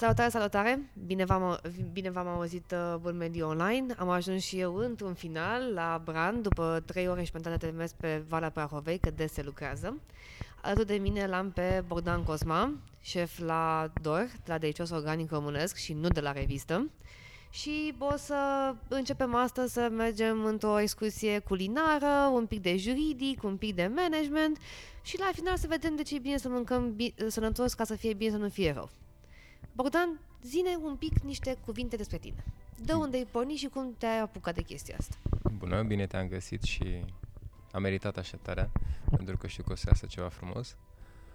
Salutare, salutare! Bine v-am, bine v-am auzit uh, în mediul online. Am ajuns și eu într-un final la Brand după trei ore și jumătate de mers pe Valea Prahovei, că des se lucrează. Alături de mine l-am pe Bogdan Cosma, șef la DOR, de la Delicios Organic Românesc și nu de la revistă. Și o să începem astăzi să mergem într-o excursie culinară, un pic de juridic, un pic de management și la final să vedem de ce e bine să mâncăm bi- sănătos ca să fie bine să nu fie rău. Bogdan, zine un pic niște cuvinte despre tine. De unde ai pornit și cum te-ai apucat de chestia asta? Bună, bine te-am găsit și am meritat așteptarea, pentru că știu că o să iasă ceva frumos.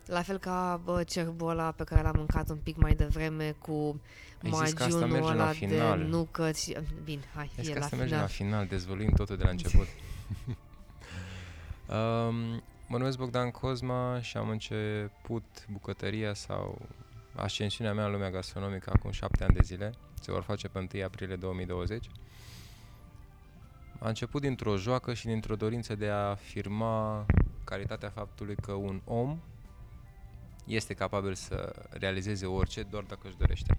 La fel ca bă, cerbul ăla pe care l-am mâncat un pic mai devreme cu Ai zis că asta magiunul merge la ăla final. de nucă și... Bine, hai, Deci fie că la asta final. merge la final, dezvăluim totul de la început. um, mă numesc Bogdan Cosma și am început bucătăria sau ascensiunea mea în lumea gastronomică acum șapte ani de zile. Se vor face pe 1 aprilie 2020. A început dintr-o joacă și dintr-o dorință de a afirma calitatea faptului că un om este capabil să realizeze orice doar dacă își dorește.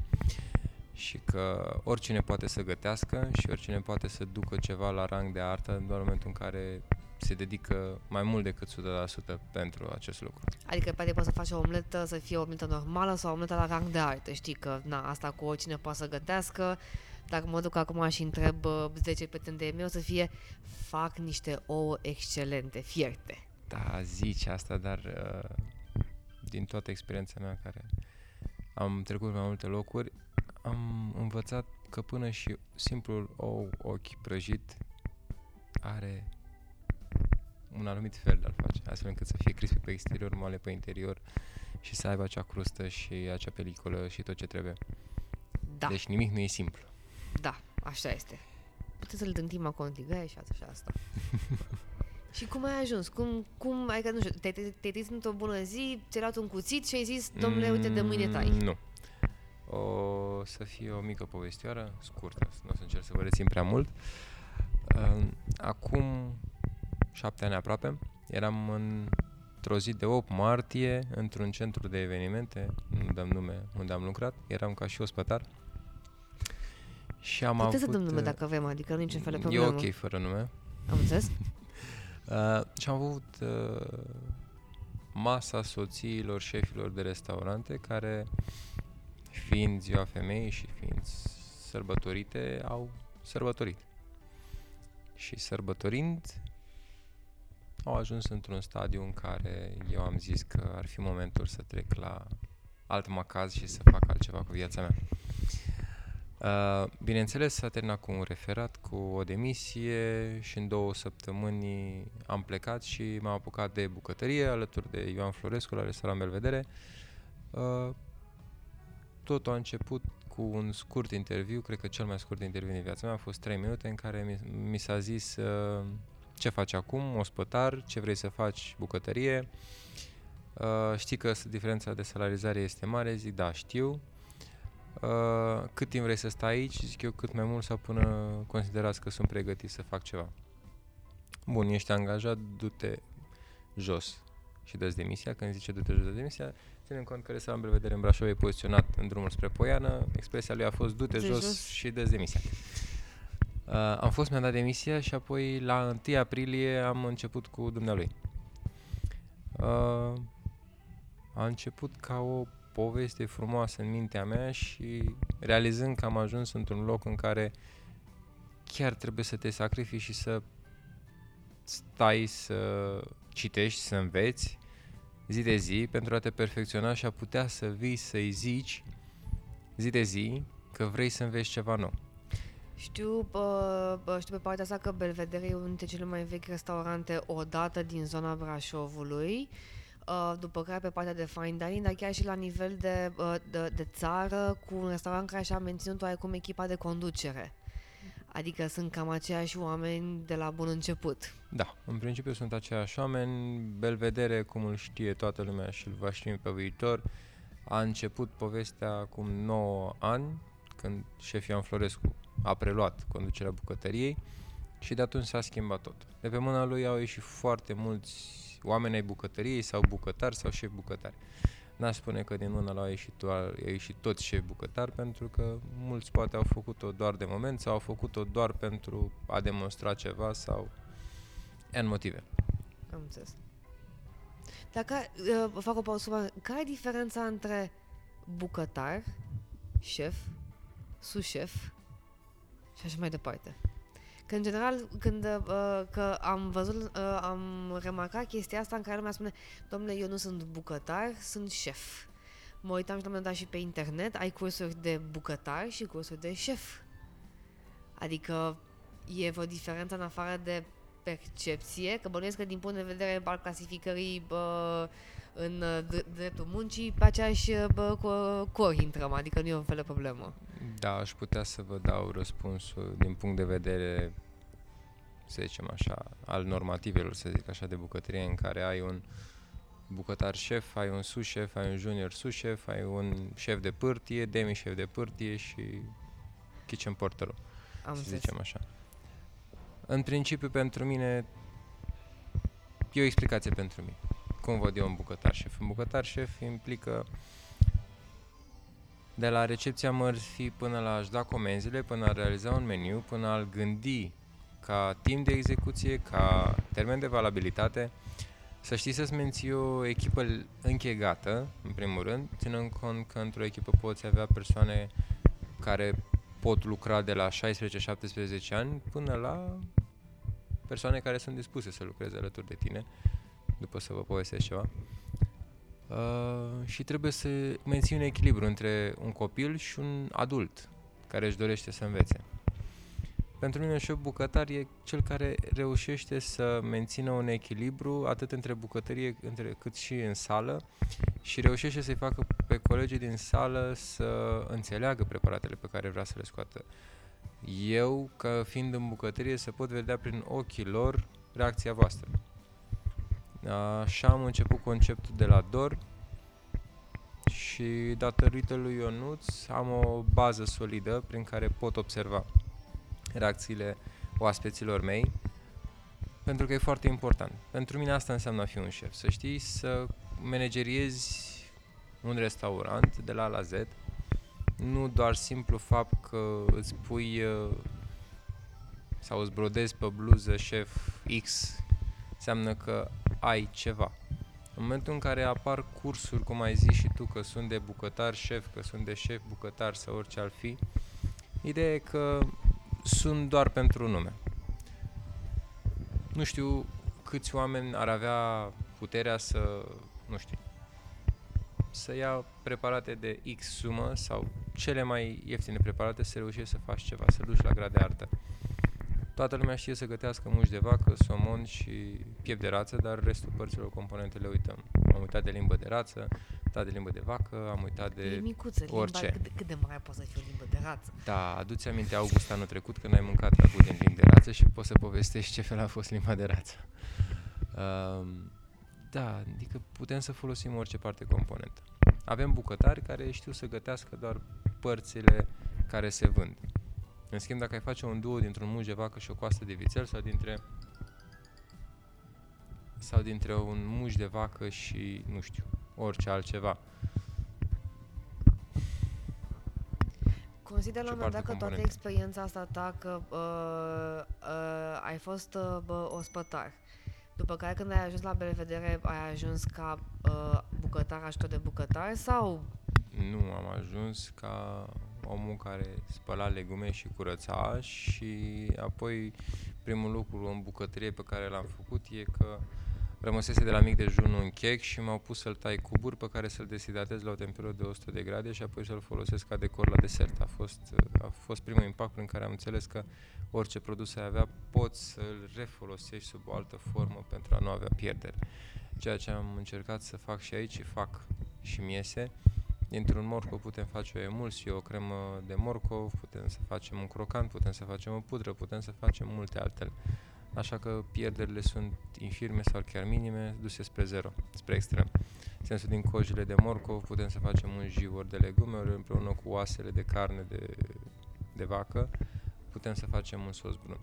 Și că oricine poate să gătească și oricine poate să ducă ceva la rang de artă doar în momentul în care se dedică mai mult decât 100% pentru acest lucru. Adică poate poți să faci o omletă să fie o omletă normală sau o omletă la rang de artă. Știi că na, asta cu oricine poate să gătească. Dacă mă duc acum și întreb uh, 10 prieteni de meu să fie fac niște ouă excelente, fierte. Da, zici asta, dar uh, din toată experiența mea care am trecut pe mai multe locuri, am învățat că până și simplul ou ochi prăjit are un anumit fel de a face, astfel încât să fie crispy pe exterior, moale pe interior și să aibă acea crustă și acea peliculă și tot ce trebuie. Da, Deci nimic nu e simplu. da, așa este. Puteți să-l dântim acolo în tigaie și asta și asta. și cum ai ajuns? Cum, cum ai că, nu știu, te-ai, te-ai trezit într-o bună zi, ți-ai luat un cuțit și ai zis, domnule, uite, de mâine tai. Mm, Nu. O să fie o mică povestioară, scurtă, nu o să încerc să vă rețin prea mult. Uh, Acum șapte ani aproape, eram în, într-o zi de 8 martie într-un centru de evenimente, nu dăm nume unde am lucrat, eram ca și ospătar. Și am Puteți să avut... dăm nume uh, dacă vrem, adică nu e niciun fel de E problemă. ok fără nume. Am înțeles? Uh, și am avut uh, masa soțiilor șefilor de restaurante care, fiind ziua femeii și fiind sărbătorite, au sărbătorit. Și sărbătorind, au ajuns într-un stadiu în care eu am zis că ar fi momentul să trec la alt macaz și să fac altceva cu viața mea. Uh, bineînțeles, s-a terminat cu un referat, cu o demisie și în două săptămâni am plecat și m-am apucat de bucătărie alături de Ioan Florescu la restaurant Belvedere. Uh, totul a început cu un scurt interviu, cred că cel mai scurt interviu din viața mea a fost 3 minute în care mi, mi s-a zis uh, ce faci acum, ospătar, ce vrei să faci, bucătărie. Uh, știi că diferența de salarizare este mare? Zic, da, știu. Uh, cât timp vrei să stai aici? Zic eu cât mai mult sau până considerați că sunt pregătit să fac ceva. Bun, ești angajat, du-te jos și dă demisia. Când zice du-te jos, dă demisia, ținem cont că restaurantul Belvedere în Brașov e poziționat în drumul spre Poiană, expresia lui a fost du-te Du-te jos, jos. și dă demisia. Uh, am fost, mi-am dat demisia și apoi la 1 aprilie am început cu dumnealui. Uh, a început ca o poveste frumoasă în mintea mea și realizând că am ajuns într-un loc în care chiar trebuie să te sacrifici și să stai să citești, să înveți zi de zi pentru a te perfecționa și a putea să vii să-i zici zi de zi că vrei să înveți ceva nou. Știu, bă, bă, știu pe partea asta că Belvedere e unul dintre cele mai vechi restaurante odată din zona Brașovului, uh, după care pe partea de fine dining, dar chiar și la nivel de, uh, de, de țară, cu un restaurant care și-a menținut oarecum echipa de conducere. Adică sunt cam aceiași oameni de la bun început. Da, în principiu sunt aceiași oameni. Belvedere, cum îl știe toată lumea și îl va ști pe viitor, a început povestea acum 9 ani, când șeful Ioan Florescu a preluat conducerea bucătăriei și de atunci s-a schimbat tot. De pe mâna lui au ieșit foarte mulți oameni ai bucătăriei sau bucătari sau șefi bucătari. N-aș spune că din mână la au ieșit, doar, au ieșit toți șefi bucătari, pentru că mulți poate au făcut-o doar de moment sau au făcut-o doar pentru a demonstra ceva sau în motive. Am înțeles. Dacă uh, fac o pauză, care e diferența între bucătar, șef, susșef și așa mai departe? Că în general, când uh, că am văzut, uh, am remarcat chestia asta în care lumea spune Domnule, eu nu sunt bucătar, sunt șef. Mă uitam și la un dat și pe internet, ai cursuri de bucătar și cursuri de șef. Adică e vreo diferență în afară de percepție, că bănuiesc că din punct de vedere al clasificării bă, în dreptul muncii, pe aceeași bă, cor intrăm, adică nu e un fel de problemă. Da, aș putea să vă dau răspunsul din punct de vedere, să zicem așa, al normativelor, să zic așa, de bucătărie, în care ai un bucătar șef, ai un sus-șef, ai un junior sus-șef, ai un șef de pârtie, demi-șef de pârtie și kitchen porterul, Am să înțeles. zicem așa. În principiu, pentru mine, e o explicație pentru mine. Cum văd eu un bucătar șef? Un bucătar șef implică de la recepția mărfii până la a-și da comenzile, până a realiza un meniu, până a-l gândi ca timp de execuție, ca termen de valabilitate, să știi să-ți menții o echipă închegată, în primul rând, ținând cont că într-o echipă poți avea persoane care pot lucra de la 16-17 ani până la persoane care sunt dispuse să lucreze alături de tine, după să vă povestesc ceva. Uh, și trebuie să menții un echilibru între un copil și un adult care își dorește să învețe. Pentru mine și bucătar e cel care reușește să mențină un echilibru atât între bucătărie între, cât și în sală și reușește să-i facă pe colegii din sală să înțeleagă preparatele pe care vrea să le scoată. Eu, ca fiind în bucătărie, să pot vedea prin ochii lor reacția voastră. Așa am început conceptul de la DOR și datorită lui Ionuț am o bază solidă prin care pot observa reacțiile oaspeților mei pentru că e foarte important. Pentru mine asta înseamnă a fi un șef, să știi să manageriezi un restaurant de la A la Z, nu doar simplu fapt că îți pui uh, sau îți brodezi pe bluză șef X, înseamnă că ai ceva. În momentul în care apar cursuri, cum ai zis și tu, că sunt de bucătar șef, că sunt de șef bucătar sau orice ar fi, ideea e că sunt doar pentru nume. Nu știu câți oameni ar avea puterea să, nu știu, să ia preparate de X sumă sau cele mai ieftine preparate să reușești să faci ceva, să duci la grad de artă. Toată lumea știe să gătească muși de vacă, somon și piept de rață, dar restul părților componente le uităm. Am uitat de limbă de rață, am uitat de limbă de vacă, am uitat de e micuță, orice. Limba, cât, cât de mare poate să fie o limbă de rață? Da, aduți aminte August anul trecut când ai mâncat ragut din limbă de rață și poți să povestești ce fel a fost limba de rață. Uh, da, adică putem să folosim orice parte componentă. Avem bucătari care știu să gătească doar părțile care se vând. În schimb, dacă ai face un duo dintr-un muș de vacă și o coastă de vițel sau dintre sau dintre un muș de vacă și, nu știu, orice altceva. Consider la un moment dat că toată experiența asta ta că uh, uh, ai fost uh, ospătar, după care când ai ajuns la Belvedere ai ajuns ca uh, bucătar ajutor de bucătar sau? Nu, am ajuns ca omul care spăla legume și curăța și apoi primul lucru în bucătărie pe care l-am făcut e că rămăsese de la mic dejun un chec și m-au pus să-l tai cuburi pe care să-l deshidratez la o temperatură de 100 de grade și apoi să-l folosesc ca decor la desert. A fost, a fost primul impact prin care am înțeles că orice produs ai avea poți să-l refolosești sub o altă formă pentru a nu avea pierdere. Ceea ce am încercat să fac și aici și fac și mi iese Dintr-un morcov putem face o emulsie, o cremă de morcov, putem să facem un crocant, putem să facem o pudră, putem să facem multe altele. Așa că pierderile sunt infirme sau chiar minime, duse spre zero, spre extrem. În sensul din cojile de morcov putem să facem un jivor de legume, ori împreună cu oasele de carne de, de vacă, putem să facem un sos brun.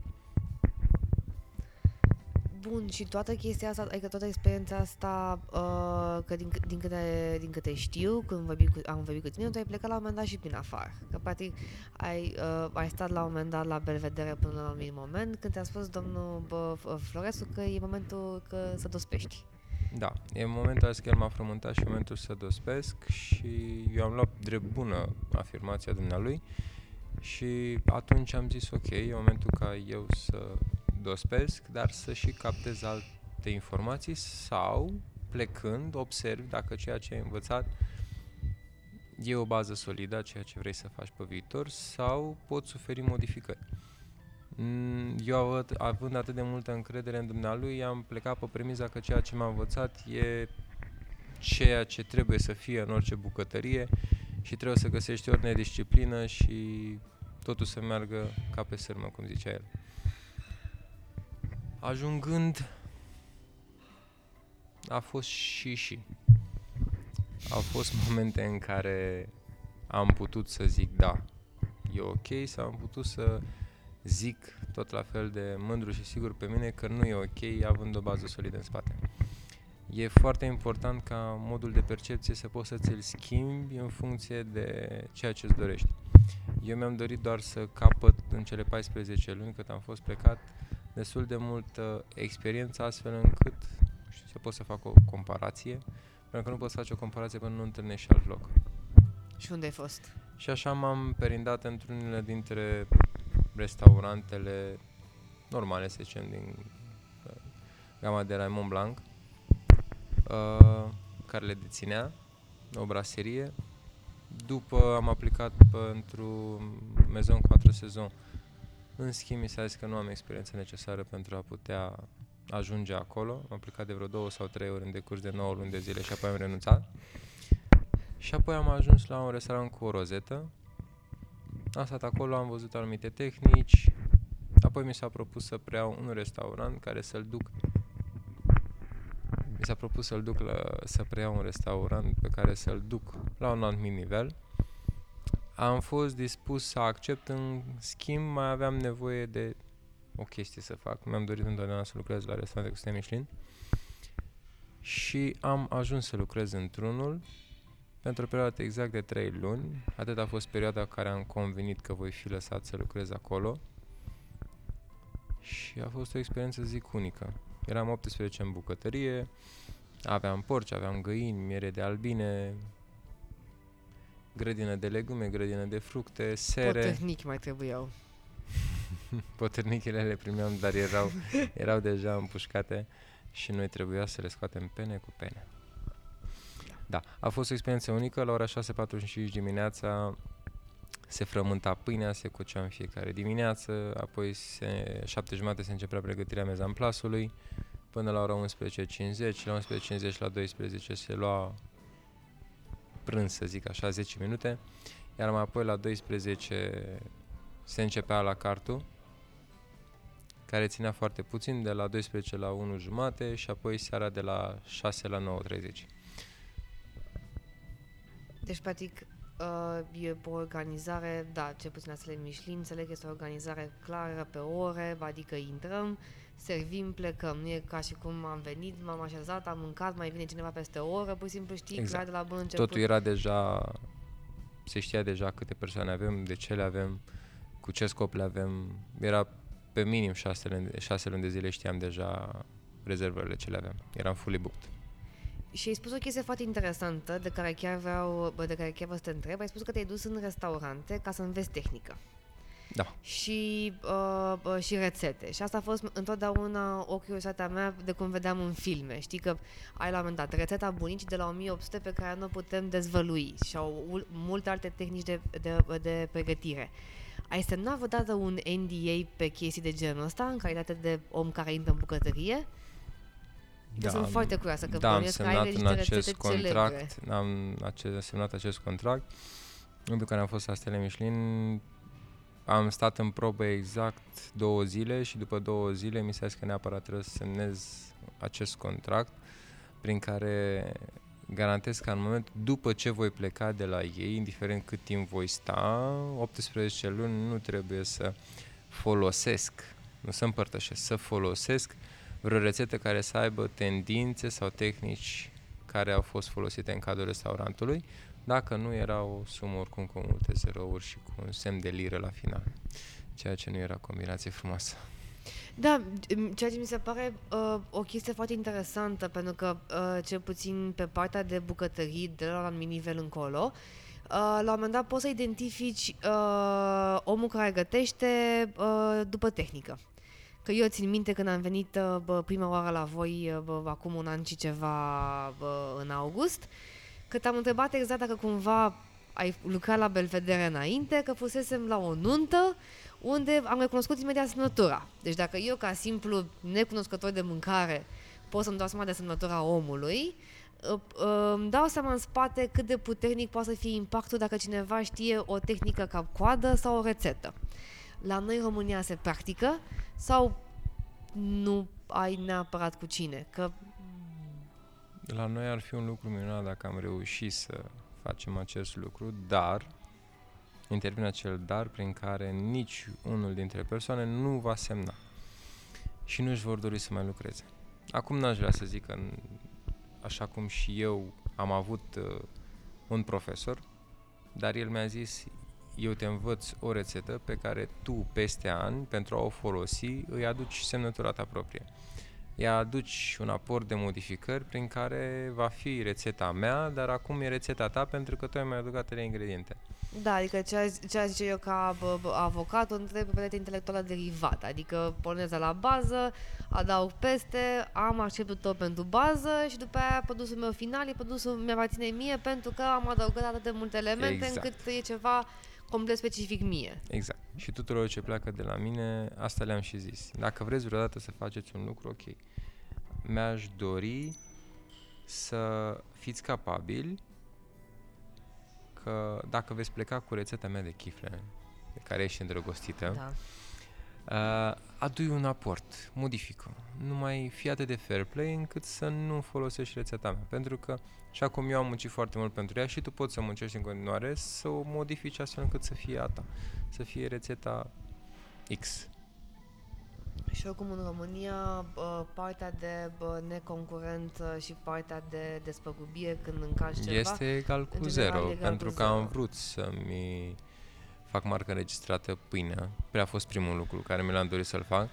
Bun, și toată chestia asta, adică toată experiența asta, uh, că din, c- din, câte, din câte știu, când vorbi cu, am vorbit cu tine, tu ai plecat la un moment dat și prin afară. Că, practic, ai, uh, ai stat la un moment dat la Belvedere până la un anumit moment, când ți-a spus domnul bă, F- Florescu că e momentul că să dospești. Da, e momentul ăsta că el m-a frământat și e momentul să dospesc și eu am luat drept bună afirmația dumnealui și atunci am zis ok, e momentul ca eu să dospesc, dar să și captez alte informații sau plecând observ dacă ceea ce ai învățat e o bază solidă a ceea ce vrei să faci pe viitor sau pot suferi modificări. Mm, Eu având, având atât de multă încredere în dumnealui, am plecat pe premiza că ceea ce m-a învățat e ceea ce trebuie să fie în orice bucătărie și trebuie să găsești ordine, disciplină și totul să meargă ca pe sârmă, cum zicea el. Ajungând, a fost și și. Au fost momente în care am putut să zic da, e ok, sau am putut să zic tot la fel de mândru și sigur pe mine că nu e ok având o bază solidă în spate. E foarte important ca modul de percepție să poți să ți-l schimbi în funcție de ceea ce îți dorești. Eu mi-am dorit doar să capăt în cele 14 luni cât am fost plecat destul de multă experiență astfel încât nu știu, să pot să fac o comparație, pentru că nu poți face o comparație până nu întâlnești alt loc. Și unde ai fost? Și așa m-am perindat într-unele dintre restaurantele normale, să zicem, din uh, gama de la Mont Blanc, uh, care le deținea, o braserie. După am aplicat pentru Maison 4 Saison. În schimb, mi s-a zis că nu am experiența necesară pentru a putea ajunge acolo. Am aplicat de vreo două sau trei ori în decurs de 9 luni de zile și apoi am renunțat. Și apoi am ajuns la un restaurant cu o rozetă. Am stat acolo, am văzut anumite tehnici. Apoi mi s-a propus să preiau un restaurant care să-l duc mi s-a propus să-l duc la, să preiau un restaurant pe care să-l duc la un anumit nivel. Am fost dispus să accept, în schimb mai aveam nevoie de o chestie să fac. Mi-am dorit întotdeauna să lucrez la restaurante cu stele Michelin și am ajuns să lucrez într-unul pentru o perioadă exact de 3 luni. Atât a fost perioada în care am convenit că voi fi lăsat să lucrez acolo. Și a fost o experiență, zic, unică. Eram 18 în bucătărie, aveam porci, aveam găini, miere de albine, grădină de legume, grădină de fructe, sere. Potehnici mai trebuiau. Potârnichele le primeam, dar erau, erau deja împușcate și noi trebuia să le scoatem pene cu pene. Da, a fost o experiență unică. La ora 6.45 dimineața se frământa pâinea, se cocea în fiecare dimineață, apoi se, șapte jumate se începea pregătirea mezamplasului, până la ora 11.50, la 11.50 la 12 se lua prânz, să zic așa, 10 minute, iar mai apoi la 12 se începea la cartul, care ținea foarte puțin, de la 12 la 1 jumate și apoi seara de la 6 la 9.30. Deci, practic, uh, e o organizare, da, ce puțin la stele Michelin, înțeleg că este o organizare clară pe ore, adică intrăm, servim, plecăm. Nu e ca și cum am venit, m-am așezat, am mâncat, mai vine cineva peste o oră, pur și simplu știi Exact. clar de la bun început. Totul era deja, se știa deja câte persoane avem, de ce le avem, cu ce scop le avem. Era pe minim șase luni, șase luni de zile știam deja rezervările ce le aveam. Eram fully booked. Și ai spus o chestie foarte interesantă de care chiar vreau, bă, de care chiar vreau să te întreb. Ai spus că te-ai dus în restaurante ca să înveți tehnică. Da. Și, uh, uh, și rețete. Și asta a fost întotdeauna o curiozitate a mea de cum vedeam în filme. Știi că ai la un moment dat rețeta bunicii de la 1800 pe care nu o putem dezvălui și au ul- multe alte tehnici de, de, de pregătire. Ai semnat vreodată un NDA pe chestii de genul ăsta în calitate de om care intră în bucătărie? Da, sunt foarte curioasă că da, am bănuiesc că ai semnat niște în rețete acest celebre. contract, am ace- semnat acest contract, pentru care am fost la Stele Michelin, am stat în probă exact două zile și după două zile mi s-a zis că neapărat trebuie să semnez acest contract prin care garantez că în moment după ce voi pleca de la ei, indiferent cât timp voi sta, 18 luni nu trebuie să folosesc, nu să împărtășesc, să folosesc vreo rețetă care să aibă tendințe sau tehnici care au fost folosite în cadrul restaurantului, dacă nu era o sumă oricum cu multe zerouri și cu un semn de liră la final, ceea ce nu era combinație frumoasă. Da, ceea ce mi se pare uh, o chestie foarte interesantă, pentru că, uh, cel puțin pe partea de bucătării, de la un anumit nivel încolo, uh, la un moment dat poți să identifici uh, omul care gătește uh, după tehnică. Că eu țin minte când am venit uh, bă, prima oară la voi, uh, bă, acum un an și ceva bă, în august, că te-am întrebat exact dacă cumva ai lucrat la Belvedere înainte, că fusesem la o nuntă unde am recunoscut imediat semnătura. Deci dacă eu, ca simplu necunoscător de mâncare, pot să-mi dau seama de semnătura omului, îmi dau seama în spate cât de puternic poate să fie impactul dacă cineva știe o tehnică cap-coadă sau o rețetă. La noi în România se practică sau nu ai neapărat cu cine? Că la noi ar fi un lucru minunat dacă am reușit să facem acest lucru, dar intervine acel dar prin care nici unul dintre persoane nu va semna și nu își vor dori să mai lucreze. Acum n-aș vrea să zic că, așa cum și eu am avut uh, un profesor, dar el mi-a zis, eu te învăț o rețetă pe care tu, peste ani, pentru a o folosi, îi aduci semnătura ta proprie îi aduci un aport de modificări prin care va fi rețeta mea, dar acum e rețeta ta pentru că tu ai mai adăugat trei ingrediente. Da, adică ce, ce zice eu ca avocat, o întreb pe intelectuală derivată, adică pornesc la bază, adaug peste, am acceptul tot pentru bază și după aia produsul meu final e produsul mi-aparține mie pentru că am adăugat atât de multe elemente exact. încât e ceva complet specific mie. Exact. Și tuturor ce pleacă de la mine, asta le-am și zis. Dacă vreți vreodată să faceți un lucru, ok. Mi-aș dori să fiți capabili că dacă veți pleca cu rețeta mea de chifle, de care ești îndrăgostită, da. Uh, adui un aport, modifică. Nu mai fi atât de fair play încât să nu folosești rețeta mea. Pentru că, așa cum eu am muncit foarte mult pentru ea și tu poți să muncești în continuare, să o modifici astfel încât să fie a ta. Să fie rețeta X. Și oricum în România partea de neconcurent și partea de despăgubire când încarci ceva Este egal cu zero, egal pentru cu că zero. am vrut să-mi fac marcă înregistrată pâine. Prea a fost primul lucru care mi l-am dorit să-l fac.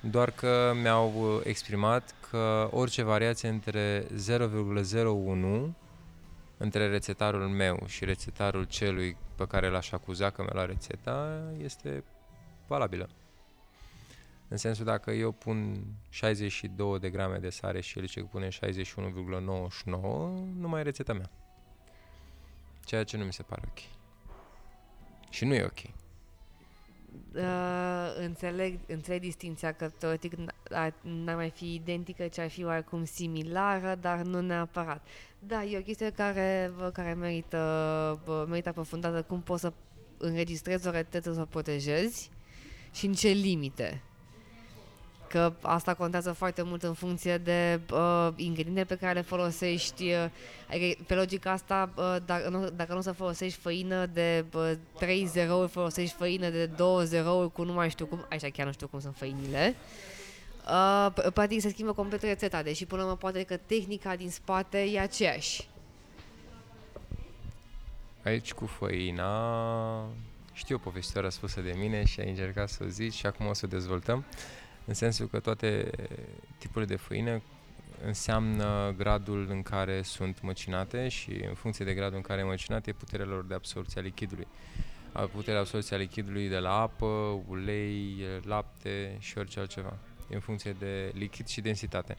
Doar că mi-au uh, exprimat că orice variație între 0,01 între rețetarul meu și rețetarul celui pe care l-aș acuza că mi-a luat rețeta este valabilă. În sensul dacă eu pun 62 de grame de sare și el zice că pune 61,99, nu mai e rețeta mea. Ceea ce nu mi se pare ok. Și nu e ok. Uh, înțeleg, înțeleg distinția că teoretic n-ar mai fi identică, ci ar fi oarecum similară, dar nu neapărat. Da, e o chestie care, care merită, merită aprofundată. Cum poți să înregistrezi o rețetă să o protejezi și în ce limite. Că asta contează foarte mult în funcție de uh, ingrediente pe care le folosești. Uh, adică, pe logica asta, uh, dacă, nu, dacă nu să folosești făină de uh, 3 zerouri, folosești făină de 2 zerouri cu nu mai știu cum, așa chiar nu știu cum sunt făinile. Uh, practic se schimbă complet rețeta, deși până la poate că tehnica din spate e aceeași. Aici cu făina știu o povestioară spusă de mine și ai încercat să o zici și acum o să o dezvoltăm. Uh, în sensul că toate tipurile de făină înseamnă gradul în care sunt măcinate și în funcție de gradul în care e măcinate, puterea lor de absorție a lichidului. Puterea absorție a lichidului de la apă, ulei, lapte și orice altceva. E în funcție de lichid și densitate.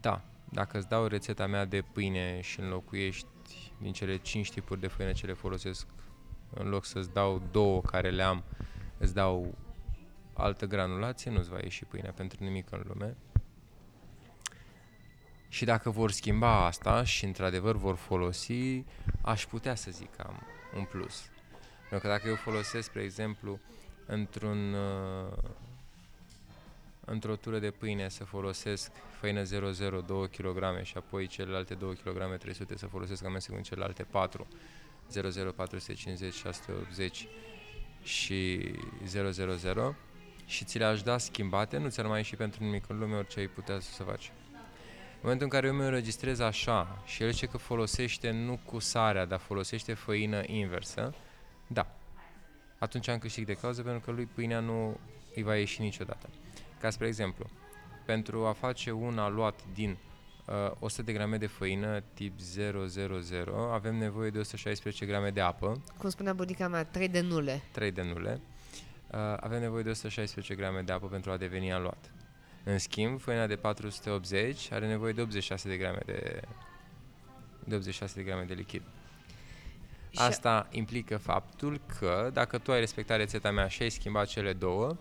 Da, dacă îți dau rețeta mea de pâine și înlocuiești din cele 5 tipuri de făină ce le folosesc, în loc să-ți dau două care le am, îți dau altă granulație, nu-ți va ieși pâinea pentru nimic în lume. Și dacă vor schimba asta și într-adevăr vor folosi, aș putea să zic că am un plus. Pentru că dacă eu folosesc, spre exemplu, într-un uh, într-o tură de pâine să folosesc făină 00 2 kg și apoi celelalte 2 kg 300 să folosesc amestec cu celelalte 4 00 450 680 și 000 și ți le-aș da schimbate, nu ți-ar mai ieși pentru nimic în lume orice ai putea să faci. În momentul în care eu mă înregistrez așa și el zice că folosește nu cu sarea, dar folosește făină inversă, da. Atunci am câștig de cauză pentru că lui pâinea nu îi va ieși niciodată. Ca spre exemplu, pentru a face un aluat din uh, 100 de grame de făină tip 000 avem nevoie de 116 grame de apă. Cum spunea bunica mea, 3 de nule. 3 de nule. Uh, avem nevoie de 116 grame de apă pentru a deveni aluat. În schimb, făina de 480 are nevoie de 86 de grame de, de 86 de grame de lichid. Asta implică faptul că dacă tu ai respectat rețeta mea și ai schimbat cele două,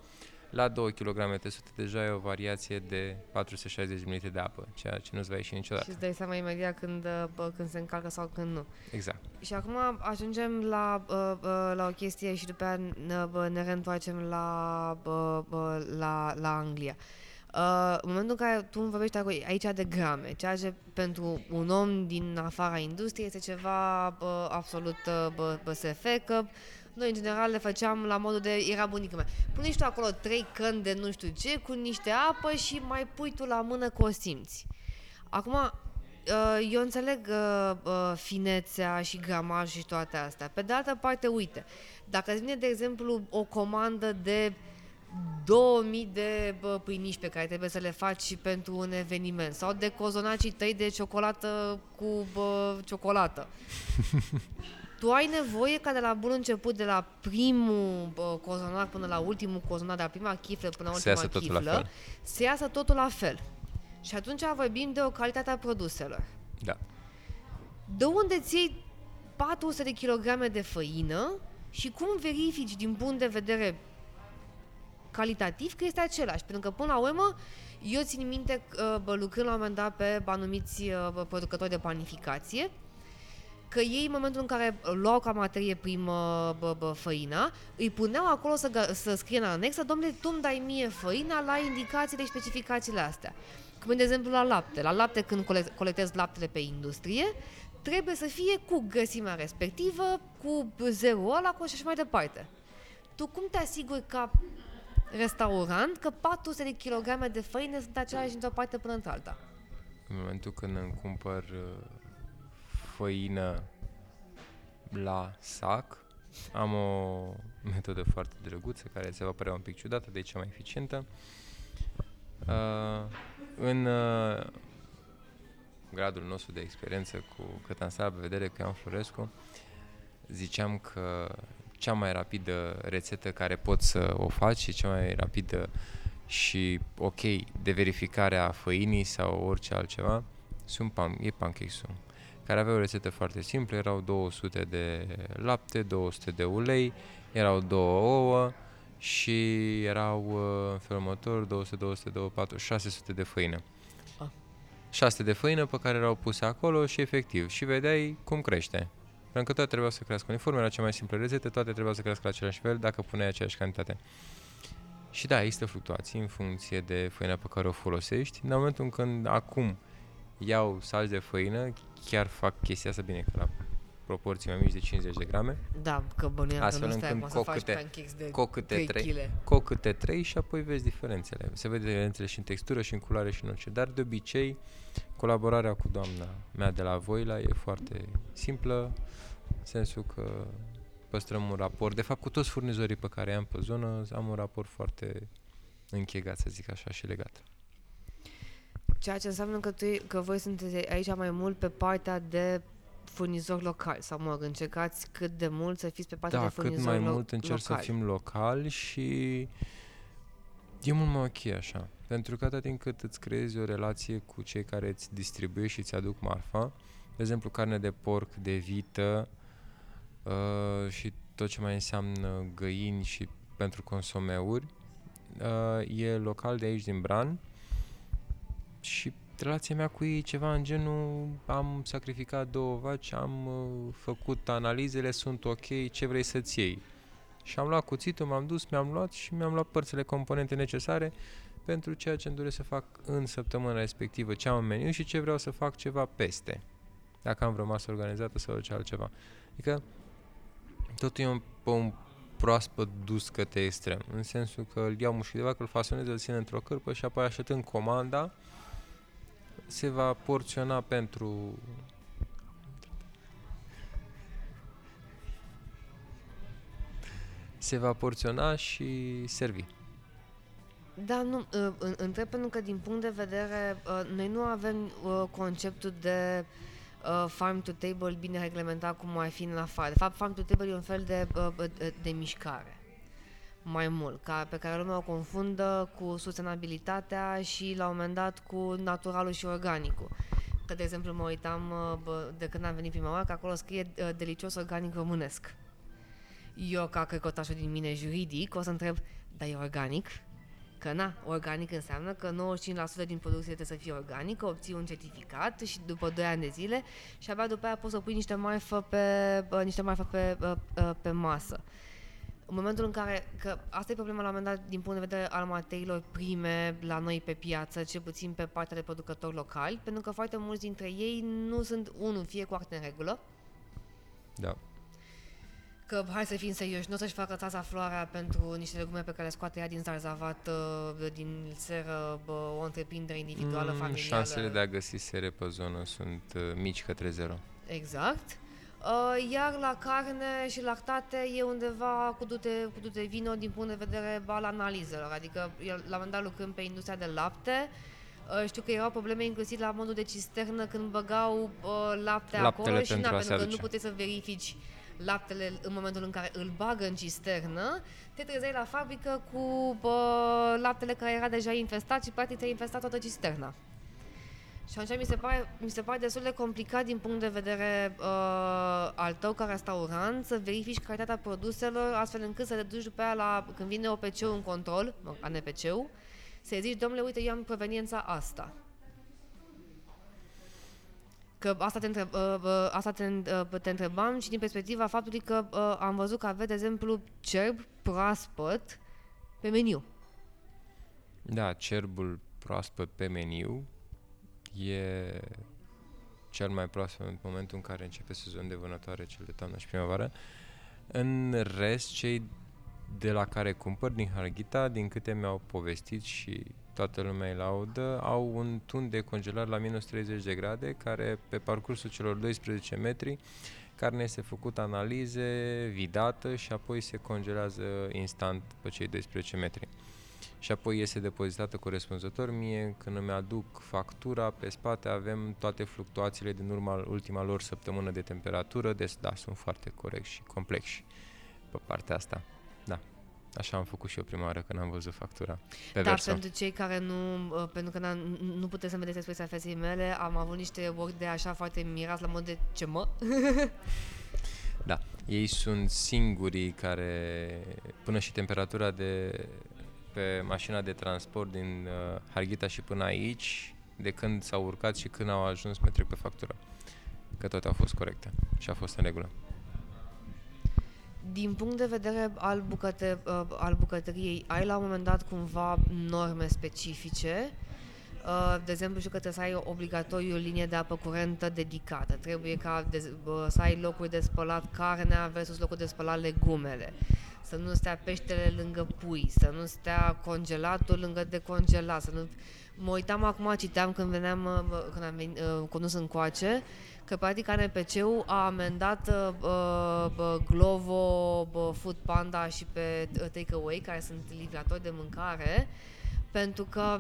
la 2 kg sute deja e o variație de 460 ml de apă, ceea ce nu-ți va ieși niciodată. Și îți dai seama imediat când, bă, când se încalcă sau când nu. Exact. Și acum ajungem la, bă, bă, la o chestie și după aia ne, bă, ne reîntoarcem la, bă, bă, la, la Anglia. Uh, în momentul în care tu îmi vorbești aici de grame, ceea ce pentru un om din afara industriei este ceva bă, absolut bă, bă, SF, că noi, în general, le făceam la modul de... Era bunica mea. Pune tu acolo trei căni de nu știu ce, cu niște apă și mai pui tu la mână că o simți. Acum, uh, eu înțeleg uh, uh, finețea și gramaj și toate astea. Pe de altă parte, uite, dacă îți vine, de exemplu, o comandă de 2000 de bă, pâiniși pe care trebuie să le faci pentru un eveniment sau de cozonacii tăi de ciocolată cu bă, ciocolată. tu ai nevoie ca de la bun început, de la primul uh, cozonar până la ultimul cozonar, de la prima chiflă până la ultima să iasă chiflă, totul la fel. să iasă totul la fel. Și atunci vorbim de o calitate a produselor. Da. De unde ți iei 400 de kilograme de făină și cum verifici din punct de vedere calitativ că este același? Pentru că până la urmă, eu țin minte, uh, bă, lucrând la un moment dat pe anumiți uh, producători de panificație, că ei în momentul în care luau ca materie primă bă, bă, făina, îi puneau acolo să, să scrie în anexă, domnule, tu îmi dai mie făina la indicațiile și specificațiile astea. Cum de exemplu la lapte. La lapte când colectezi laptele pe industrie, trebuie să fie cu grăsimea respectivă, cu zero ăla, cu și așa mai departe. Tu cum te asiguri ca restaurant că 400 de kilograme de făină sunt aceleași într-o parte până într-alta? În momentul când îmi cumpăr uh, făină la sac. Am o metodă foarte drăguță care se va părea un pic ciudată, de cea mai eficientă. Uh, în uh, gradul nostru de experiență cu cât am stat pe vedere cu Ian Florescu, ziceam că cea mai rapidă rețetă care pot să o faci și cea mai rapidă și ok de verificare a făinii sau orice altceva sunt pan, e pancake-ul care avea o rețetă foarte simplă, erau 200 de lapte, 200 de ulei, erau două ouă și erau uh, în felul următor 200, 200, 200, 600 de făină. Ah. 600 de făină pe care erau puse acolo și efectiv și vedeai cum crește. Pentru că toate trebuiau să crească uniform, era cea mai simplă rețetă, toate trebuiau să crească la același fel dacă puneai aceeași cantitate. Și da, există fluctuații în funcție de făina pe care o folosești. În momentul în când acum iau salci de făină, chiar fac chestia asta bine, că la proporții mai mici de 50 de grame. Da, că bănuiam Astfel că nu încât stai câte, de co câte 3 kg. co câte 3 și apoi vezi diferențele. Se vede diferențele și în textură și în culoare și în orice. Dar de obicei, colaborarea cu doamna mea de la Voila e foarte simplă, în sensul că păstrăm un raport. De fapt, cu toți furnizorii pe care am pe zonă, am un raport foarte închegat, să zic așa, și legat. Ceea ce înseamnă că, tu, că voi sunteți aici mai mult pe partea de furnizori locali sau mă încercați cât de mult să fiți pe partea da, de furnizori cât mai lo- mult încerc locali. să fim locali și e mult mai ok așa. Pentru că atât timp cât îți creezi o relație cu cei care îți distribuie și îți aduc marfa, de exemplu carne de porc, de vită uh, și tot ce mai înseamnă găini și pentru consomeuri, uh, e local de aici din Bran, și relația mea cu ei e ceva în genul am sacrificat două vaci, am uh, făcut analizele, sunt ok, ce vrei să-ți iei? Și am luat cuțitul, m-am dus, mi-am luat și mi-am luat părțile componente necesare pentru ceea ce îmi doresc să fac în săptămâna respectivă, ce am în meniu și ce vreau să fac ceva peste. Dacă am vreo masă organizată sau orice altceva. Adică totul e un, pe un proaspăt dus către extrem, în sensul că îl iau mușchi de vacă, îl fasonez, îl țin într-o cârpă și apoi așteptând comanda, se va porționa pentru se va porționa și servi. Da, nu, uh, întreb pentru că din punct de vedere, uh, noi nu avem uh, conceptul de farm to table bine reglementat cum mai fi în afară. De fapt, farm to table e un fel de, de, de mișcare mai mult, ca, pe care lumea o confundă cu sustenabilitatea și la un moment dat cu naturalul și organicul. Că, de exemplu, mă uitam de când am venit prima oară, că acolo scrie delicios organic românesc. Eu, ca căcotașul din mine juridic, o să întreb, dar e organic? Că na, organic înseamnă că 95% din producție trebuie să fie organică, obții un certificat și după 2 ani de zile și abia după aia poți să pui niște marfă pe, uh, niște marfă pe, uh, uh, pe masă. În momentul în care, că asta e problema la un moment dat din punct de vedere al materiilor prime la noi pe piață, cel puțin pe partea de producători locali, pentru că foarte mulți dintre ei nu sunt, unul, fie cu acte în regulă, da că hai să fim serioși, nu o să-și facă țața floarea pentru niște legume pe care le scoate ea din zarzavat, uh, din seră, o întreprindere individuală, mm, familială. Șansele de a găsi sere pe zonă sunt uh, mici către zero. Exact. Uh, iar la carne și lactate e undeva cu dute, cu dute vino din punct de vedere al analizelor. Adică la un moment dat lucrând pe industria de lapte, știu că erau probleme inclusiv la modul de cisternă când băgau lapte Laptele acolo și na, pentru că nu puteai să verifici laptele în momentul în care îl bagă în cisternă, te trezeai la fabrică cu bă, laptele care era deja infestat și practic te-a infestat toată cisterna. Și atunci mi se pare, mi se pare destul de complicat din punct de vedere uh, al tău ca restaurant să verifici calitatea produselor astfel încât să te duci după aia la, când vine OPC-ul în control, ANPC-ul, să zici, domnule, uite, eu am proveniența asta. Că asta te, întreb, uh, uh, asta te, uh, te întrebam și din perspectiva faptului că uh, am văzut că aveți, de exemplu, cerb proaspăt pe meniu. Da, cerbul proaspăt pe meniu e cel mai proaspăt în momentul în care începe sezonul de vânătoare, cel de toamnă și primăvară. În rest, cei de la care cumpăr din Harghita, din câte mi-au povestit și toată lumea îi laudă, au un tun de congelare la minus 30 de grade, care pe parcursul celor 12 metri, carnea este făcută analize, vidată și apoi se congelează instant pe cei 12 metri. Și apoi este depozitată corespunzător mie, când îmi aduc factura, pe spate avem toate fluctuațiile din urma ultima lor săptămână de temperatură, deci da, sunt foarte corecți și complexi pe partea asta. Da. Așa am făcut și eu prima oară când am văzut factura pe Da, verso. pentru cei care nu, uh, pentru că nu puteți să vedeți expresia feței mele, am avut niște ori de așa foarte mirați la mod de ce mă? da, ei sunt singurii care, până și temperatura de pe mașina de transport din uh, Harghita și până aici, de când s-au urcat și când au ajuns, mi trec pe factură. Că toate au fost corecte și a fost în regulă din punct de vedere al, bucăte, uh, al bucătăriei, ai la un moment dat cumva norme specifice? Uh, de exemplu, știu că trebuie să ai obligatoriu o linie de apă curentă dedicată. Trebuie ca de, uh, să ai locuri de spălat carnea versus locul de spălat legumele. Să nu stea peștele lângă pui, să nu stea congelatul lângă decongelat, să nu... Mă uitam acum, citeam când veneam, uh, când am venit, uh, condus încoace, că practic ANPC-ul a amendat uh, uh, Glovo, uh, Food Panda și pe uh, Takeaway, care sunt livratori de mâncare, pentru că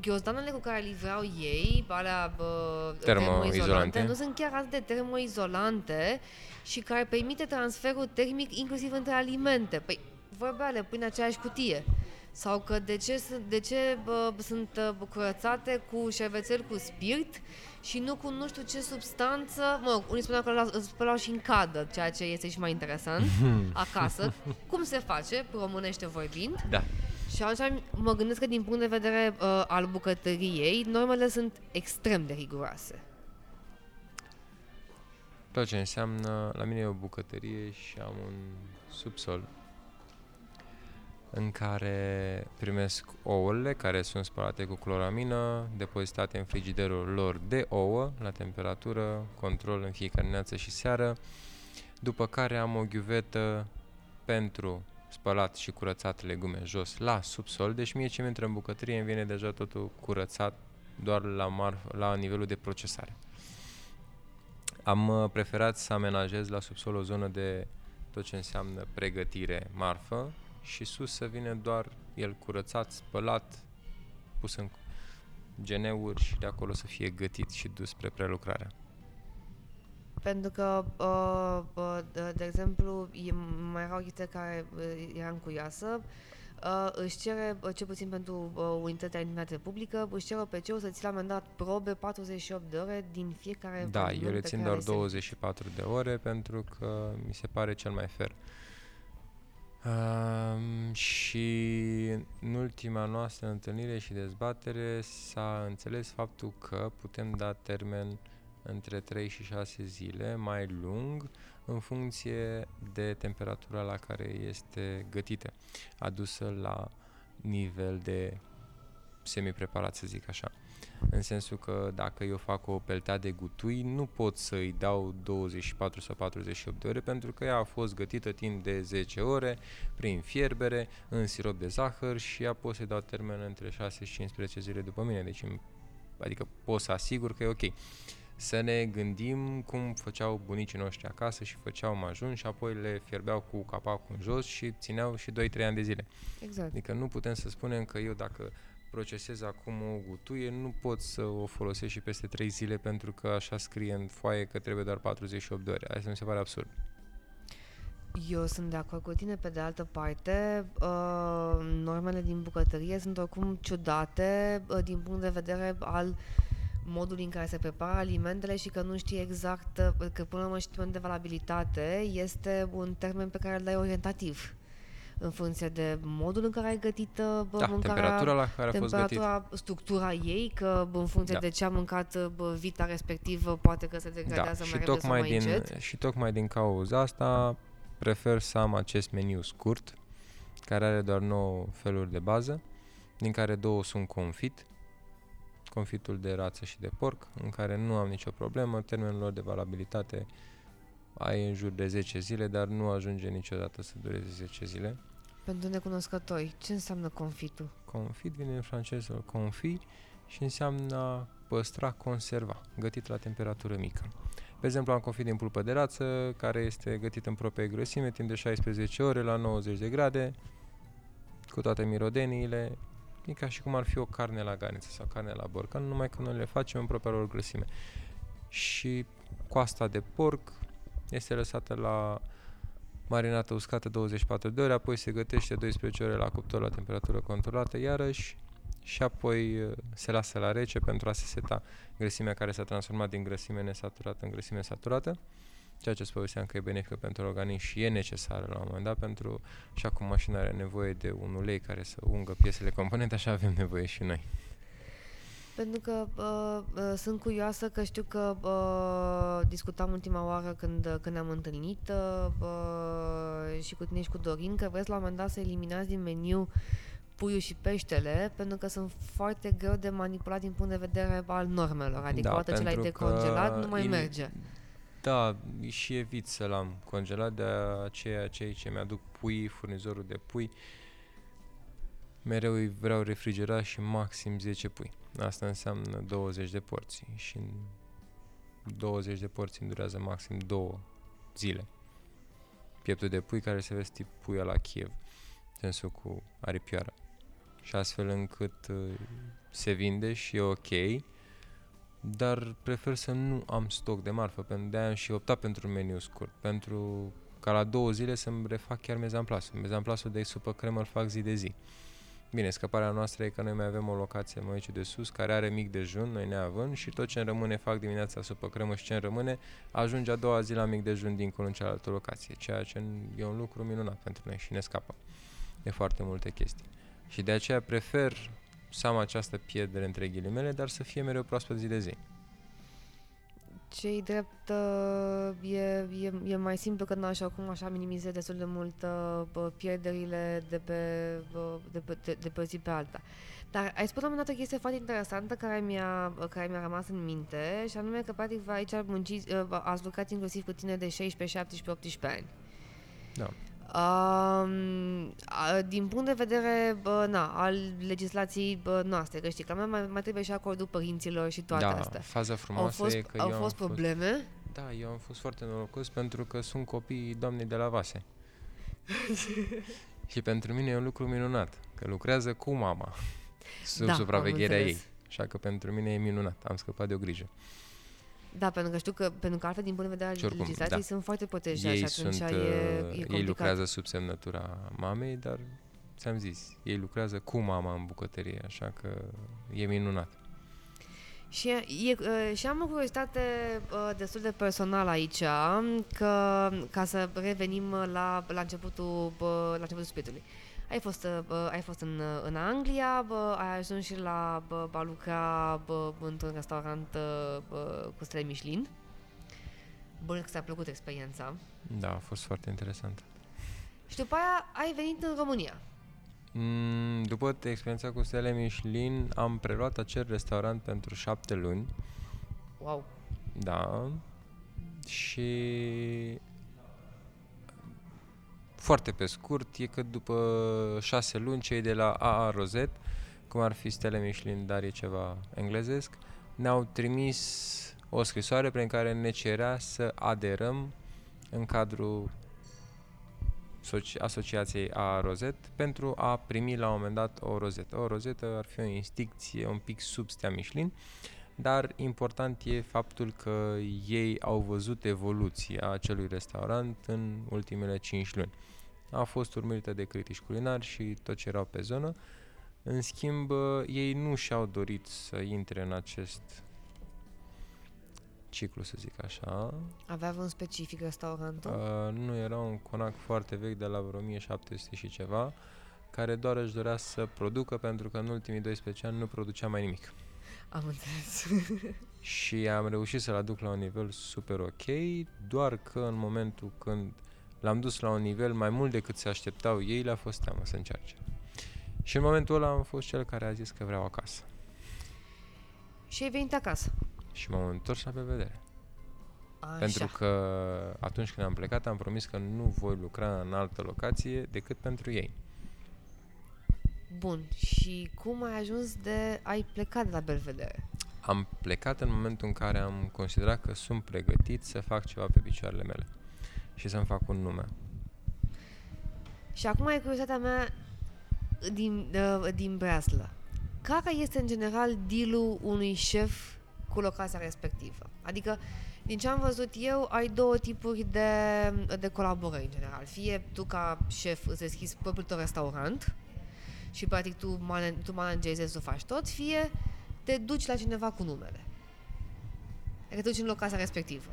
ghiozdanele cu care livrau ei, alea uh, termoizolante, nu sunt chiar atât de termoizolante și care permite transferul termic inclusiv între alimente. Păi, vorbea, le pui în aceeași cutie. Sau că de ce, de ce bă, sunt uh, curățate cu șervețel cu spirit și nu cu nu știu ce substanță, mă, unii spuneau că îl spălau și în cadă, ceea ce este și mai interesant, acasă. Cum se face, românește vorbind. Da. Și atunci mă gândesc că din punct de vedere uh, al bucătăriei, normele sunt extrem de riguroase. Tot ce înseamnă, la mine e o bucătărie și am un subsol în care primesc ouăle care sunt spălate cu cloramină, depozitate în frigiderul lor de ouă, la temperatură, control în fiecare dimineață și seară, după care am o ghiuvetă pentru spălat și curățat legume jos la subsol, deci mie ce mi intră în bucătărie îmi vine deja totul curățat doar la, mar- la nivelul de procesare. Am uh, preferat să amenajez la subsol o zonă de tot ce înseamnă pregătire, marfă și sus să vină doar el curățat, spălat, pus în geneuri și de acolo să fie gătit și dus spre prelucrare. Pentru că, uh, uh, de, de exemplu, e, mai era o chestie care uh, era în cuiasă, uh, își cere, uh, cel puțin pentru uh, unitatea intimitate publică, își cere OPC-ul să ți la mandat probe 48 de ore din fiecare Da, eveniment eu le pe țin care doar le semn. 24 de ore pentru că mi se pare cel mai fair. Um, și în ultima noastră întâlnire și dezbatere s-a înțeles faptul că putem da termen între 3 și 6 zile, mai lung, în funcție de temperatura la care este gătită, adusă la nivel de semi-preparat, să zic așa. În sensul că dacă eu fac o peltea de gutui, nu pot să-i dau 24 sau 48 de ore pentru că ea a fost gătită timp de 10 ore prin fierbere, în sirop de zahăr și ea pot să-i dau termen între 6 și 15 zile după mine. Deci, îmi- adică pot să asigur că e ok. Să ne gândim cum făceau bunicii noștri acasă și făceau majun și apoi le fierbeau cu capacul în jos și țineau și 2-3 ani de zile. Exact. Adică nu putem să spunem că eu dacă procesez acum o gutuie, nu pot să o folosesc și peste 3 zile pentru că așa scrie în foaie că trebuie doar 48 de ore. Asta mi se pare absurd. Eu sunt de acord cu tine, pe de altă parte, uh, normele din bucătărie sunt oricum ciudate uh, din punct de vedere al modului în care se prepară alimentele și că nu știi exact, uh, că până la urmă și termenul de valabilitate este un termen pe care îl dai orientativ în funcție de modul în care ai gătit uh, bă, Da, mâncarea, temperatura la care a fost gătit. temperatura, structura ei, că în funcție Da. de ce a mâncat bă, vita respectivă poate că se Da, degradează și mai repede sau tocmai, mai din, încet. și tocmai din cauza asta prefer să am acest meniu scurt, care are doar 9 feluri de bază, din care două sunt confit, confitul de rață și de porc, în care nu am nicio problemă, termenul lor de valabilitate ai în jur de 10 zile, dar nu ajunge niciodată să dureze 10 zile. Pentru necunoscători, ce înseamnă confitul? Confit vine în franceză confi și înseamnă a păstra, conserva, gătit la temperatură mică. De exemplu, am confit din pulpă de rață, care este gătit în proprie grăsime timp de 16 ore la 90 de grade, cu toate mirodeniile. E ca și cum ar fi o carne la garniță sau carne la borcan, numai că noi le facem în propria lor grăsime. Și coasta de porc este lăsată la marinată uscată 24 de ore, apoi se gătește 12 ore la cuptor la temperatură controlată, iarăși și apoi uh, se lasă la rece pentru a se seta grăsimea care s-a transformat din grăsime nesaturată în grăsime saturată, ceea ce îți povesteam că e benefică pentru organism și e necesară la un moment dat pentru și acum mașina are nevoie de un ulei care să ungă piesele componente, așa avem nevoie și noi. Pentru că uh, uh, sunt curioasă că știu că uh, discutam ultima oară când, când ne-am întâlnit uh, uh, și cu tine și cu Dorin că vreți la un moment dat să eliminați din meniu puiul și peștele pentru că sunt foarte greu de manipulat din punct de vedere al normelor. Adică Da, odată ce l-ai pentru că decongelat nu mai il- merge. Da, și evit să l-am congelat, de aceea cei ce mi-aduc pui, furnizorul de pui, mereu îi vreau refrigerat și maxim 10 pui. Asta înseamnă 20 de porții și în 20 de porții îmi durează maxim 2 zile. Pieptul de pui care se vede tip puia la Kiev, sensul cu aripioară. Și astfel încât uh, se vinde și e ok, dar prefer să nu am stoc de marfă, pentru de am și optat pentru un meniu scurt, pentru ca la două zile să-mi refac chiar mezamplasul. Mezamplasul de supă cremă îl fac zi de zi. Bine, scăparea noastră e că noi mai avem o locație mai aici de sus care are mic dejun, noi neavând și tot ce îmi rămâne fac dimineața supă cremă și ce îmi rămâne ajunge a doua zi la mic dejun dincolo în cealaltă locație, ceea ce e un lucru minunat pentru noi și ne scapă de foarte multe chestii. Și de aceea prefer să am această pierdere între ghilimele, dar să fie mereu proaspăt zi de zi. Cei drept uh, e, e, e mai simplu că n-așa acum așa minimizezi destul de mult uh, bă, pierderile de pe, bă, de, pe, de, de pe o zi pe alta. Dar ai spus la un moment dat o chestie foarte interesantă care mi-a, care mi-a rămas în minte și anume că practic vă aici munciți, uh, ați lucrat inclusiv cu tine de 16, 17, 18 ani. Da. Um, a, din punct de vedere bă, na, al legislației bă, noastre, că știi, că mai, mai trebuie și acordul părinților și toate da, astea. faza Au frumoasă fost, e că au eu fost am probleme? Fost, da, eu am fost foarte norocos pentru că sunt copiii doamnei de la Vase. și pentru mine e un lucru minunat, că lucrează cu mama, sub Da, am supravegherea ei. înțeles. Așa că pentru mine e minunat, am scăpat de o grijă. Da, pentru că știu că, pentru că altfel, din punct de vedere Și al oricum, legislației, da. sunt foarte protejați ei și atunci sunt, e, e uh, ei complicat. lucrează sub semnătura mamei, dar ți-am zis, ei lucrează cu mama în bucătărie, așa că e minunat. Și, e, e, și am o curiozitate uh, destul de personală aici, că ca să revenim la, la începutul, bă, la începutul spiritului. Ai fost, uh, bă, ai fost în, uh, în Anglia, bă, ai ajuns și la bă, a lucra bă, într-un restaurant uh, bă, cu stele Michelin. Bun, că ți-a plăcut experiența. Da, a fost foarte interesant. Și după aia ai venit în România. Mm, După experiența cu stele Michelin, am preluat acel restaurant pentru șapte luni, Wow! da, și foarte pe scurt, e că după șase luni cei de la AA Rozet, cum ar fi stele Michelin, dar e ceva englezesc, ne-au trimis o scrisoare prin care ne cerea să aderăm în cadrul soci- asociației a rozet pentru a primi la un moment dat o rozetă. O rozetă ar fi o instincție un pic sub stea Michelin, dar important e faptul că ei au văzut evoluția acelui restaurant în ultimele 5 luni. A fost urmărită de critici culinari și tot ce erau pe zonă. În schimb, ei nu și-au dorit să intre în acest ciclu, să zic așa, Avea un specific restaurantul? Uh, nu era un conac foarte vechi de la vreo 1700 și ceva, care doar își dorea să producă pentru că în ultimii 12 ani nu producea mai nimic. Am înțeles. Și am reușit să-l aduc la un nivel super ok, doar că în momentul când l-am dus la un nivel mai mult decât se așteptau ei, le-a fost teamă să încerce. Și în momentul ăla am fost cel care a zis că vreau acasă. și ai venit acasă. Și m-am întors la vedere. Așa. Pentru că atunci când am plecat am promis că nu voi lucra în altă locație decât pentru ei. Bun, și cum ai ajuns de... ai plecat de la Belvedere? Am plecat în momentul în care am considerat că sunt pregătit să fac ceva pe picioarele mele și să-mi fac un nume. Și acum e curiozitatea mea din, uh, din breaslă. Care este în general dealul unui șef cu locația respectivă? Adică, din ce am văzut eu, ai două tipuri de, de colaborări în general. Fie tu ca șef îți deschizi propriul tău restaurant și practic tu, man- tu managezi să faci tot, fie te duci la cineva cu numele. Adică te duci în locația respectivă.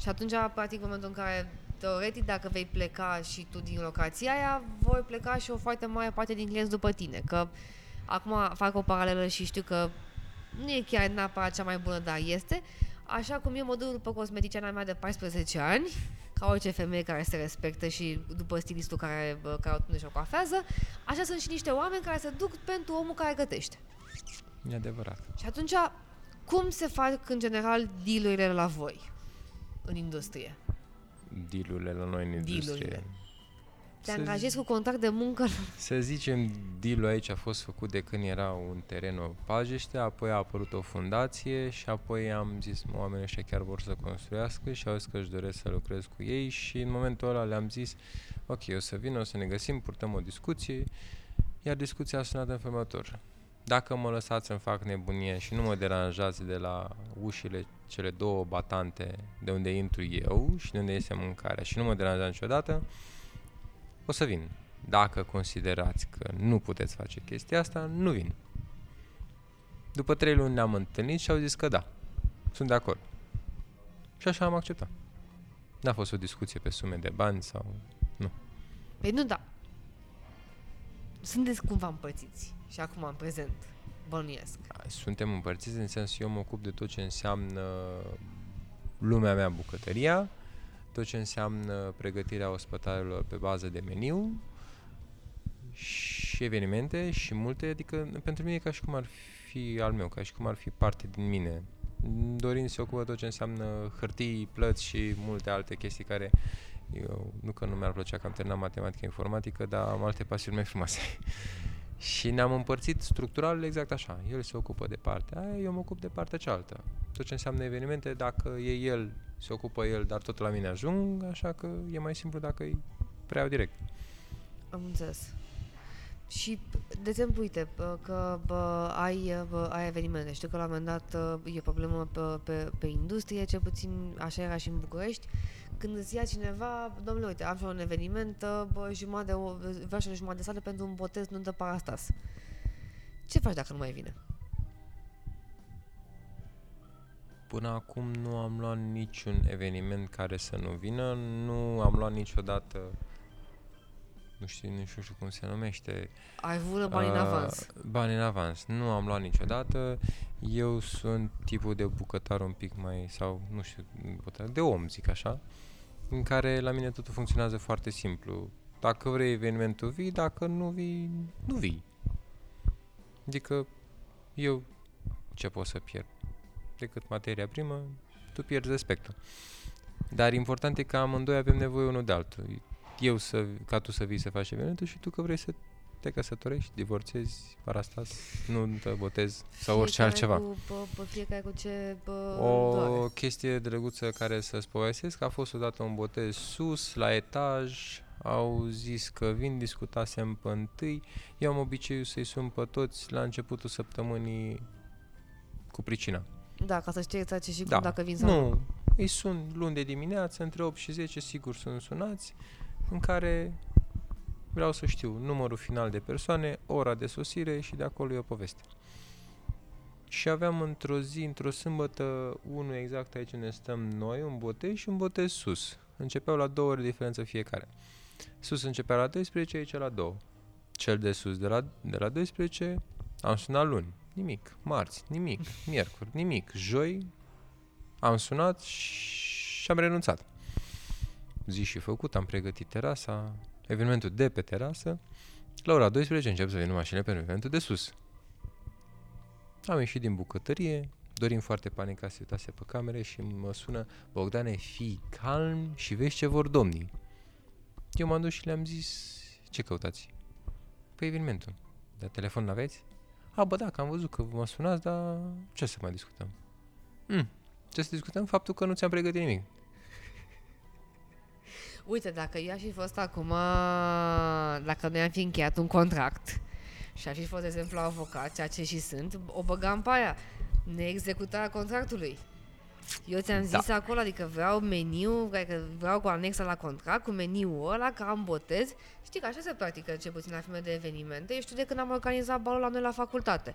Și atunci, practic, în momentul în care, teoretic, dacă vei pleca și tu din locația aia, voi pleca și o foarte mare parte din clienți după tine. Că acum fac o paralelă și știu că nu e chiar neapărat cea mai bună, dar este. Așa cum eu mă duc după cosmeticiana mea de 14 ani, ca orice femeie care se respectă și după stilistul care, bă, care o tune și o coafează, așa sunt și niște oameni care se duc pentru omul care gătește. E adevărat. Și atunci, cum se fac în general dealurile la voi în industrie? Dealurile la noi în industrie. Dealurile. Te Să angajezi cu contract de muncă? Să zicem, dealul aici a fost făcut de când era un teren o pajește, apoi a apărut o fundație și apoi am zis, mă, oamenii ăștia chiar vor să construiască și au zis că își doresc să lucrez cu ei și în momentul ăla le-am zis, ok, o să vin, o să ne găsim, purtăm o discuție, iar discuția a sunat în felul următor. Dacă mă lăsați să-mi fac nebunie și nu mă deranjați de la ușile cele două batante de unde intru eu și de unde iese mâncarea și nu mă deranjați niciodată, o să vin. Dacă considerați că nu puteți face chestia asta, nu vin. După trei luni ne-am întâlnit și au zis că da, sunt de acord. Și așa am acceptat. N-a fost o discuție pe sume de bani sau... Păi nu, da. Sunteți cumva împărțiți. Și acum, în prezent, bănuiesc. Suntem împărțiți în sens eu mă ocup de tot ce înseamnă lumea mea bucătăria, tot ce înseamnă pregătirea ospătarilor pe bază de meniu și evenimente și multe, adică pentru mine e ca și cum ar fi al meu, ca și cum ar fi parte din mine. Dorin se ocupă tot ce înseamnă hârtii, plăți și multe alte chestii care Eu, nu că nu mi-ar plăcea că am terminat matematică informatică, dar am alte pasiuni mai frumoase. și ne-am împărțit structural exact așa. El se ocupă de partea aia, eu mă ocup de partea cealaltă. Tot ce înseamnă evenimente, dacă e el, se ocupă el, dar tot la mine ajung, așa că e mai simplu dacă îi preiau direct. Am înțeles. Și, de exemplu, uite, bă, că bă, ai, bă, ai evenimente. Știu că la un moment dat uh, e problemă pe, pe, pe industrie, cel puțin așa era și în București. Când îți ia cineva, domnule, uite, am și un eveniment, uh, bă, jumătate de, o- vreau și o jumătate de sală pentru un botez nuntă parastas. Ce faci dacă nu mai vine? Până acum nu am luat niciun eveniment care să nu vină, nu am luat niciodată, nu știu, nu știu cum se numește, Ai vână bani în Uh, avans. Bani în avans. Nu am luat niciodată. Eu sunt tipul de bucătar un pic mai, sau nu știu, bucătar, de om, zic așa, în care la mine totul funcționează foarte simplu. Dacă vrei evenimentul, vii, dacă nu vii, nu vii. Adică eu ce pot să pierd? Decât materia primă, tu pierzi respectul. Dar important e că amândoi avem nevoie unul de altul. Eu să, ca tu să vii să faci evenimentul și tu că vrei să te căsătorești, divorțezi, parastas, nuntă, botez sau orice Fiecare altceva. Cu, bă, bă, fiecare cu ce bă, O doare. chestie drăguță care să-ți povestesc, a fost odată un botez sus, la etaj, au zis că vin, discutasem pe întâi, eu am obiceiul să-i sun pe toți la începutul săptămânii cu pricina. Da, ca să știi exact ce și cum Da. dacă vin sau Nu, îi sun luni de dimineață, între 8 și 10, sigur sunt sunați, în care vreau să știu numărul final de persoane, ora de sosire și de acolo e o poveste. Și aveam într-o zi, într-o sâmbătă, unul exact aici unde stăm noi, un botez și un botez sus. Începeau la două ore diferență fiecare. Sus începea la 12, aici la 2. Cel de sus de la, de la 12 am sunat luni. Nimic. Marți, nimic. Miercuri, nimic. Joi, am sunat și am renunțat. Zi și făcut, am pregătit terasa, evenimentul de pe terasă. La ora 12 încep să vină mașinile pentru evenimentul de sus. Am ieșit din bucătărie, Dorin foarte panicat se uitase pe camere și mă sună Bogdane, fii calm și vezi ce vor domnii. Eu m-am dus și le-am zis, ce căutați? Pe evenimentul. Dar telefon n-aveți? A, bă, da, că am văzut că mă sunați, dar ce să mai discutăm? Mm, ce să discutăm? Faptul că nu ți-am pregătit nimic. Uite, dacă eu aș fi fost acum, dacă noi am fi încheiat un contract și aș fi fost, de exemplu, avocat, ceea ce și sunt, o băgam pe aia, neexecutarea contractului. Eu ți-am Da. zis acolo, adică vreau meniu, adică vreau cu anexa la contract, cu meniul ăla, că am botez. Știi că așa se practică cel puțin la firme de evenimente. Eu știu de când am organizat balul la noi la facultate.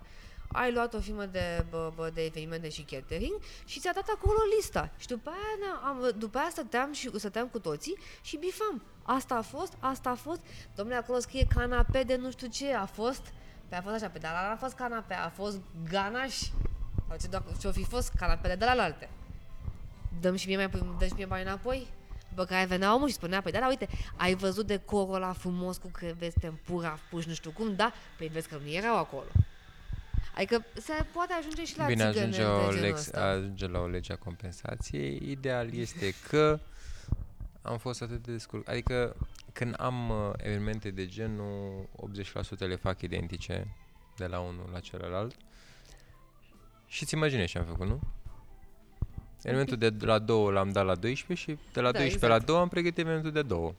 Ai luat o firmă de, bă, bă, de evenimente și catering și ți-a dat acolo lista. Și după aia, na, am, după aia stăteam, și, stăteam cu toții și bifam. Asta a fost, asta a fost. Domnule, acolo scrie canape de nu știu ce a fost. Pe a fost așa, pe dar n-a fost canape, a fost ganaș. Sau ce, doar- ce-o fi fost canapele de la alte. Dăm și mie mai dăm și mie bani înapoi? După care venea omul și spunea, păi da, da, uite, ai văzut decorul ăla frumos cu crevezi, tempura, puși, nu știu cum, da? Păi vezi că nu erau acolo. Adică se poate ajunge și la Bine, țigăne ajunge, de o genul lex, ăsta. ajunge la o lege a compensației. Ideal este că am fost atât de descurc. Adică când am uh, evenimente de genul, 80% le fac identice de la unul la celălalt. Și ți imaginezi ce am făcut, nu? Evenimentul de la 2 l-am dat la 12 și de la Da, 12 exact. la 2 am pregătit evenimentul de 2.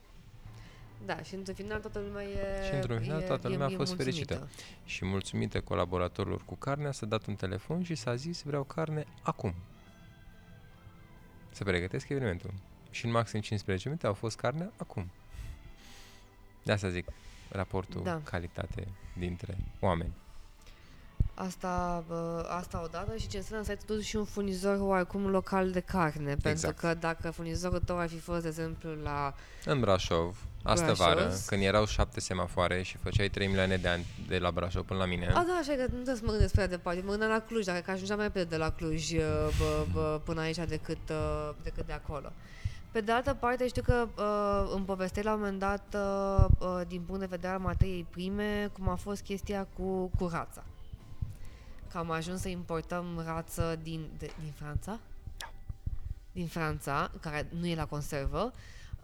Da, și într-un final toată lumea e Și într-un final e- toată e- lumea a e fost mulțumită. fericită. Și mulțumită colaboratorilor cu carnea s-a dat un telefon și s-a zis vreau carne acum. Să pregătesc evenimentul. Și în maxim 15 minute au fost carnea acum. De asta zic, raportul Da. calitate dintre oameni. Asta, bă, asta odată și ce înseamnă să ai totuși și un furnizor oarecum local de carne. Pentru Exact. că dacă furnizorul tău ar fi fost, de exemplu, la... În Brașov, astă Brașov. vară, când erau șapte semafoare și făceai 3 milioane de ani de la Brașov până la mine, A, da, așa că nu trebuie să mă gândesc prea departe. Mă gândeam la Cluj, dacă că ajungeam mai repede de la Cluj uh, bă, bă, până aici decât, uh, decât de acolo. Pe de altă parte, știu că uh, îmi povesteai la un moment dat, uh, uh, din punct de vedere al materiei prime, cum a fost chestia cu, cu rața. Că am ajuns să importăm rață din, de, din Franța? Din Franța, care nu e la conservă,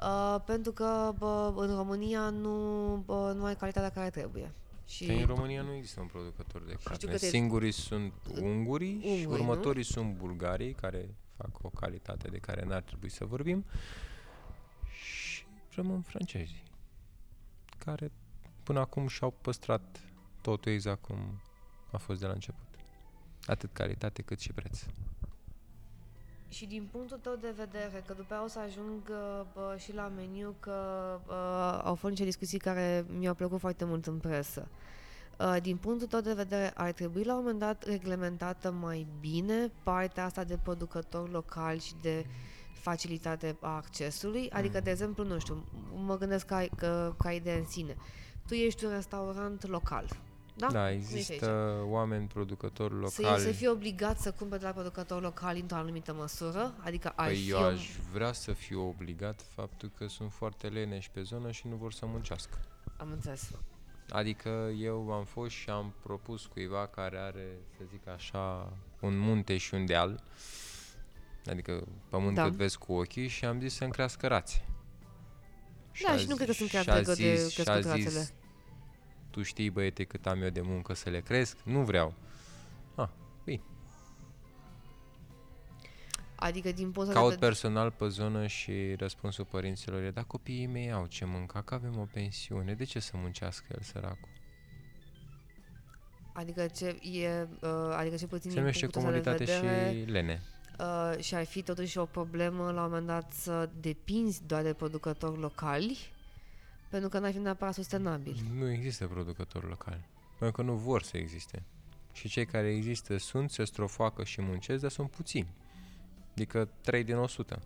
Uh, pentru că bă, în România nu, bă, nu ai calitatea care trebuie. Și că în România nu există un producător de carne. că Singurii sunt ungurii Unguri, și următorii nu? sunt bulgarii, care fac o calitate de care n-ar trebui să vorbim. Și rămân francezii, care până acum și-au păstrat totul exact cum a fost de la început. Atât calitate cât și preț. Și din punctul tău de vedere, că după aia o să ajung bă, și la meniu, că bă, au fost niște discuții care mi-au plăcut foarte mult în presă. Din punctul tău de vedere, ar trebui la un moment dat reglementată mai bine partea asta de producători locali și de facilitate a accesului? Adică, mm. de exemplu, nu știu, mă gândesc ca, ca, ca idee în sine. Tu ești un restaurant local, da? Da, există oameni producători locali. Să, să fie obligat să cumpere de la producători locali într-o anumită măsură? Adică păi fi eu aș vrea să fiu obligat faptul că sunt foarte leneși pe zonă și nu vor să muncească. Am înțeles. Adică eu am fost și am propus cuiva care are, să zic așa, un munte și un deal, adică pământ da. cât vezi cu ochii și am zis să-mi crească rațe. Da, și, și nu cred că sunt chiar de crescut rațele tu știi, băiete, cât am eu de muncă să le cresc? Nu vreau. Ah, bine. Adică din poza Caut de... personal pe zonă și răspunsul părinților e, dar copiii mei au ce mânca, că avem o pensiune, de ce să muncească el săracul? Adică ce e, uh, adică ce puțin Se numește comunitate vedere, și lene. Uh, și ar fi totuși o problemă la un moment dat să depinzi doar de producători locali pentru că n-ar fi neapărat sustenabil. Nu există producători locali. Pentru că nu vor să existe. Și cei care există sunt, se strofoacă și muncesc, dar sunt puțini. Adică 3 din 100.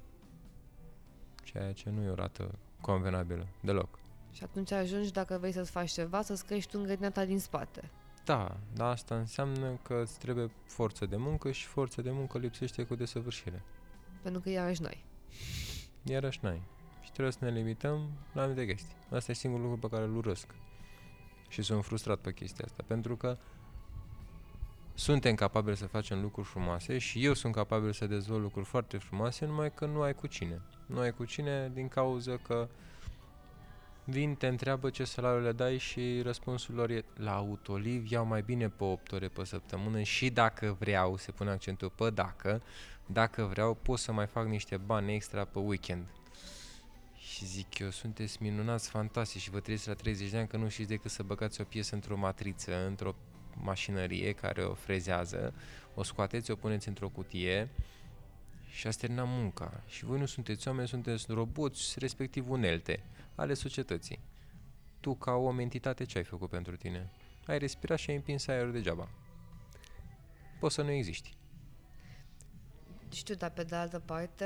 Ceea ce nu e o rată convenabilă, deloc. Și atunci ajungi, dacă vrei să-ți faci ceva, să-ți crești un ta din spate. Da, dar asta înseamnă că îți trebuie forță de muncă și forță de muncă lipsește cu desăvârșire. Pentru că iarăși n-ai. Iarăși n-ai trebuie să ne limităm la anumite chestii. Asta e singurul lucru pe care îl urăsc. Și sunt frustrat pe chestia asta, pentru că suntem capabili să facem lucruri frumoase și eu sunt capabil să dezvolt lucruri foarte frumoase, numai că nu ai cu cine. Nu ai cu cine din cauza că vin, te întreabă ce salariu le dai și răspunsul lor e la autoliv iau mai bine pe 8 ore pe săptămână și dacă vreau, se pune accentul pe dacă, dacă vreau pot să mai fac niște bani extra pe weekend. Și zic eu, sunteți minunați, fantastici și vă trăiesc la 30 de ani că nu știți decât să băgați o piesă într-o matriță, într-o mașinărie care o frezează, o scoateți, o puneți într-o cutie și ați terminat munca. Și voi nu sunteți oameni, sunteți roboți, respectiv unelte ale societății. Tu, ca o entitate, ce ai făcut pentru tine? Ai respirat și ai împins aerul degeaba. Poți să nu existi. Știu, dar pe de altă parte,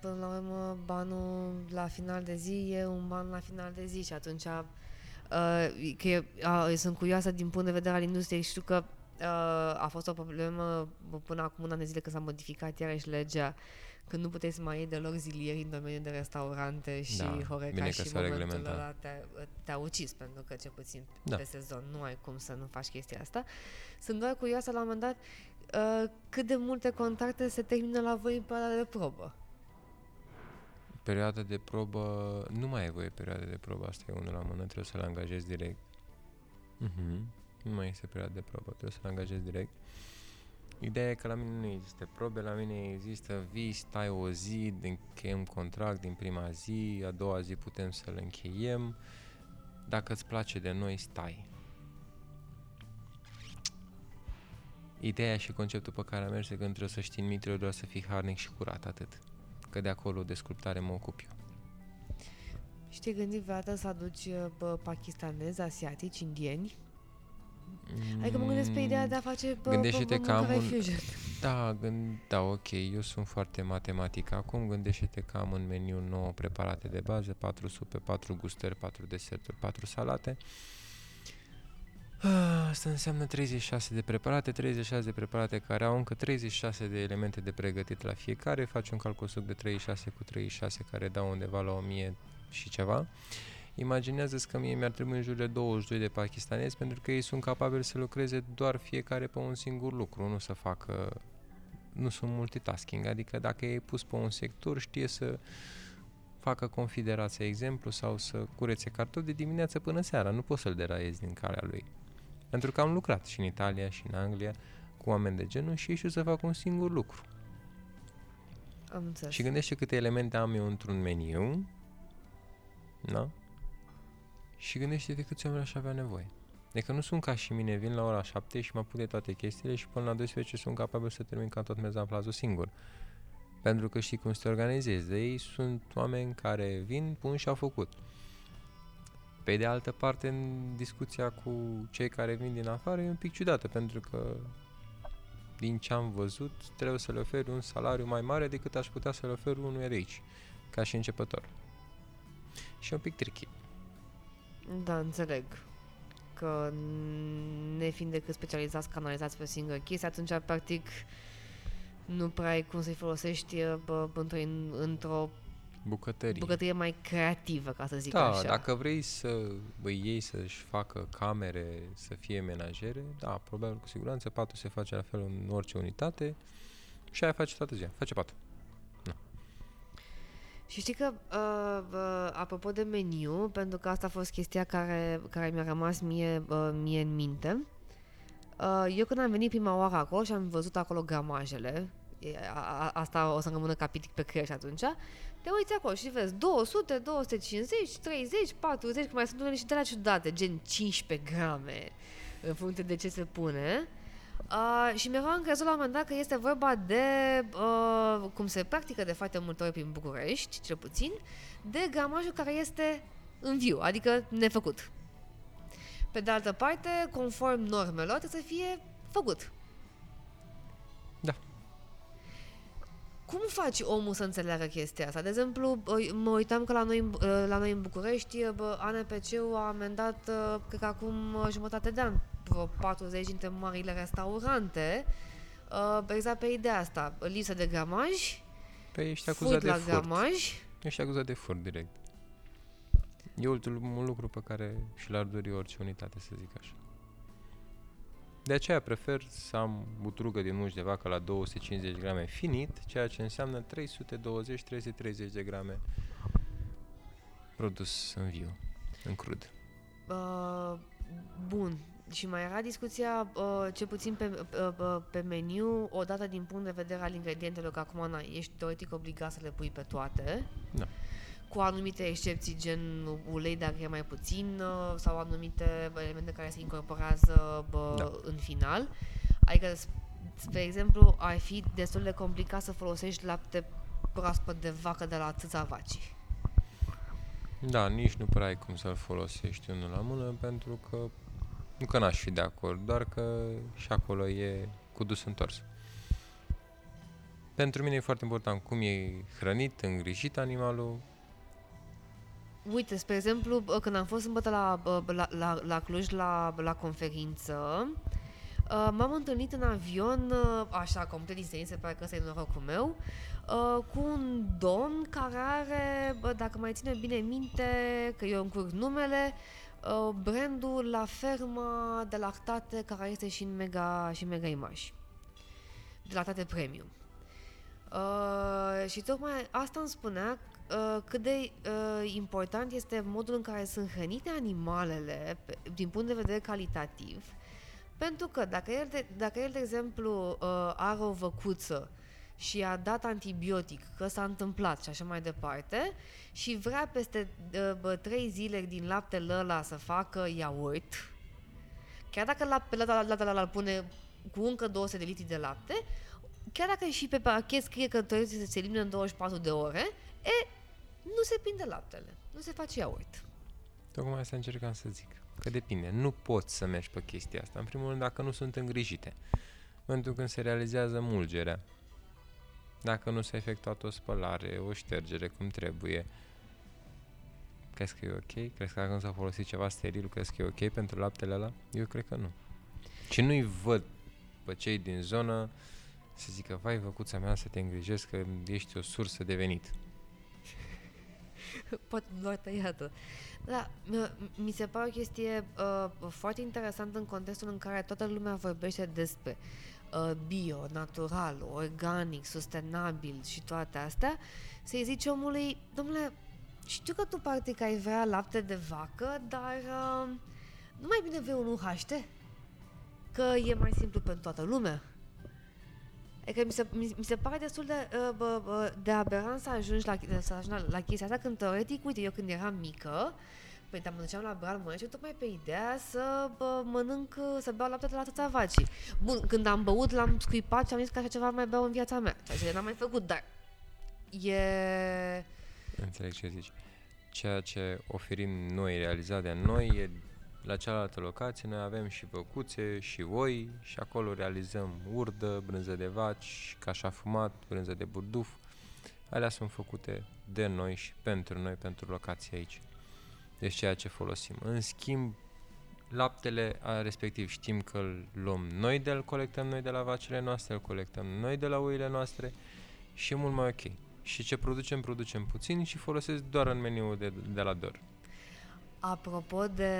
până la urmă, banul la final de zi e un ban la final de zi și atunci uh, că eu, uh, sunt curioasă din punct de vedere al industriei. Știu că uh, a fost o problemă până acum un an de zile când s-a modificat iarăși legea când nu puteți mai iei deloc zilieri în domeniul de restaurante și da, Horeca și momentul ăla te, te-a ucis pentru că ce puțin da. pe sezon nu ai cum să nu faci chestia asta. Sunt doar curioasă la un moment dat uh, cât de multe contracte se termină la voi în perioada de probă. Perioada de probă, nu mai e voie perioada de probă, asta e unul la mână, trebuie să-l angajezi direct. Uh-huh. Nu mai este perioada de probă, trebuie să-l angajezi direct. Ideea e că la mine nu există probe, la mine există vii, stai o zi, încheiem contract din prima zi, a doua zi putem să-l încheiem. Dacă îți place de noi, stai. Ideea și conceptul pe care am mers e că trebuie să știi în mitră doar să fii harnic și curat, atât. Că de acolo de sculptare mă ocup eu. Știi gândit vreodată să aduci bă, pakistanezi, asiatici, indieni? Mm, adică mă gândesc pe ideea de a face bă, gândește-te bă, că am un... Da, gând... da, ok, eu sunt foarte matematic acum, gândește-te că am în meniu 9 preparate de bază, 4 supe, 4 gustări, 4 deserturi, 4 salate. Ah, asta înseamnă 36 de preparate, 36 de preparate care au încă 36 de elemente de pregătit la fiecare, faci un calcul suc de 36 cu 36 care dau undeva la 1000 și ceva. Imaginează-ți că mie mi-ar trebui în jur de 22 de pakistanezi pentru că ei sunt capabili să lucreze doar fiecare pe un singur lucru, nu să facă nu sunt multitasking, adică dacă e pus pe un sector știe să facă confiderația exemplu sau să curețe cartofi de dimineață până seara. Nu poți să-l deraiezi din calea lui. Pentru că am lucrat și în Italia și în Anglia cu oameni de genul și ei știu să fac un singur lucru. Am înțeles. Și gândește câte elemente am eu într-un meniu, da? Și gândește de câți oameni aș avea nevoie. Adică nu sunt ca și mine, vin la ora 7 și mă apuc de toate chestiile și până la 12 sunt capabil să termin ca tot mezamplazul singur. Pentru că știi cum să te organizezi. De ei sunt oameni care vin, pun și au făcut. Pe de altă parte, în discuția cu cei care vin din afară e un pic ciudată, pentru că din ce am văzut, trebuie să le oferi un salariu mai mare decât aș putea să le ofer unui de aici, ca și începător. Și e un pic tricky. Da, înțeleg. Că ne fiind decât specializați, canalizați pe singură chestie, atunci, practic, nu prea ai cum să-i folosești bă, într-o, într-o Bucătărie. bucătărie mai creativă, ca să zic da, așa. dacă vrei să îi iei să-și facă camere, să fie menajere, da, probabil cu siguranță patul se face la fel în orice unitate și aia face toată ziua, face patul. Și știi că, uh, uh, apropo de meniu, pentru că asta a fost chestia care, care mi-a rămas mie, uh, mie în minte, uh, eu când am venit prima oară acolo și am văzut acolo gramajele, e, a, a, asta o să rămână capitic pe creier și atunci, te uiți acolo și vezi 200, 250, 30, 40, că mai sunt unele și de la ciudate, gen 15 grame, în funcție de ce se pune. Uh, și mi-era încrezut la un moment dat că este vorba de, uh, cum se practică de foarte multe ori prin București, cel puțin, de gramajul care este în viu, adică nefăcut. Pe de altă parte, conform normelor, trebuie să fie făcut. Da. Cum faci omul să înțeleagă chestia asta? De exemplu, bă, mă uitam că la noi, în- la noi în București, bă, ANPC-ul a amendat, uh, cred că acum uh, jumătate de an, vreo 40 dintre marile restaurante, uh, exact pe ideea asta, lipsă de gramaj, Pe ești furt acuzat de la furt. gramaj, Ești acuzat de furt direct. E ultimul lucru pe care și l-ar dori orice unitate, să zic așa. De aceea prefer să am buturugă din mușchi de vacă la 250 grame finit, ceea ce înseamnă 320-330 de grame produs în viu, în crud. Uh, bun. Și mai era discuția, uh, ce puțin pe, uh, uh, pe meniu, odată din punct de vedere al ingredientelor, că acum na, ești teoretic obligat să le pui pe toate. Da. Cu anumite excepții, gen ulei de agria mai puțin uh, sau anumite elemente care se incorporează bă, Da. în final. Adică, s- spre exemplu, ar fi destul de complicat să folosești lapte proaspăt de vacă de la țâța vacii. Da, nici nu prea ai cum să-l folosești unul la mână, pentru că, nu că n-aș fi de acord, doar că și acolo e cu dus întors. Pentru mine e foarte important cum e hrănit, îngrijit animalul, Uite, spre exemplu, bă, când am fost sâmbătă la, bă, la, la, la Cluj la, la conferință, uh, m-am întâlnit în avion, uh, așa, complet distrăit, se pare că ăsta e norocul meu, uh, cu un domn care are, bă, dacă mai ține bine minte, că eu încurc numele, uh, brandul La Ferma de lactate, care este și în Mega, și în mega Image. De lactate premium. Uh, și tocmai asta îmi spunea uh, cât de uh, important este modul în care sunt hrănite animalele pe, din punct de vedere calitativ. Pentru că dacă el, de, dacă el de exemplu, uh, are o văcuță și a dat antibiotic, că s-a întâmplat și așa mai departe, și vrea peste uh, bă, trei zile din laptele ăla să facă iaurt, chiar dacă laptele ăla la, la, la, pune cu încă 200 de litri de lapte, chiar dacă și pe pachet scrie că trebuie să se elimine în 24 de ore, e, nu se prinde laptele, nu se face iaurt. Tocmai asta încercam să zic. Că depinde. Nu poți să mergi pe chestia asta. În primul rând, dacă nu sunt îngrijite. În momentul când se realizează mulgerea, dacă nu s-a efectuat o spălare, o ștergere cum trebuie, crezi că e ok? Crezi că dacă nu s-a folosit ceva steril, crezi că e ok pentru laptele ăla? Eu cred că nu. Și nu-i văd pe cei din zonă să zică, vai, văcuța mea, să te îngrijesc că ești o sursă de venit. Poate doar tăiată. Da, mi- mi se pare o chestie uh, foarte interesantă în contextul în care toată lumea vorbește despre uh, bio, natural, organic, sustenabil și toate astea, să-i zici omului, domnule, știu că tu practic ai vrea lapte de vacă, dar uh, nu mai bine vrei un UHT? Că e mai simplu pentru toată lumea. Adică mi se, mi, mi se pare destul de, uh, bă, bă, de aberant să ajungi la, să ajungi la, la chestia asta când teoretic, uite, eu când eram mică, Păi mă duceam la Bral Mănești tocmai pe ideea să bă, mănânc, să beau lapte de la tăța vacii. Bun, când am băut, l-am scuipat și am zis că așa ceva mai beau în viața mea. Ceea ce n-am mai făcut, dar e... Înțeleg ce zici. Ceea ce oferim noi, realizat de noi, e la cealaltă locație noi avem și băcuțe și oi și acolo realizăm urdă, brânză de vaci, cașa fumat, brânză de burduf. Alea sunt făcute de noi și pentru noi, pentru locația aici. Deci ceea ce folosim. În schimb, laptele respectiv știm că îl luăm noi de îl colectăm noi de la vacile noastre, îl colectăm noi de la oile noastre și e mult mai ok. Și ce producem, producem puțin și folosesc doar în meniul de, de la DOR. Apropo de,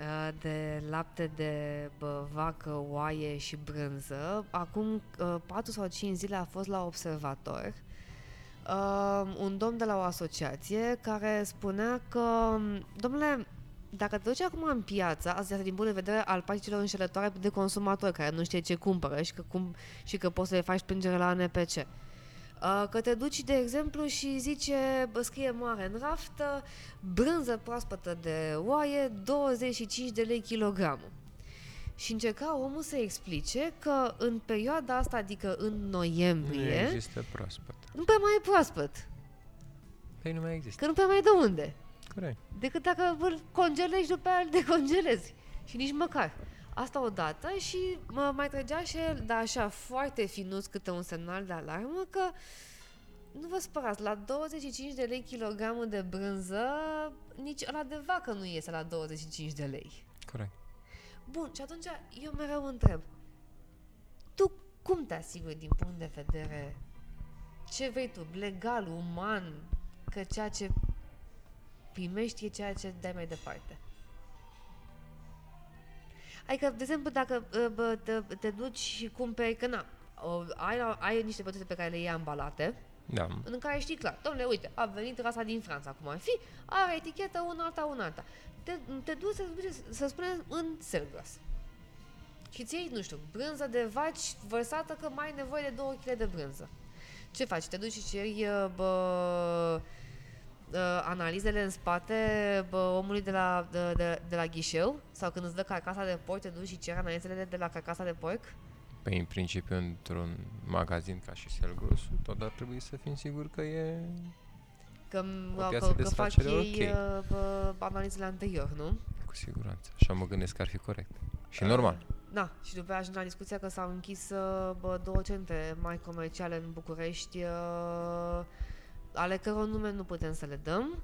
uh, de lapte de bă, vacă, oaie și brânză, acum 4 uh, sau 5 zile a fost la observator uh, un domn de la o asociație care spunea că, domnule, dacă te duci acum în piață, asta din punct de vedere al practicilor înșelătoare de consumator care nu știe ce cumpără și că, cum, și că poți să le faci plângere la NPC. Uh, că te duci, de exemplu, și zice, scrie mare în raft, brânză proaspătă de oaie, 25 de lei kilogramul. Și încerca omul să explice că în perioada asta, adică în noiembrie... Nu există proaspăt. Nu prea mai e proaspăt. Păi nu mai există. Că nu prea mai de unde. Corect. Decât dacă îl congelezi după aia îl decongelezi. Și nici măcar. Asta odată și mă mai trăgea și el, dar așa, foarte finuț câte un semnal de alarmă că nu vă spărați, la 25 de lei kilogramul de brânză, nici ăla de vacă nu iese la 25 de lei. Corect. Bun, și atunci eu mereu întreb, tu cum te asiguri din punct de vedere ce vrei tu, legal, uman, că ceea ce primești e ceea ce dai mai departe? Adică, de exemplu, dacă uh, bă, te, te duci și cumperi, că na, ai, ai niște produse pe care le iei ambalate, da. în care știi clar, domnule, uite, a venit rasa din Franța, cum ar fi, are etichetă una alta, una alta. Te, te duci să, să spunem în Selgras. Și ți iei, nu știu, brânză de vaci vărsată că mai ai nevoie de 2 kg de brânză. Ce faci? Te duci și ceri uh, bă, uh, analizele în spate bă, omului de la, de, de, de la ghișeu? Sau când îți dă carcasa de porc, te duci și ceri analizele de la carcasa de porc? Păi, în principiu, într-un magazin ca și Selgros, tot ar trebui să fim siguri că e Că, o că, că fac ei okay. uh, analizele anterior, nu? Cu siguranță. Așa mă gândesc că ar fi corect. Și uh, normal. Da, și după aia ajung la discuția că s-au închis uh, bă, două centre mai comerciale în București, uh, ale căror nume nu putem să le dăm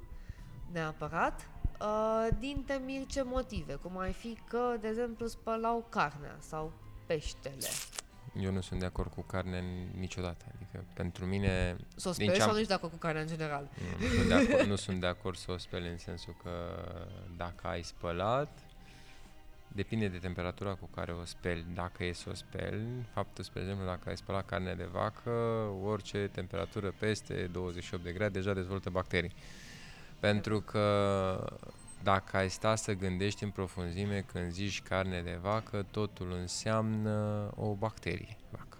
neapărat, uh, din temir ce motive, cum ar fi că, de exemplu, spălau carnea sau peștele. Eu nu sunt de acord cu carne niciodată. Adică pentru mine... Să o speli sau nu ești de acord cu carnea în general? Nu, nu, sunt de acord, nu sunt de acord să o speli în sensul că dacă ai spălat, depinde de temperatura cu care o speli. Dacă e să o speli, faptul, spre exemplu, dacă ai spălat carne de vacă, orice temperatură peste 28 de grade deja dezvoltă bacterii. Pentru că dacă ai sta să gândești în profunzime când zici carne de vacă, totul înseamnă o bacterie, vacă.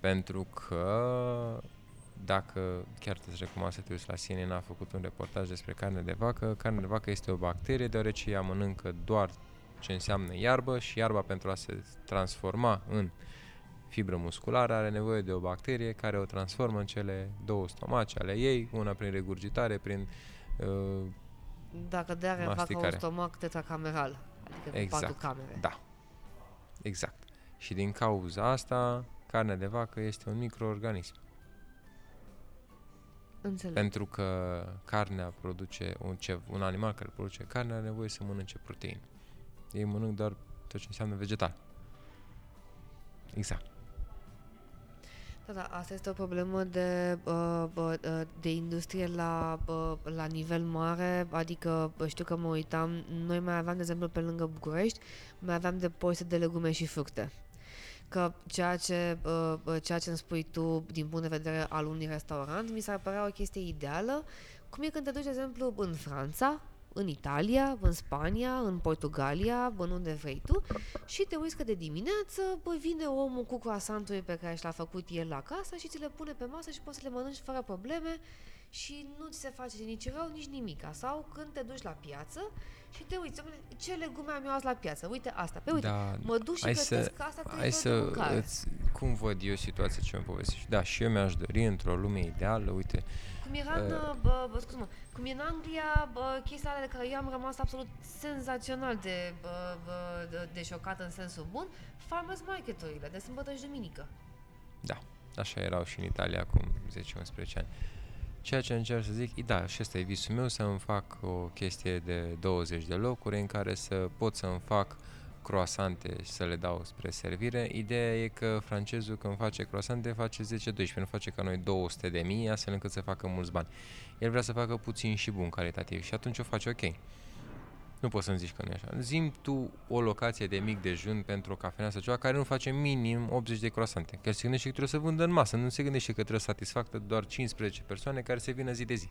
Pentru că dacă chiar te recomand să te uiți la CNN a făcut un reportaj despre carne de vacă, carne de vacă este o bacterie deoarece ea mănâncă doar ce înseamnă iarbă și iarba pentru a se transforma în fibră musculară are nevoie de o bacterie care o transformă în cele două stomace ale ei, una prin regurgitare, prin uh, dacă de are facă un stomac tetracameral, adică exact. patru camere. Da. Exact. Și din cauza asta, carnea de vacă este un microorganism. Înțeleg. Pentru că carnea produce, un, ce, un animal care produce carne are nevoie să mănânce proteine. Ei mănânc doar tot ce înseamnă vegetal. Exact. Da, da, asta este o problemă de, uh, uh, de industrie la, uh, la nivel mare, adică știu că mă uitam, noi mai aveam, de exemplu, pe lângă București, mai aveam depozite de legume și fructe. Că ceea ce, ceea ce îmi spui tu din punct de vedere al unui restaurant mi s-ar părea o chestie ideală, Cum e când te duci, de exemplu, în Franța, în Italia, în Spania, în Portugalia, în unde vrei tu și te uiți că de dimineață bă, vine omul cu croasantul pe care și l-a făcut el la casă și ți le pune pe masă și poți să le mănânci fără probleme și nu ți se face nici rău, nici nimica. Sau când te duci la piață și te uiți, "Dom'le, ce legume am eu azi la piață? Uite asta. Pe uite, Da, mă duc și hai gătesc să- asta trei Hai feluri de să mâncare. îți, cum văd eu situația ce mi povestești. Da, și eu mi-aș dori într-o lume ideală, uite, Cum era în, Uh, bă, bă, scuze-mă, cum e în Anglia, bă, chestia alea de care eu am rămas absolut senzațional de, bă, bă, de, de șocat în sensul bun, farmers market-urile de sâmbătă și duminică. da, așa erau și în Italia acum 10-11 ani. Ceea ce încerc să zic, e, da, și ăsta e visul meu, să îmi fac o chestie de 20 de locuri în care să pot să-mi fac croasante și să le dau spre servire. Ideea e că francezul când face croasante face 10-12, nu face ca noi 200 de mii, astfel încât să facă mulți bani. El vrea să facă puțin și bun calitativ și atunci o face ok. Nu poți să-mi zici că nu e așa. Zim tu o locație de mic dejun pentru o cafenea sau ceva care nu face minim 80 de croasante. Chiar se gândește că trebuie să vândă în masă, nu se gândește că trebuie să satisfacă doar 15 persoane care se vină zi de zi.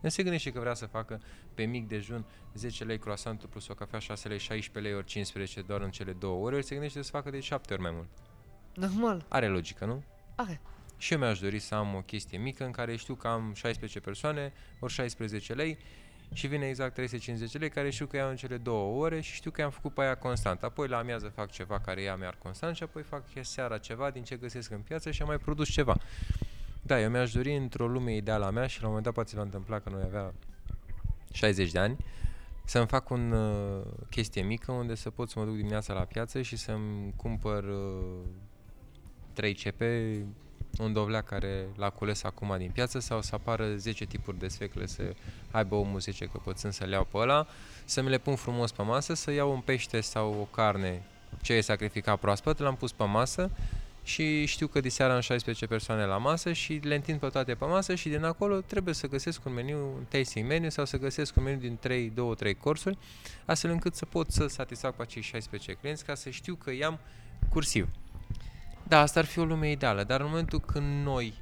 Nu se gândește că vrea să facă pe mic dejun 10 lei croasantul plus o cafea 6 lei, 16 lei ori 15 doar în cele două ore, el se gândește să facă de 7 ori mai mult. Normal. Are logică, nu? Are. Și eu mi-aș dori să am o chestie mică în care știu că am 16 persoane, ori 16 lei și vine exact 350 lei care știu că iau în cele două ore și știu că i-am făcut pe aia constant. Apoi la amiază fac ceva care ea mi-ar constant și apoi fac seara ceva din ce găsesc în piață și am mai produs ceva. Da, eu mi-aș dori într-o lume ideală a mea și la un moment dat poate se va întâmpla că noi avea 60 de ani să-mi fac un uh, chestie mică unde să pot să mă duc dimineața la piață și să-mi cumpăr uh, 3 cepe, un dovleac care l-a cules acum din piață sau să apară 10 tipuri de sfecle, să aibă omul 10 căpățâni să le iau pe ăla, să mi le pun frumos pe masă, să iau un pește sau o carne ce e sacrificat proaspăt, l-am pus pe masă și știu că diseară am 16 persoane la masă și le întind pe toate pe masă și din acolo trebuie să găsesc un meniu, un tasting menu sau să găsesc un meniu din 3, 2, 3 corsuri, astfel încât să pot să satisfac pe acei 16 clienți ca să știu că i-am cursiv. Da, asta ar fi o lume ideală, dar în momentul când noi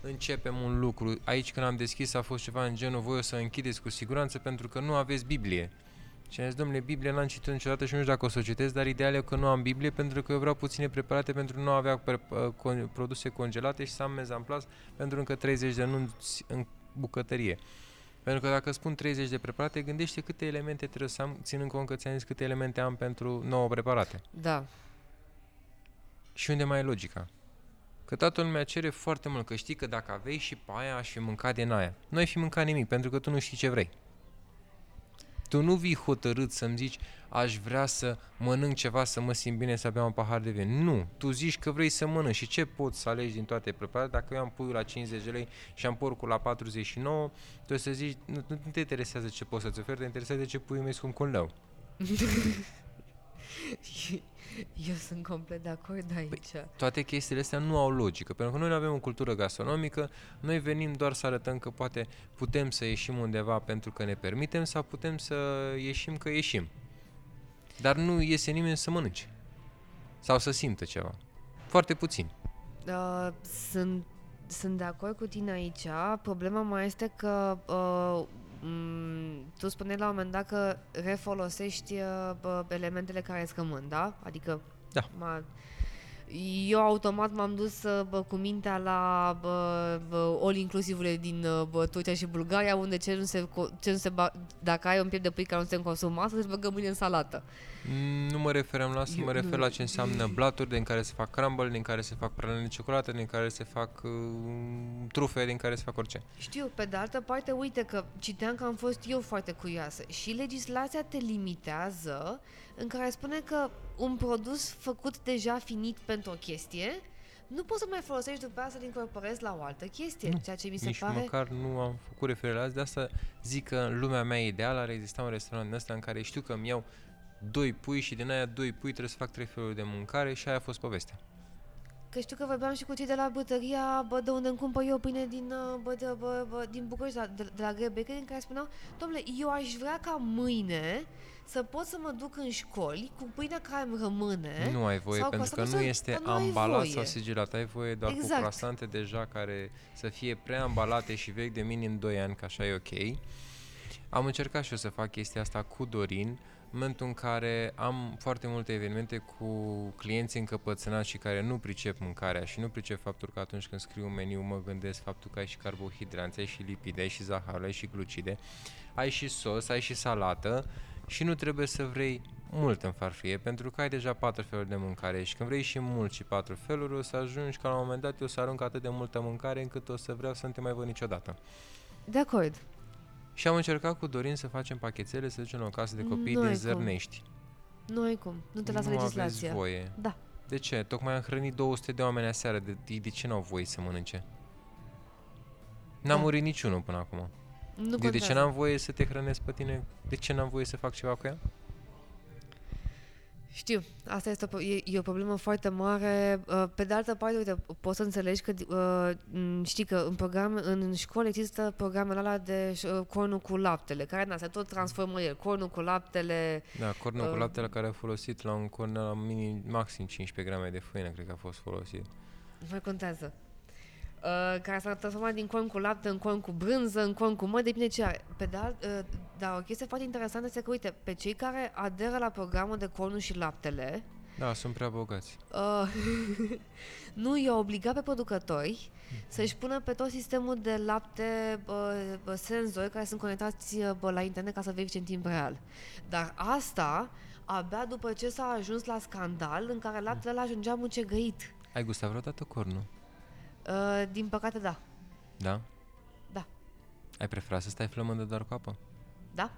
începem un lucru, aici când am deschis a fost ceva în genul voi o să închideți cu siguranță pentru că nu aveți Biblie. Și am zis, domnule, Biblie n-am citit niciodată și nu știu dacă o să o citesc, dar ideal e că nu am Biblie pentru că eu vreau puține preparate pentru nu avea pre- uh, con- produse congelate și să am mezamplas pentru încă 30 de anunți în bucătărie. Pentru că dacă spun 30 de preparate, gândește câte elemente trebuie să am, ținând cont că ți-am zis câte elemente am pentru 9 preparate. Da. Și unde mai e logica? Că toată lumea cere foarte mult, că știi că dacă aveai și pe aia, aș fi mâncat din aia. Nu ai fi mâncat nimic, pentru că tu nu știi ce vrei. Tu nu vii hotărât să-mi zici, aș vrea să mănânc ceva, să mă simt bine, să beau un pahar de vin. Nu, tu zici că vrei să mănânci și ce poți să alegi din toate preparate? Dacă eu am puiul la 50 de lei și am porcul la 49, tu o să zici, nu, nu te interesează ce poți să-ți oferi, te interesează ce puiul meu scump cu un leu. Eu sunt complet de acord aici. toate chestiile astea nu au logică, pentru că noi nu avem o cultură gastronomică, noi venim doar să arătăm că poate putem să ieșim undeva pentru că ne permitem sau putem să ieșim că ieșim. Dar nu iese nimeni să mănânce sau să simtă ceva. Foarte puțin. Uh, sunt, sunt de acord cu tine aici. Problema mai este că uh, m- tu spuneai la un moment dat că refolosești uh, bă, elementele care îți rămân, da? Adică Da. M-a, eu automat m-am dus uh, bă, cu mintea la bă, bă, all inclusivele din uh, bă, Turcia și Bulgaria, unde ce nu se, co- ce nu se ba- dacă ai un piept de pui care nu se consumă astăzi, îți băgă mâine în salată. Mm, Nu mă referam la asta, Eu- mă refer nu- la ce înseamnă blaturi din care se fac crumble, din care se fac praline de ciocolată, din care se fac uh, trufe, din care se fac orice. Știu, pe de altă parte, uite că citeam că am fost eu foarte curioasă și legislația te limitează în care spune că un produs făcut deja finit pentru o chestie nu poți să mai folosești după aia să-l incorporezi la o altă chestie, Nu, ceea ce mi se Nici pare... măcar nu am făcut referire la asta, de asta zic că în lumea mea ideală ar exista un restaurant din ăsta în care știu că îmi iau doi pui și din aia doi pui trebuie să fac trei feluri de mâncare și aia a fost povestea. că știu că vorbeam și cu cei de la bătăria, bă, de unde îmi cumpăr eu pâine din, uh, bă, de, bă, bă, din București, de, de, de la Grey Bakery, în care spuneau, domnule, eu aș vrea ca mâine să pot să mă duc în școli cu pâinea care îmi rămâne. Nu ai voie, sau pentru că asta nu să- este că nu ai ambalat voie. sau sigilat. Ai voie doar cu Exact. croasante deja care să fie preambalate și vechi de minim 2 ani, că așa e ok. Am încercat și eu să fac chestia asta cu Dorin, în momentul în care am foarte multe evenimente cu clienți încăpățânați și care nu pricep mâncarea și nu pricep faptul că atunci când scriu un meniu mă gândesc faptul că ai și carbohidrați, ai și lipide, ai și zahăr, ai și glucide, ai și sos, ai și salată și nu trebuie să vrei mult în farfurie pentru că ai deja patru feluri de mâncare și când vrei și mult și patru feluri o să ajungi ca la un moment dat eu să arunc atât de multă mâncare încât o să vreau să nu te mai văd niciodată. De acord. Și am încercat cu Dorin să facem pachetele, să ducem la o casă de copii Nu ai din cum. Zărnești. Nu ai cum. Nu te lasă nu legislația. aveți voie. Da. De ce? Tocmai am hrănit 200 de oameni aseară. De, de, de ce n-au voie să mănânce? N-a Da. murit niciunul până acum. Nu de, de ce contează. n-am voie să te hrănesc pe tine? De ce n-am voie să fac ceva cu ea? Știu, asta este o, pro- e, e o problemă foarte mare. Uh, Pe de altă parte, uite, poți să înțelegi că uh, m, știi că în program, în școală există programele alea de uh, cornul cu laptele, care na, se tot transformă el. Cornul cu laptele, Da, cornul cu Uh. laptele care a folosit la un corn la minim, maxim 15 grame de făină, cred că a fost folosit. nu mai contează. Uh, care s-a transformat din corn cu lapte în corn cu brânză, în corn cu mă, depinde ce are. Pe de alt, uh, dar o chestie foarte interesantă este că, uite, pe cei care aderă la programul de cornul și laptele, Da, sunt prea bogați. Uh, nu, i-a obligat pe producători să-și pună pe tot sistemul de lapte uh, uh, senzori care sunt conectați uh, bă, la internet ca să verifice în timp real. Dar asta abia după ce s-a ajuns la scandal în care laptele ăla ajungea mucegăit. Ai gustat vreodată cornul? Uh, din păcate, da. Da? Da. Ai preferat să stai flămândă doar cu apă? Da?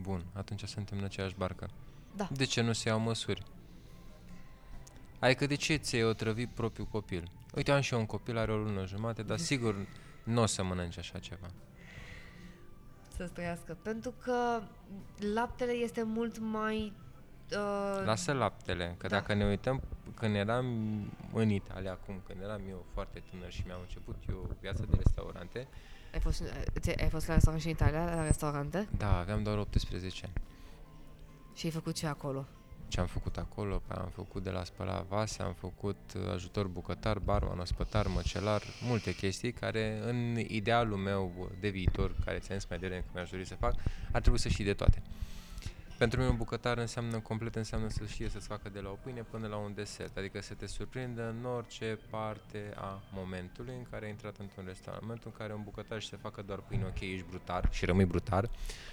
Bun, atunci suntem în aceeași barcă. Da. De ce nu se iau măsuri? Adică de ce ți-ai otrăvit propriul copil? Uite, am și eu un copil, are o lună jumate, dar sigur nu o să mănânci așa ceva. Să trăiască. Pentru că laptele este mult mai... Uh, Lasă laptele, că Da. dacă ne uităm, când eram în Italia acum, când eram eu foarte tânăr și mi-am început eu viața de restaurante, ai, fost, în- ți- ai fost la restaurant și în Italia, la restaurante? da, aveam doar 18 ani. Și ai făcut ce acolo? Ce am făcut acolo? Păi am făcut de la spăla vase, am făcut uh, ajutor bucătar, barman, ospătar, măcelar, multe chestii care în idealul meu uh, de viitor, care ți-am zis mai devreme că mi-aș dori să fac, ar trebui să știi de toate. Pentru mine un bucătar înseamnă complet, înseamnă să știe să-ți facă de la o pâine până la un desert, adică să te surprindă în orice parte a momentului în care ai intrat într-un restaurant. În momentul în care un bucătar și să facă doar pâine, ok, ești brutar și rămâi brutar.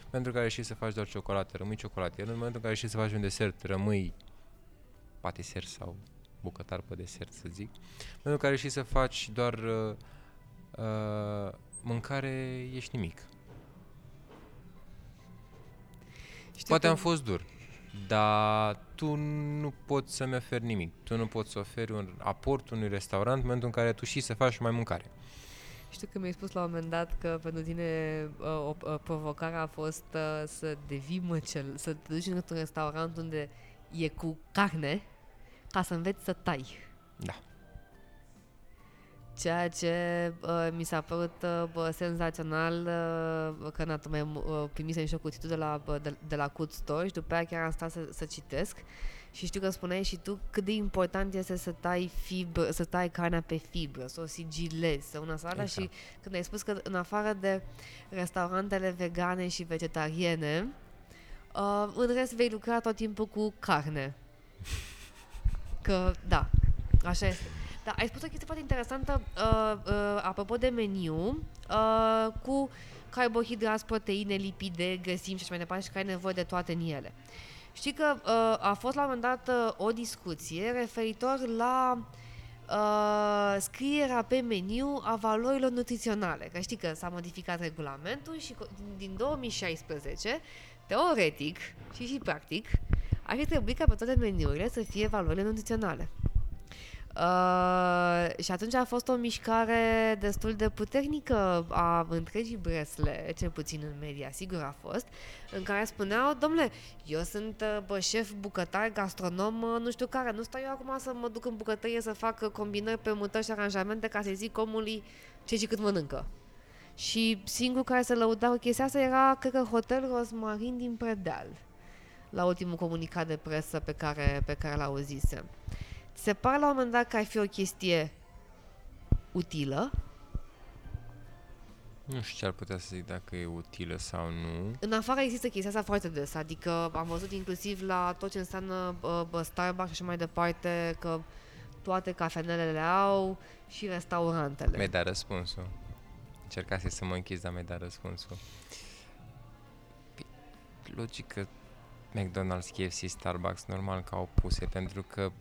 Pentru care știi să faci doar ciocolată, rămâi ciocolatier. În momentul în care știi să faci un desert, rămâi patiser sau bucătar pe desert, să zic. În momentul în care știi să faci doar uh, uh, mâncare, ești nimic. Știu Poate că- am fost dur, dar tu nu poți să-mi oferi nimic. Tu nu poți să oferi un aport unui restaurant în momentul în care tu știi să faci mai mâncare. Știu că mi-ai spus la un moment dat că pentru tine uh, o, o provocare a fost uh, să devii măcel, să te duci într-un restaurant unde e cu carne ca să înveți să tai. Da. Ceea ce uh, mi s-a părut uh, bă, senzațional uh, că n-am mai uh, primisem și o cutitul de la, bă, de, de la Cut Store și după aia chiar am stat să, să citesc și știu că spuneai și tu cât de important este să tai fibră, să tai carnea pe fibră, să o sigilezi, să una să alta Exact. și când ai spus că în afară de restaurantele vegane și vegetariene, uh, în rest vei lucra tot timpul cu carne. Că, da, așa este. Da, ai spus o chestie foarte interesantă uh, uh, apropo de meniu, uh, cu carbohidrați, proteine, lipide, găsim și așa mai departe și că ai nevoie de toate în ele. Știi că uh, a fost la un moment dat uh, o discuție referitor la uh, scrierea pe meniu a valorilor nutriționale. Că știi că s-a modificat regulamentul și co- din, din 2016, teoretic și și practic, ar fi trebuit ca pe toate meniurile să fie valorile nutriționale. Uh, și atunci a fost o mișcare destul de puternică a întregii Bresle, cel puțin în media, sigur a fost, în care spuneau, domnule, eu sunt uh, bă, șef bucătar, gastronom, uh, nu știu care, nu stau eu acum să mă duc în bucătărie să fac uh, combinări pe mutări și aranjamente ca să zic omului ce și cât mănâncă. Și singurul care se lăuda cu chestia asta era, cred că, Hotel Rosmarin din Predeal, la ultimul comunicat de presă pe care, pe care l-auzisem. Ți se pare la un moment dat că ar fi o chestie utilă? Nu știu ce ar putea să zic dacă e utilă sau nu. În afară există chestia asta foarte des, adică am văzut inclusiv la tot ce înseamnă bă, bă, Starbucks și așa mai departe că toate cafenelele au și restaurantele. Mi-ai dat răspunsul. Încercase să mă închizi, dar mi-ai dat răspunsul. Păi, Logic că McDonald's, KFC, Starbucks, normal că au puse, pentru că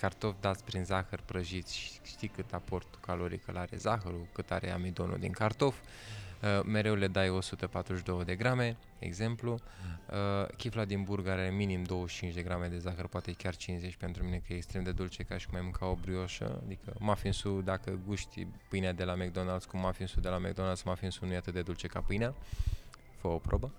cartofi dați prin zahăr prăjiți și știi cât aport caloric îl are zahărul, cât are amidonul din cartof, uh, mereu le dai 142 de grame, exemplu, uh, chifla din burger are minim 25 de grame de zahăr, poate chiar 50 pentru mine că e extrem de dulce ca și cum ai mânca o brioșă, adică muffinsul, dacă guști pâinea de la McDonald's cu muffinsul de la McDonald's, muffinsul nu e atât de dulce ca pâinea, fă o probă.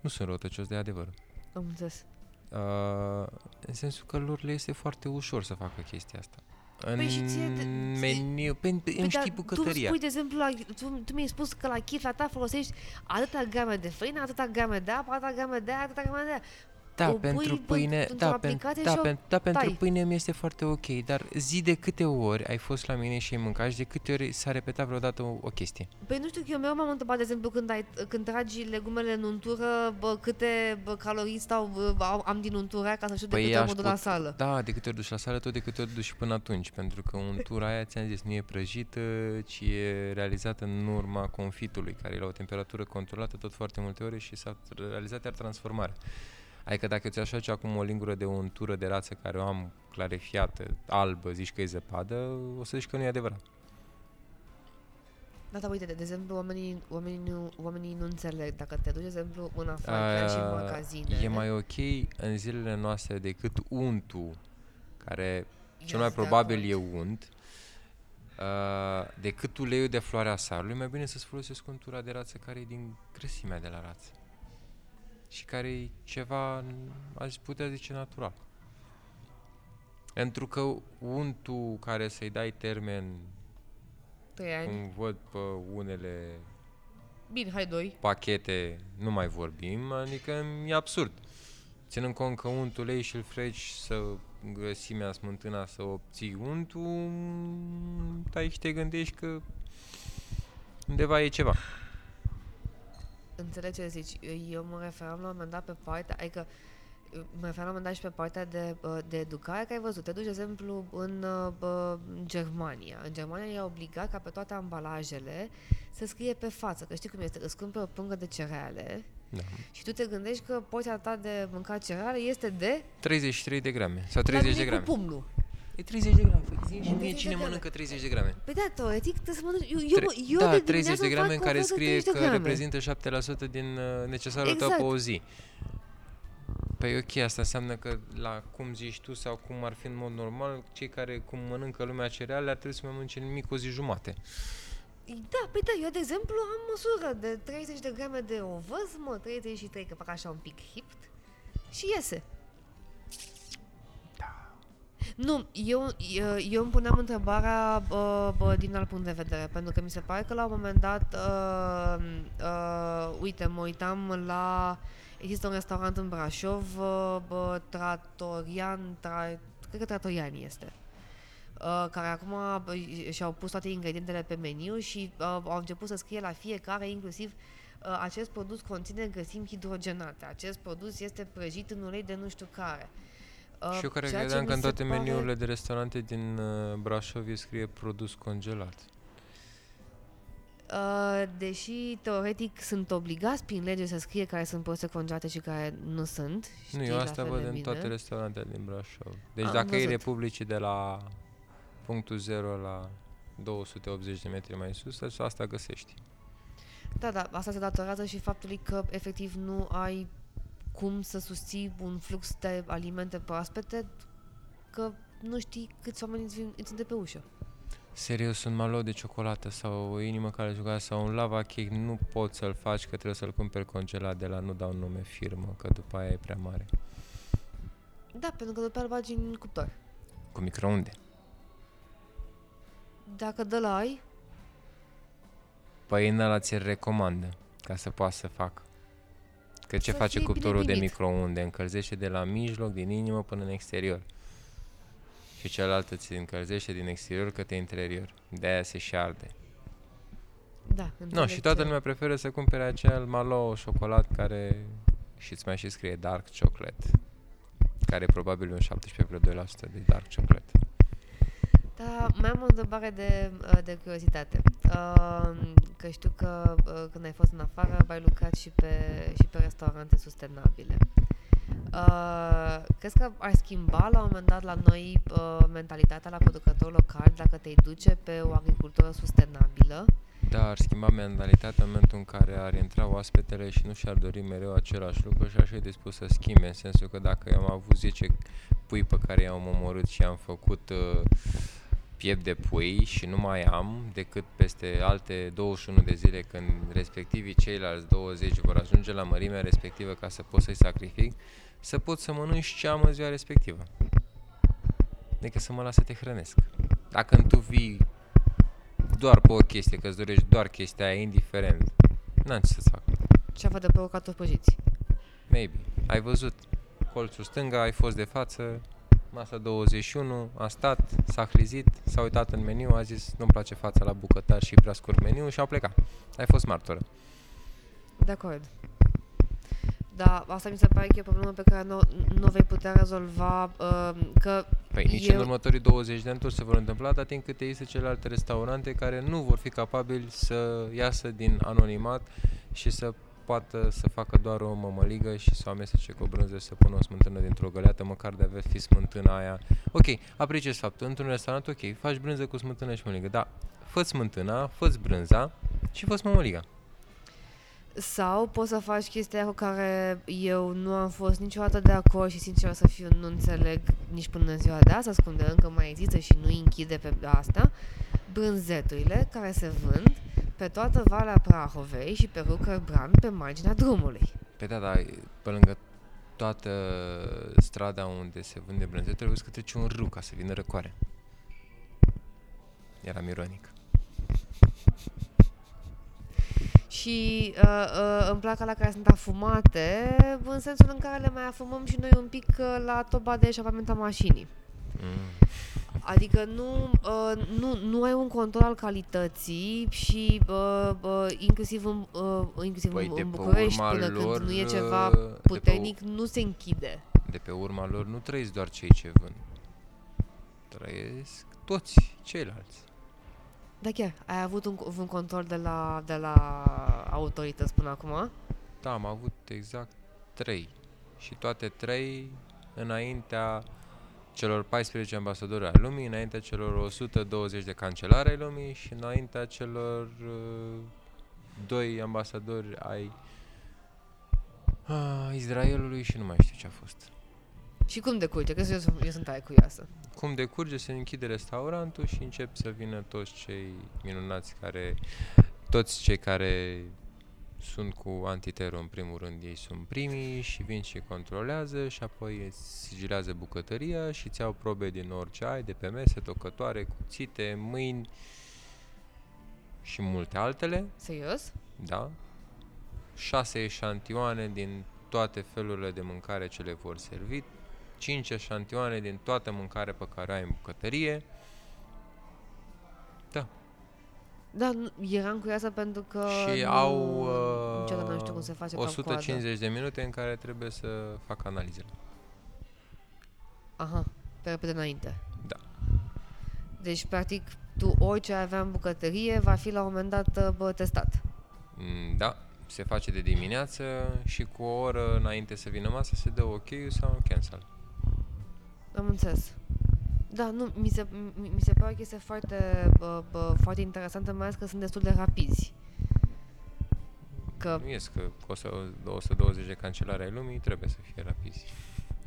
Nu sunt răutăcios de adevăr. Am înțeles. Uh, în sensul că lor le este foarte ușor să facă chestia asta. În Păi și ție te- meniu, pe, pe, îmi dar știi tu bucătăria. spui, de exemplu, la, tu, tu mi-ai spus că la chifla ta folosești atâta grame de făină, atâta grame de apă, atâta grame de aia, atâta grame de aia. Da, o pentru pui pâine, într-o da, pen, aplicație da, și o pen, da, pentru tai. pâine mi este foarte ok, dar zi de câte ori ai fost la mine și ai mâncat și de câte ori s-a repetat vreodată o, o chestie? Păi nu știu, că eu mereu m-am întrebat, de exemplu, când, ai, când tragi legumele în untură, bă, câte bă, calorii stau, bă, au- am din untura aia ca să știu de Păi câte ori aș mă duc la put- sală. Da, de câte ori duci la sală, tot de câte ori duci și până atunci, pentru că untura aia, ți-am zis, nu e prăjită, ci e realizată în urma confitului, care e la o temperatură controlată tot foarte multe ore și s-a realizat iar transformarea. Adică dacă ți-aș face acum o lingură de untură de rață care o am clarifiată, albă, zici că e zăpadă, o să zici că nu e adevărat. Da, da, uite, de, de exemplu, oamenii, oamenii, nu, oamenii nu înțeleg. Dacă te duci, de exemplu, în afară chiar și în Uh, magazine. E mai ok în zilele noastre decât untul, care cel mai Yes, de probabil acord. e unt, uh, decât uleiul de floarea sarului, mai bine să-ți folosesc untura de rață care e din grăsimea de la rață. Și care e ceva, aș putea zice, natural. Pentru că untul care să-i dai termen, Trei ani. cum văd pe unele Bine, hai doi. pachete, nu mai vorbim, adică e absurd. Ținând cont că untul ulei și îl freci să grăsimea smântâna să obții untul, stai și te gândești că undeva e ceva. Înțeleg ce zici. Eu mă referam la un moment dat pe partea, adică mă referam la un moment dat și pe partea de, uh, de educare, că ai văzut, te duci, de exemplu, în uh, bă, în Germania. În Germania e obligat ca pe toate ambalajele să scrie pe față, că știi cum este, îți cumperi o pungă de cereale Da. și tu te gândești că porția ta de mâncat cereale este de 33 de grame sau la 30 de mine grame. cu pumnul. E 30 de grame. Păi zi și 30 mie de cine grame. mănâncă 30 de grame. Păi da, teoretic, trebuie să mănânci... Eu, eu, Tre- eu da, de 30 de dimineață grame în fac care o fază scrie 30 de că grame. reprezintă 7% din uh, necesarul tău Exact. pe o zi. Păi ok, asta înseamnă că la cum zici tu sau cum ar fi în mod normal, cei care cum mănâncă lumea cereale ar trebui să mai mănânce nimic o zi jumate. Da, păi da, eu de exemplu am măsură de 30 de grame de ovăz, mă, 33, că fac așa un pic hipt și iese. Da. Nu, eu, eu, eu îmi puneam întrebarea bă, bă, din alt punct de vedere, pentru că mi se pare că la un moment dat, uh, uh, uite, mă uitam la, există un restaurant în Brașov, uh, bă, Tratorian, tra, cred că Tratorian este, uh, care acum bă, și-au pus toate ingredientele pe meniu și uh, au început să scrie la fiecare, inclusiv uh, acest produs conține grăsimi hidrogenate, acest produs este prăjit în ulei de nu știu care. Uh, și eu care ceea ce credeam mi că în se toate pare- meniurile de restaurante din uh, Brașov îi scrie produs congelat. Uh, deși teoretic sunt obligați prin lege să scrie care sunt produse congelate și care nu sunt. nu, știi eu la asta fel văd de în bine. toate restaurantele din Brașov. Deci Am dacă e văzut. Republicii de la punctul 0 la 280 de metri mai sus, deci asta găsești. Da, da, asta se datorează și faptului că efectiv nu ai cum să susții un flux de alimente proaspete, că nu știi câți oameni îți, vin, îți sunt de pe ușă. Serios, un malo de ciocolată sau o inimă care juca sau un lava cake nu poți să-l faci că trebuie să-l cumperi congelat de la nu dau nume firmă, că după aia e prea mare. Da, pentru că după aia îl bagi în cuptor. Cu microunde. Dacă de la ai, Păi în ăla ți-l recomandă ca să poată să facă. Că ce Să face fie bine cuptorul de primit. microunde? Încălzește de la mijloc, din inimă până în exterior. Și celălalt îți încălzește din exterior către interior. De-aia se și arde. da. Nu, înțeleg și toată ce- lumea preferă să cumpere acel malo șocolat care și îți mai și scrie dark chocolate. Care e probabil un 17,2% de dark chocolate. Da, mai am o întrebare de, uh, de curiozitate. Uh, Că știu că uh, când ai fost în afară, ai lucrat și pe, și pe restaurante sustenabile. Uh, crezi că ar schimba la un moment dat la noi uh, mentalitatea la producători locali dacă te duce pe o agricultură sustenabilă? Da, ar schimba mentalitatea în momentul în care ar intra oaspetele și nu și-ar dori mereu același lucru și ar fi dispus să schimbe, în sensul că dacă eu am avut 10 pui pe care i-am omorât și am făcut uh, piept de pui și nu mai am decât peste alte 21 de zile când respectivii ceilalți 20 vor ajunge la mărimea respectivă ca să pot să-i sacrific, să pot să mănânc ce am în ziua respectivă. Decât să mă las să te hrănesc. Dacă tu vii doar pe o chestie, că îți dorești doar chestia aia, indiferent, n-am ce să-ți fac. Ce a de pe o cartofi prăjiți? Maybe. Ai văzut colțul stânga, ai fost de față, masa 21, a stat, s-a hrizit, s-a uitat în meniu, a zis nu-mi place fața la bucătar și prea scurt meniu și au plecat. Ai fost martoră. De acord. Da, asta mi se pare că e o problemă pe care nu, nu o vei putea rezolva, uh, că Păi nici în Eu- următorii 20 de ani tot se vor întâmpla, dar timp cât există celelalte restaurante care nu vor fi capabili să iasă din anonimat și să poată să facă doar o mămăligă și să o amestece cu o brânză și să pună o smântână dintr-o găleată, măcar de avea fi smântâna aia. Ok, apreciez faptul, într-un restaurant, ok, faci brânză cu smântână și mămăligă, dar fă smântâna, fă brânza și fă mămăliga. Sau poți să faci chestia cu care eu nu am fost niciodată de acord și sincer să fiu nu înțeleg nici până în ziua de astăzi, cum de încă mai există și nu închide pe asta, brânzeturile care se vând pe toată Valea Prahovei și pe Rucker Brand pe marginea drumului. Pe da, da, pe lângă toată strada unde se vânde brânză, trebuie să treci un râu ca să vină răcoare. Eram ironic. Și uh, uh, îmi plac la care sunt afumate, în sensul în care le mai afumăm și noi un pic uh, la toba de eșapament a mașinii. Mm. Adică nu, uh, nu, nu ai un control al calității și uh, uh, inclusiv în, uh, inclusiv Păi în, de în pe București, urma până lor, când nu e uh, ceva de pe puternic, nu se închide. De pe urma lor nu trăiesc doar cei ce vând. Trăiesc toți ceilalți. Da, chiar, ai avut un, un control de la, de la autorități până acum? Da, am avut exact trei. Și toate trei înaintea celor 14 ambasadori ai lumii, înaintea celor 120 de cancelari ai lumii și înaintea celor uh, doi ambasadori ai uh, Israelului și nu mai știu ce a fost. Și cum decurge? Că eu, sunt- eu sunt tare curioasă. Cum decurge, se închide restaurantul și încep să vină toți cei minunați care, toți cei care sunt cu antitero în primul rând, ei sunt primii și vin și controlează și apoi îți sigilează bucătăria și îți iau probe din orice ai, de pe mese, tocătoare, cuțite, mâini și multe altele, Serios? da? Șase eșantioane din toate felurile de mâncare ce le vor servi, cinci eșantioane din toată mâncarea pe care o ai în bucătărie, Da, nu, eram curioasă pentru că și nu, au niciodată nu știu cum uh, se face calcoadă. 150 de minute în care trebuie să fac analizele. Aha, pe repede înainte. Da. Deci, practic, tu orice ai avea în bucătărie va fi la un moment dat uh, bă, testat. Mm, Da, se face de dimineață și cu o oră înainte să vină masa se dă ok sau un cancel. Am înțeles. Da, nu, mi se, mi, mi se pare că este foarte, bă, bă, foarte interesantă, mai ales că sunt destul de rapizi. Că, Nu ies că cu 100 120 de cancelari ai lumii trebuie să fie rapizi.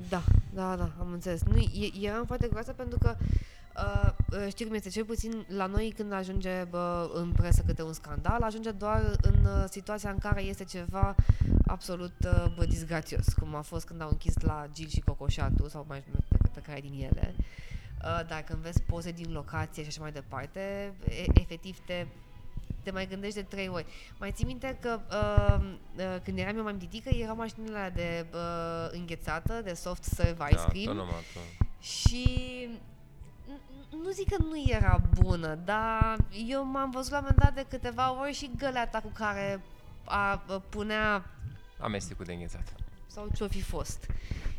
Da, da, da, am înțeles. Nu, e, eram foarte groasă pentru că Uh, uh, știi cum este, cel puțin la noi când ajunge bă, în presă câte un scandal, ajunge doar în uh, situația în care este ceva absolut uh, bă, disgrațios, cum a fost când au închis la Gil și Cocoșatul sau mai pe, pe care din ele. Uh, dar când vezi poze din locație și așa mai departe, e, efectiv te te mai gândești de trei ori. Mai ții minte că uh, uh, când eram eu mai mitică, erau mașinile alea de uh, înghețată, de soft serve ice Da, cream. autonomatul. Și n- nu zic că nu era bună, dar eu m-am văzut la un moment dat de câteva ori și găleata cu care a, a punea Amestecul de înghețat. sau ce-o fi fost.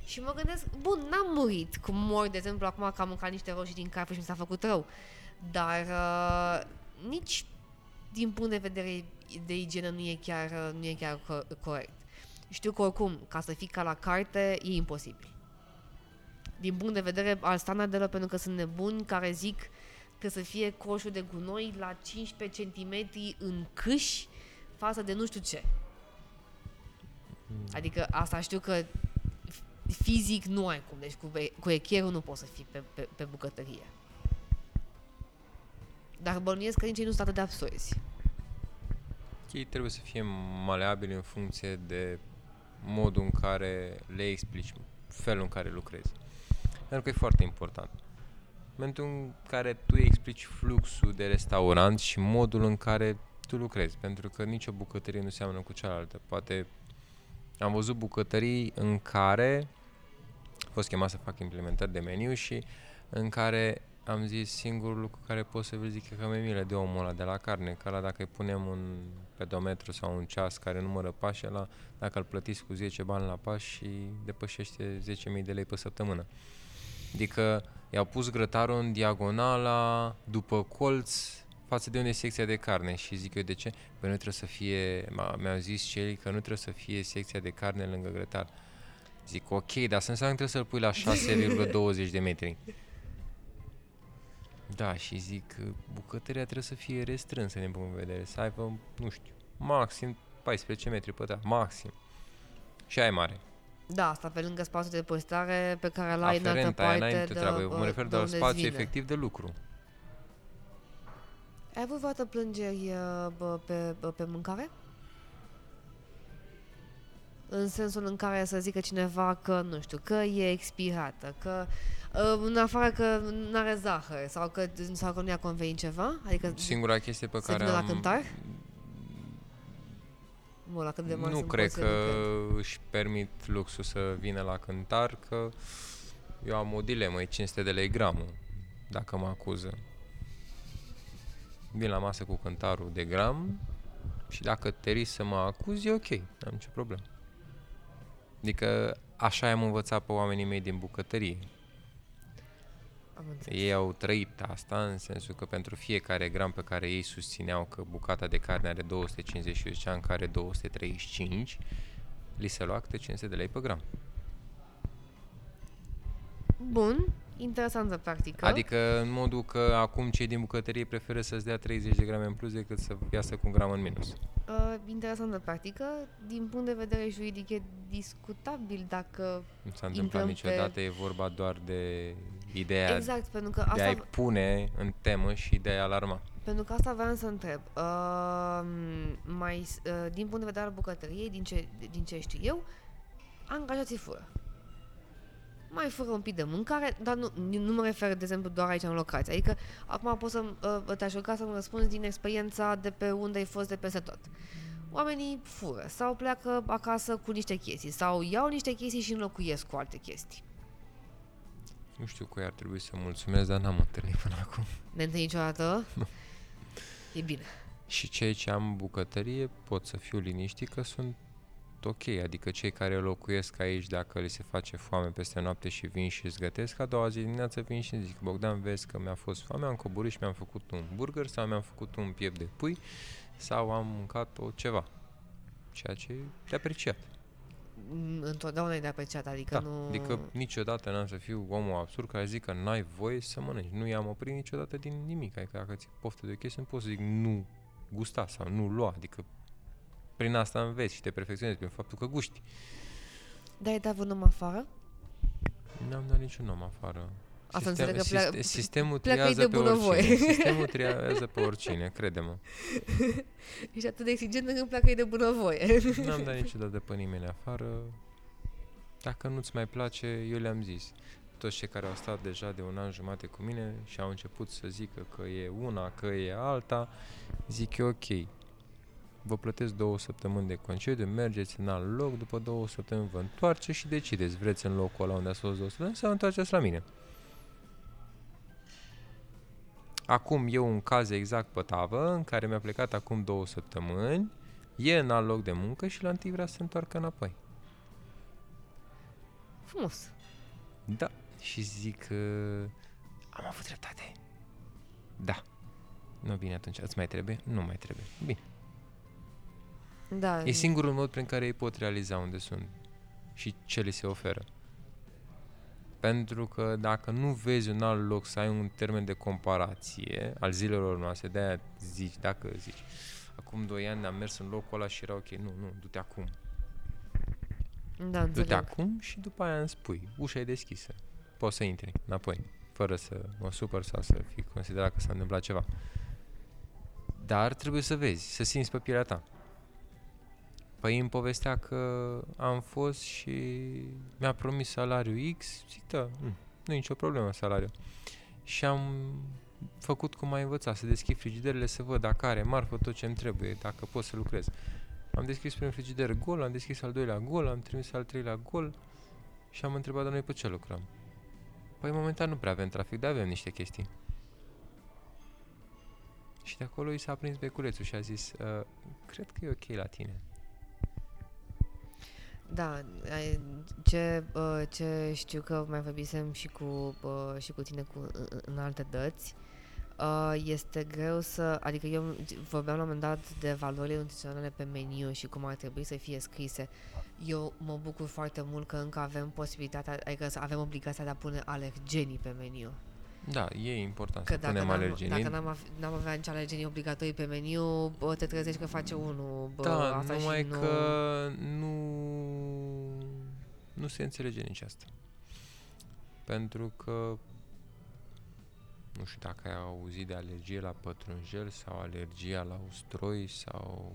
Și mă gândesc, bun, n-am murit cum mor, de exemplu, acum că am mâncat niște roșii din cafea și mi s-a făcut rău. Dar uh, nici din punct de vedere de igienă nu e chiar, uh, nu e chiar co- corect. Știu că oricum, ca să fii ca la carte, e imposibil. Din punct de vedere al standardelor, pentru că sunt nebuni care zic că să fie coșul de gunoi la 15 cm în câși față de nu știu ce. Adică asta știu că f- fizic nu ai cum, deci cu, e- cu echierul nu poți să fii pe, pe, pe bucătărie. Dar bănuiesc că nici ei nu sunt atât de absurzi. Ei trebuie să fie maleabili în funcție de modul în care le explici, felul în care lucrezi. Pentru că e foarte important. În momentul în care tu îi explici fluxul de restaurant și modul în care tu lucrezi, pentru că nicio bucătărie nu seamănă cu cealaltă. Poate am văzut bucătării în care a fost chemat să fac implementări de meniu și în care am zis singurul lucru care pot să vă zic e că mi-e milă de omul ăla de la carne, că ăla dacă îi punem un pedometru sau un ceas care numără pași, ăla, dacă îl plătiți cu 10 bani la pași și depășește 10.000 de lei pe săptămână. Adică i-au pus grătarul în diagonala, după colț, față de unde e secția de carne și zic eu de ce? Păi nu trebuie să fie, m- mi-au zis cei că nu trebuie să fie secția de carne lângă grătar. Zic ok, dar asta înseamnă că trebuie să-l pui la 6,20 de metri. Da, și zic, bucătăria trebuie să fie restrânsă din punct de vedere, să aibă, nu știu, maxim 14 metri pătrați, maxim. Și aia e mare. Da, asta pe lângă spațiul de păstrare pe care l-ai în altă Aferent, aia parte înainte de, treabă. Eu bă, mă refer de de la unde spațiu vine. efectiv de lucru. Ai avut vreodată plângeri uh, bă, pe, bă, pe mâncare? În sensul în care să zică cineva că, nu știu, că e expirată, că uh, în afară că nu are zahăr sau că, sau că nu i-a convenit ceva? Adică Singura chestie pe se care vină la am... cântar? Mă, la cât de mari Nu sunt cred porțiile, că nu cred. își permit luxul să vină la cântar, că eu am o dilemă, e 500 de lei gramul, dacă mă acuză. Vin la masă cu cântarul de gram și dacă te risc să mă acuzi, e ok, n-am nicio problemă. Adică așa am învățat pe oamenii mei din bucătărie. Am înțeles. Ei au trăit asta în sensul că pentru fiecare gram pe care ei susțineau că bucata de carne are 250 și eu ziceam că are 235, li se lua câte 500 de lei pe gram. Bun, interesantă practică. Adică în modul că acum cei din bucătărie preferă să-ți dea 30 de grame în plus decât să iasă cu un gram în minus. Uh, interesantă practică. Din punct de vedere juridic e discutabil dacă... Nu s-a întâmplat Intrăm pe- niciodată, e vorba doar de ideea Exact, pentru că de asta, a-i pune în temă și de a-i alarma. pentru că asta vreau să întreb. Uh, mai, uh, din punct de vedere al bucătăriei, din ce, din ce știu eu, angajații fură. Mai fură un pic de mâncare, dar nu, nu mă refer, de exemplu, doar aici în locație. Adică, acum pot să uh, te-aș ruga să-mi răspunzi din experiența de pe unde ai fost de peste tot. Oamenii fură sau pleacă acasă cu niște chestii sau iau niște chestii și înlocuiesc cu alte chestii. Nu știu cui ar trebui să mulțumesc, dar n-am întâlnit până acum. Ne întâlnim niciodată? E bine. Și cei ce am bucătărie pot să fiu liniștit că sunt ok, adică cei care locuiesc aici, dacă li se face foame peste noapte și vin și îți gătesc, a doua zi dimineață vin și zic, Bogdan, vezi că mi-a fost foame, am coborât și mi-am făcut un burger sau mi-am făcut un piept de pui sau am mâncat o ceva. Ceea ce e de apreciat. Mm, Întotdeauna e de apreciat, adică Da, nu... adică niciodată n-am să fiu omul absurd care zic că n-ai voie să mănânci. Nu i-am oprit niciodată din nimic. Adică dacă ți poftă de o chestie, nu poți să zic nu gusta sau nu lua. Adică prin asta înveți și te perfecționezi, prin faptul că guști. Dar ai dat vreun om afară? N-am dat niciun om afară. Asta înțeleg că plea- sistemul pleacă-i triază de pe bunăvoie. oricine. Sistemul triază pe oricine, crede-mă. Ești atât de exigent încât pleacă de bunăvoie. N-am dat niciodată pe nimeni afară. Dacă nu-ți mai place, eu le-am zis. Toți cei care au stat deja de un an jumate cu mine și au început să zică că e una, că e alta, zic eu ok. Vă plătesc două săptămâni de concediu, mergeți în alt loc, după două săptămâni vă întoarce și decideți, vreți în locul ăla unde ați fost două săptămâni sau întoarceți la mine. Acum e un caz exact pe tavă, în care mi-a plecat acum două săptămâni, e în alt loc de muncă și la întâi vrea să se întoarcă înapoi. Frumos. Da. Și zic că am avut dreptate. Da. Nu, bine, atunci îți mai trebuie? Nu mai trebuie. Bine. Da. E singurul mod prin care ei pot realiza unde sunt și ce li se oferă. Pentru că dacă nu vezi un alt loc să ai un termen de comparație al zilelor noastre, de-aia zici, dacă zici, acum 2 ani am mers în locul ăla și era ok, nu, nu, du-te acum. Da, Du-te înțeleg. acum și după aia îmi spui, ușa e deschisă, poți să intri înapoi, fără să mă supăr sau să fi considerat că s-a întâmplat ceva. Dar trebuie să vezi, să simți pe pielea ta. Păi îmi povestea că am fost și mi-a promis salariu X, zic da, mm, nu e nicio problemă salariu. Și am făcut cum ai învățat, să deschid frigiderele, să văd dacă are marfă tot ce îmi trebuie, dacă pot să lucrez. Am deschis primul frigider gol, am deschis al doilea gol, am trimis al treilea gol și am întrebat de noi pe ce lucrăm. Păi momentan nu prea avem trafic, dar avem niște chestii. Și de acolo i s-a prins beculețul și a zis, uh, cred că e ok la tine. Da, ai- ce, uh, ce știu că mai vorbisem și cu, uh, și cu tine cu, în, în alte dăți, uh, este greu să, adică eu vorbeam la un moment dat de valorile nutriționale pe meniu și cum ar trebui să fie scrise. Eu mă bucur foarte mult că încă avem posibilitatea, adică să avem obligația de a pune alergenii pe meniu. Da, e important Că să dacă punem n-am, alergenii. dacă n-am, av- n-am avea nici alergenii obligatorii pe meniu, bă, te trezești că face unul, bă, da, asta numai și nu... că nu, nu se înțelege nici asta. Pentru că nu știu dacă ai auzit de alergie la pătrunjel sau alergia la ustroi sau...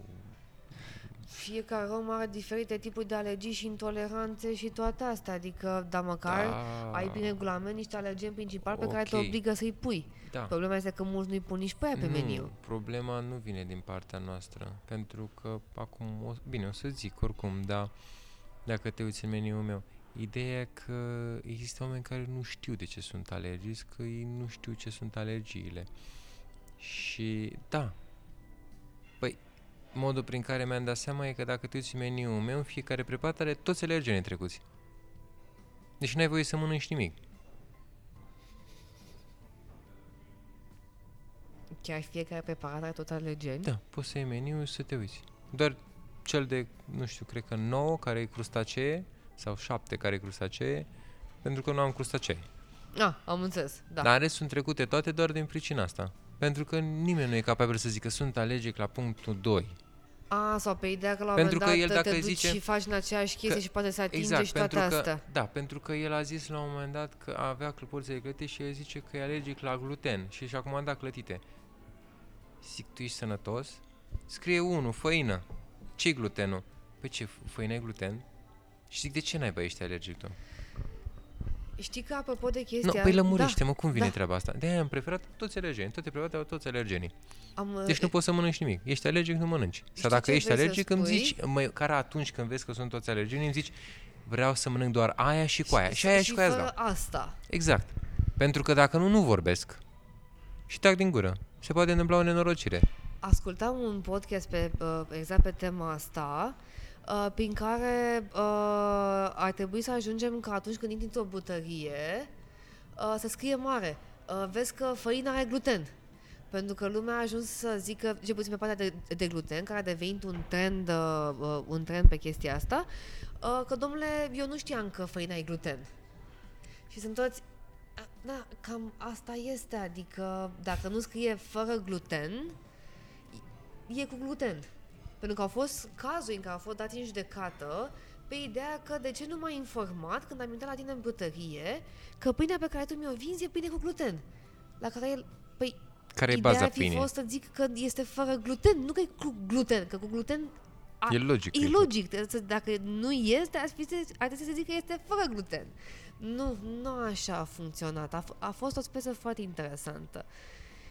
Fiecare om are diferite tipuri de alergii și intoleranțe și toate astea, adică, da, măcar da, ai prin regulament niște alergeni principali pe care te Ok. obligă să-i pui. da. Problema este că mulți nu-i pun nici pe aia pe nu, meniu. problema nu vine din partea noastră, pentru că acum, o, bine, o să zic oricum, dar dacă te uiți în meniul meu, ideea e că există oameni care nu știu de ce sunt alergici, că ei nu știu ce sunt alergiile. Și da, păi, modul prin care mi-am dat seama e că dacă te uiți în meniul meu, fiecare preparat are toți alergenii trecuți. Deci n-ai voie să mănânci nimic. Chiar fiecare preparat are tot alergeni. Da, poți să iei meniul și să te uiți. Doar cel de, nu știu, cred că 9 care e crustacee sau 7 care e crustacee, pentru că nu am crustacee. Ah, am înțeles, da. Dar rest sunt trecute toate doar din pricina asta. Pentru că nimeni nu e capabil să zică sunt alergic la punctul 2. A, sau pe ideea că la un Pentru moment că dat el te dacă duci zice și faci în aceeași chestie că- și poate să atinge Exact, și toate pentru că, astea. da, pentru că el a zis la un moment dat că avea clăpurțe de clătite și el zice că e alergic la gluten și și-a comandat clătite. Zic, tu ești sănătos? Scrie unul, făină. ce glutenul? Păi ce, făină e gluten? Și zic, de ce n-ai bă, ești alergic tu? Știi că apropo de Nu, chestia... păi lămurește-mă, cum vine da. treaba asta? De-aia am preferat toți alergeni, toate preparate au toți alergenii. da, am, Deci nu poți să mănânci nimic. Ești alergic, nu mănânci. Sau Știi dacă ce ești vrei să alergic, îmi spui? zici, măcar atunci când vezi că sunt toți alergeni, îmi zici, vreau să mănânc doar aia și cu aia. Și aia și cu aia îți fără dau. asta. Exact. Pentru că dacă nu, nu vorbesc. Și tac din gură. Se poate întâmpla o nenorocire. ascultam un podcast pe, uh, exact pe tema asta, uh, prin care uh, ar trebui să ajungem că atunci când intri într-o butărie, uh, să scrie mare. Uh, vezi că făina are gluten. Pentru că lumea a ajuns să zică, ce puțin pe partea de, de gluten, care a devenit un trend, uh, uh, un trend pe chestia asta, uh, că, domnule, eu nu știam că făina e gluten. Și sunt toți, "A, da, cam asta este, adică dacă nu scrie fără gluten, e cu gluten. Pentru că au fost cazuri în care au fost dați în judecată pe ideea că de ce nu m-ai informat când am intrat la tine în brutărie că pâinea pe care tu mi-o vinzi e pâine cu gluten. La care el, păi, Care e ideea baza ar fi pâinii? fost să zic că este fără gluten, nu că e cu gluten, că cu gluten a, E logic. E că logic, trebuie să- dacă nu este, ar, fi, să- ar trebui să zic că este fără gluten. Nu, nu așa a funcționat. A, f- a fost o speță foarte interesantă.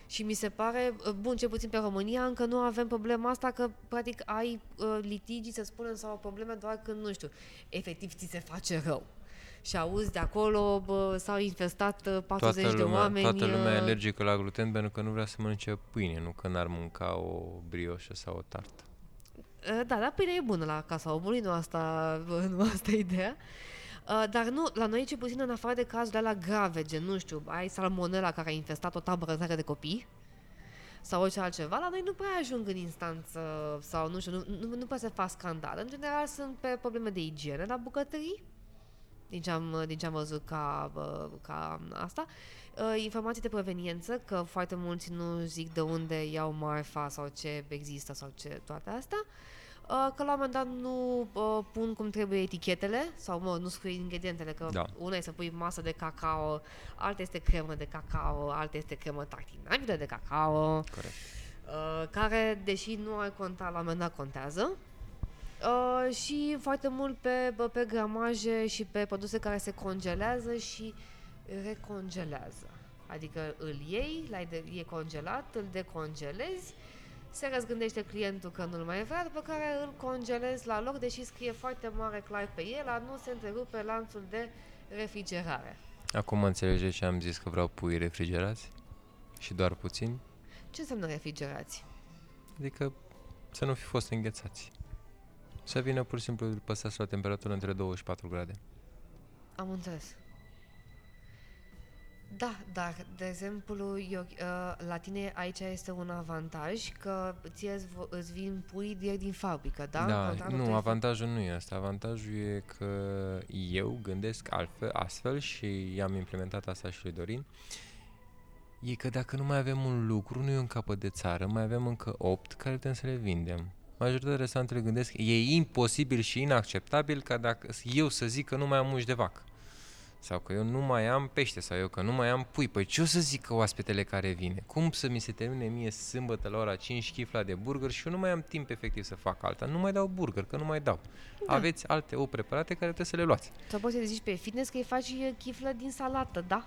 Și mi se pare, uh, bun, ce puțin pe România, încă nu avem problema asta că, practic, ai uh, litigii, să spunem, sau probleme doar când, nu știu, efectiv ți se face rău. Și auzi de acolo, bă, s-au infestat uh, 40 Toată de lumea, oameni. toată lumea e uh, alergică la gluten pentru că nu vrea să mănânce pâine, nu că n-ar mânca o brioșă sau o tartă. Uh, Da, dar pâinea e bună la casa omului, nu asta, nu asta e ideea. Uh, Dar nu, la noi ce puțin în afară de cazurile alea grave, gen, nu știu, ai salmonella care a infestat o tabără întreagă de copii sau orice altceva, la noi nu prea ajung în instanță sau nu știu, nu, nu, nu prea se fac scandal. În general sunt pe probleme de igienă la bucătării, din ce am, din ce am văzut ca, bă, ca asta. Uh, Informații de proveniență, că foarte mulți nu zic de unde iau marfa sau ce există sau ce toate astea. Uh, Că la un moment dat nu uh, pun cum trebuie etichetele sau mă, nu scriu ingredientele, că Da. una e să pui masă de cacao, alta este cremă de cacao, alta este cremă tartinabilă de cacao, Corect. uh, care, deși nu ai conta, la un moment dat contează. Uh, și foarte mult pe, bă, pe gramaje și pe produse care se congelează și recongelează. Adică îl iei, l-ai de, e congelat, îl decongelezi, se răzgândește clientul că nu-l mai vrea, după care îl congelezi la loc, deși scrie foarte mare clar pe el, a nu se întrerupe lanțul de refrigerare. Acum înțelege ce am zis că vreau pui refrigerați? Și doar puțin? Ce înseamnă refrigerați? Adică să nu fi fost înghețați. Să vină pur și simplu păsați la temperatură între 2 și 4 grade. Am înțeles. Da, dar, de exemplu, eu, uh, la tine aici este un avantaj că ție îți, vo- îți vin pui direct din fabrică, da? da Contractul nu, tău este- avantajul nu e asta. Avantajul e că eu gândesc altfel, astfel și i-am implementat asta și lui Dorin. E că dacă nu mai avem un lucru, nu e un capăt de țară, mai avem încă 8 care putem să le vindem. Majoritatea restaurantele gândesc, e imposibil și inacceptabil ca dacă eu să zic că nu mai am muși de vacă. Sau că eu nu mai am pește, sau eu că nu mai am pui. Păi ce o să zică oaspetele care vine? Cum să mi se termine mie sâmbătă la ora 5 chifla de burger și eu nu mai am timp efectiv să fac alta? Nu mai dau burger, că nu mai dau. Da. Aveți alte o preparate care trebuie să le luați. Sau poți să zici pe fitness că îi faci uh, chiflă din salată, da?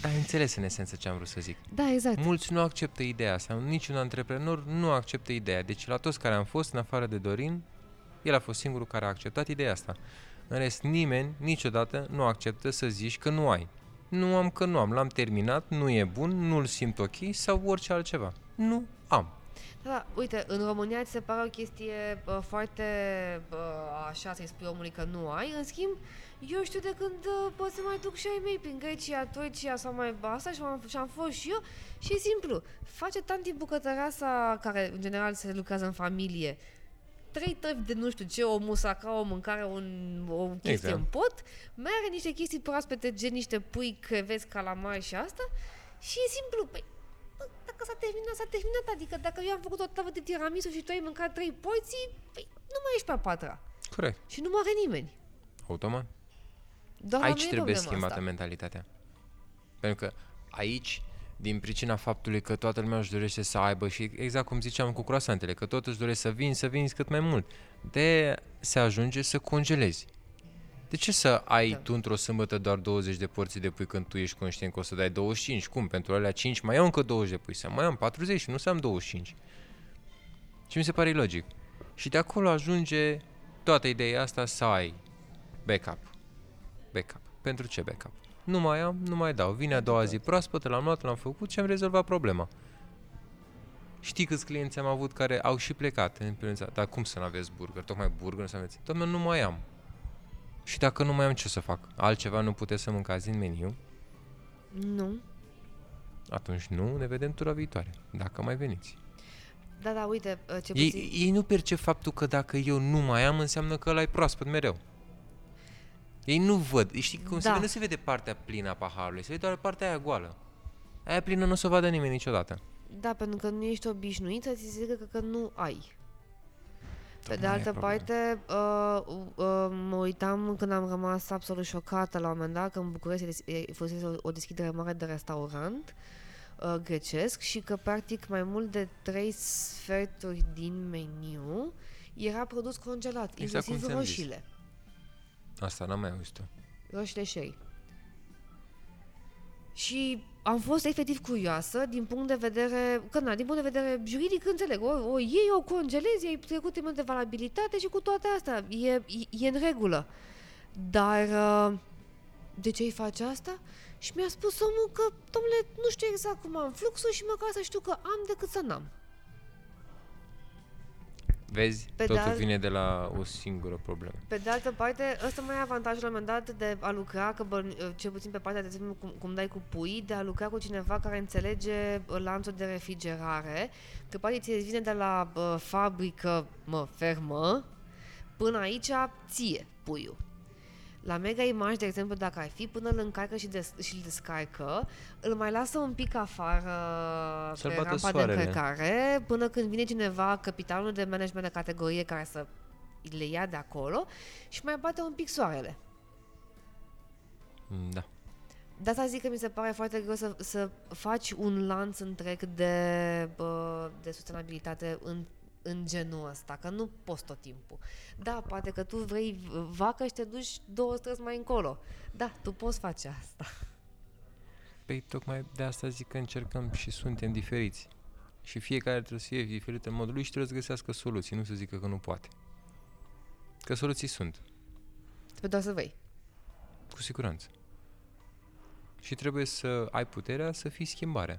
Dar ai înțeles în esență ce am vrut să zic. Da, exact. Mulți nu acceptă ideea asta, niciun antreprenor nu acceptă ideea. Deci la toți care am fost, în afară de Dorin, el a fost singurul care a acceptat ideea asta. În rest, nimeni niciodată nu acceptă să zici că nu ai. Nu am că nu am, l-am terminat, nu e bun, nu-l simt ok sau orice altceva. Nu am. Da, uite, în România ți se pare o chestie uh, foarte uh, așa să-i spui omului că nu ai, în schimb, eu știu de când uh, pot să mai duc și ai mei prin Grecia, Turcia sau mai asta și am, și am fost și eu și e simplu, face tanti bucătăreasa care în general se lucrează în familie, trei tăvi de nu știu ce, o musaca, o mâncare, un, o chestie Exact. în pot, mai are niște chestii proaspete, gen niște pui, creveți, calamari și asta și e simplu, păi, bă, dacă s-a terminat, s-a terminat, adică dacă eu am făcut o tavă de tiramisu și tu ai mâncat trei porții, păi, nu mai ești pe a patra Corect. și nu moare nimeni. Automat. Doar la aici noi e trebuie problema schimbată asta. mentalitatea. Pentru că aici, din pricina faptului că toată lumea își dorește să aibă și exact cum ziceam cu croasantele, că tot își dorește să vin, să vinzi cât mai mult. De se ajunge să congelezi. De ce să ai Da. tu într-o sâmbătă doar 20 de porții de pui când tu ești conștient că o să dai 25? Cum? Pentru alea 5 mai iau încă 20 de pui, să mai am 40 și nu să am 25. Și mi se pare logic. Și de acolo ajunge toată ideea asta să ai backup. Backup. Pentru ce backup? Nu mai am, nu mai dau. Vine a doua zi proaspătă, l-am luat, l-am făcut și am rezolvat problema. Știi câți clienți am avut care au și plecat în privința, dar cum să nu aveți burger? Tocmai burger nu să aveți. Doamne, nu mai am. Și dacă nu mai am ce să fac? Altceva nu puteți să mâncați din meniu? Nu. Atunci nu, ne vedem tura viitoare, dacă mai veniți. Da, da, uite, uh, ce puțin... Ei, ei nu percep faptul că dacă eu nu mai am, înseamnă că ăla proaspăt mereu. Ei nu văd. Știi cum se Da. vede? Nu se vede partea plină a paharului, se vede doar partea aia goală. Aia plină nu o să o vadă nimeni niciodată. Da, pentru că nu ești obișnuit să ți se zică că, că nu ai. Pe de altă parte, uh, uh, mă uitam când am rămas absolut șocată la un moment dat că în București fusese o, o deschidere mare de restaurant uh, grecesc și că practic mai mult de trei sferturi din meniu era produs congelat, Exact cum inclusiv ți-am zis. Roșiile. Asta n-am mai auzit-o. roșiile sherry. Și am fost efectiv curioasă din punct de vedere, că na, din punct de vedere juridic înțeleg, o, o iei, o congelezi, ai trecut termen de valabilitate și cu toate astea, e, e, e în regulă. Dar uh, de ce îi faci asta? Și mi-a spus omul că, domnule, nu știu exact cum am fluxul și măcar să știu că am decât să n-am. Vezi? Pe Totul de al- vine de la o singură problemă. Pe de altă parte, ăsta mai e avantajul la un moment dat de a lucra, că bă, cel puțin pe partea de exemplu cum, cum dai cu pui, de a lucra cu cineva care înțelege uh, lanțul de refrigerare, că poate ți vine de la bă, fabrică, mă, fermă, până aici ție puiul. La Mega Image, de exemplu, dacă ai fi, până îl încarcă și, des- și îl descarcă, îl mai lasă un pic afară Să-l pe bată rampa de soarele. încărcare, până când vine cineva, capitanul de management de categorie, care să le ia de acolo și mai bate un pic soarele. Mm, Da. De asta zic că mi se pare foarte greu să, să faci un lanț întreg de, bă, de sustenabilitate în, în genul ăsta, că nu poți tot timpul. Da, poate că tu vrei vacă și te duci două străzi mai încolo. Da, tu poți face asta. Păi tocmai de asta zic că încercăm și suntem diferiți. Și fiecare trebuie să fie diferit în modul lui și trebuie să găsească soluții, nu să zică că nu poate. Că soluții sunt, Trebuie doar să vrei. cu siguranță. Și trebuie să ai puterea să fii schimbarea.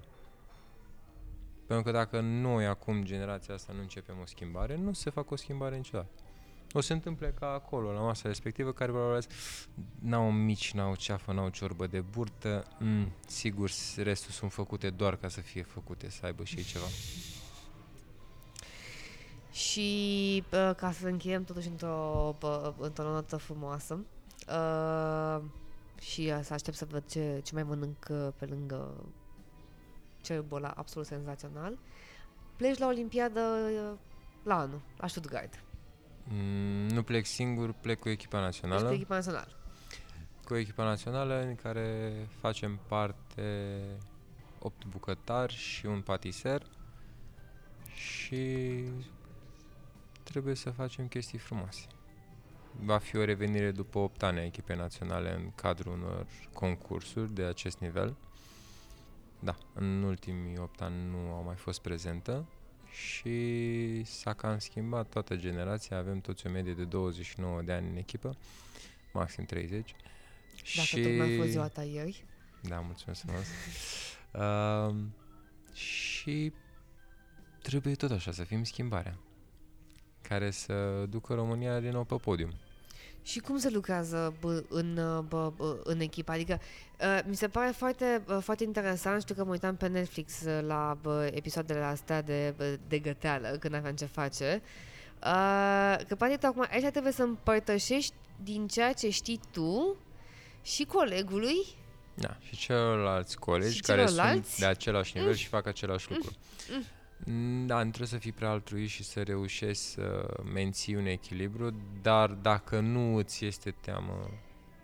Pentru că dacă noi acum, generația asta, nu începem o schimbare, nu se fac o schimbare niciodată. O se întâmple ca acolo, la masa respectivă, care probabil n-au mici, n-au ceafă, n-au ciorbă de burtă, mm, sigur, s- restul sunt făcute doar ca să fie făcute, să aibă și ei ceva. Și uh, ca să încheiem totuși într-o, pă- într-o notă frumoasă uh, și uh, să aștept să văd ce, ce mai mănânc uh, pe lângă cerbul ăla absolut senzațional. Pleci la Olimpiadă uh, la anul, la Stuttgart. Mm, nu plec singur, plec cu echipa Deci națională. cu echipa națională. cu echipa națională în care facem parte 8 bucătari și un patiser și trebuie să facem chestii frumoase. Va fi o revenire după 8 ani a echipei naționale în cadrul unor concursuri de acest nivel. Da, în ultimii 8 ani nu au mai fost prezentă și s-a cam schimbat toată generația, avem toți o medie de 29 de ani în echipă, maxim 30. Dacă și... tocmai a fost ziua ta ieri. Da, mulțumesc frumos. uh, și trebuie tot așa să fim schimbarea care să ducă România din nou pe podium. Și cum se lucrează bă, în, uh, bă, bă, în echipă? Adică uh, mi se pare foarte, uh, foarte interesant, știu că mă uitam pe Netflix uh, la bă, episoadele astea de, bă, de găteală, când aveam ce face, uh, că poate tocmai aici trebuie să împărtășești din ceea ce știi tu și colegului Da, și celorlalți colegi Și care celorlalți? sunt de același nivel și fac același lucru. Mm, Da, nu trebuie să fii prea altruist și să reușești să menții un echilibru, dar dacă nu îți este teamă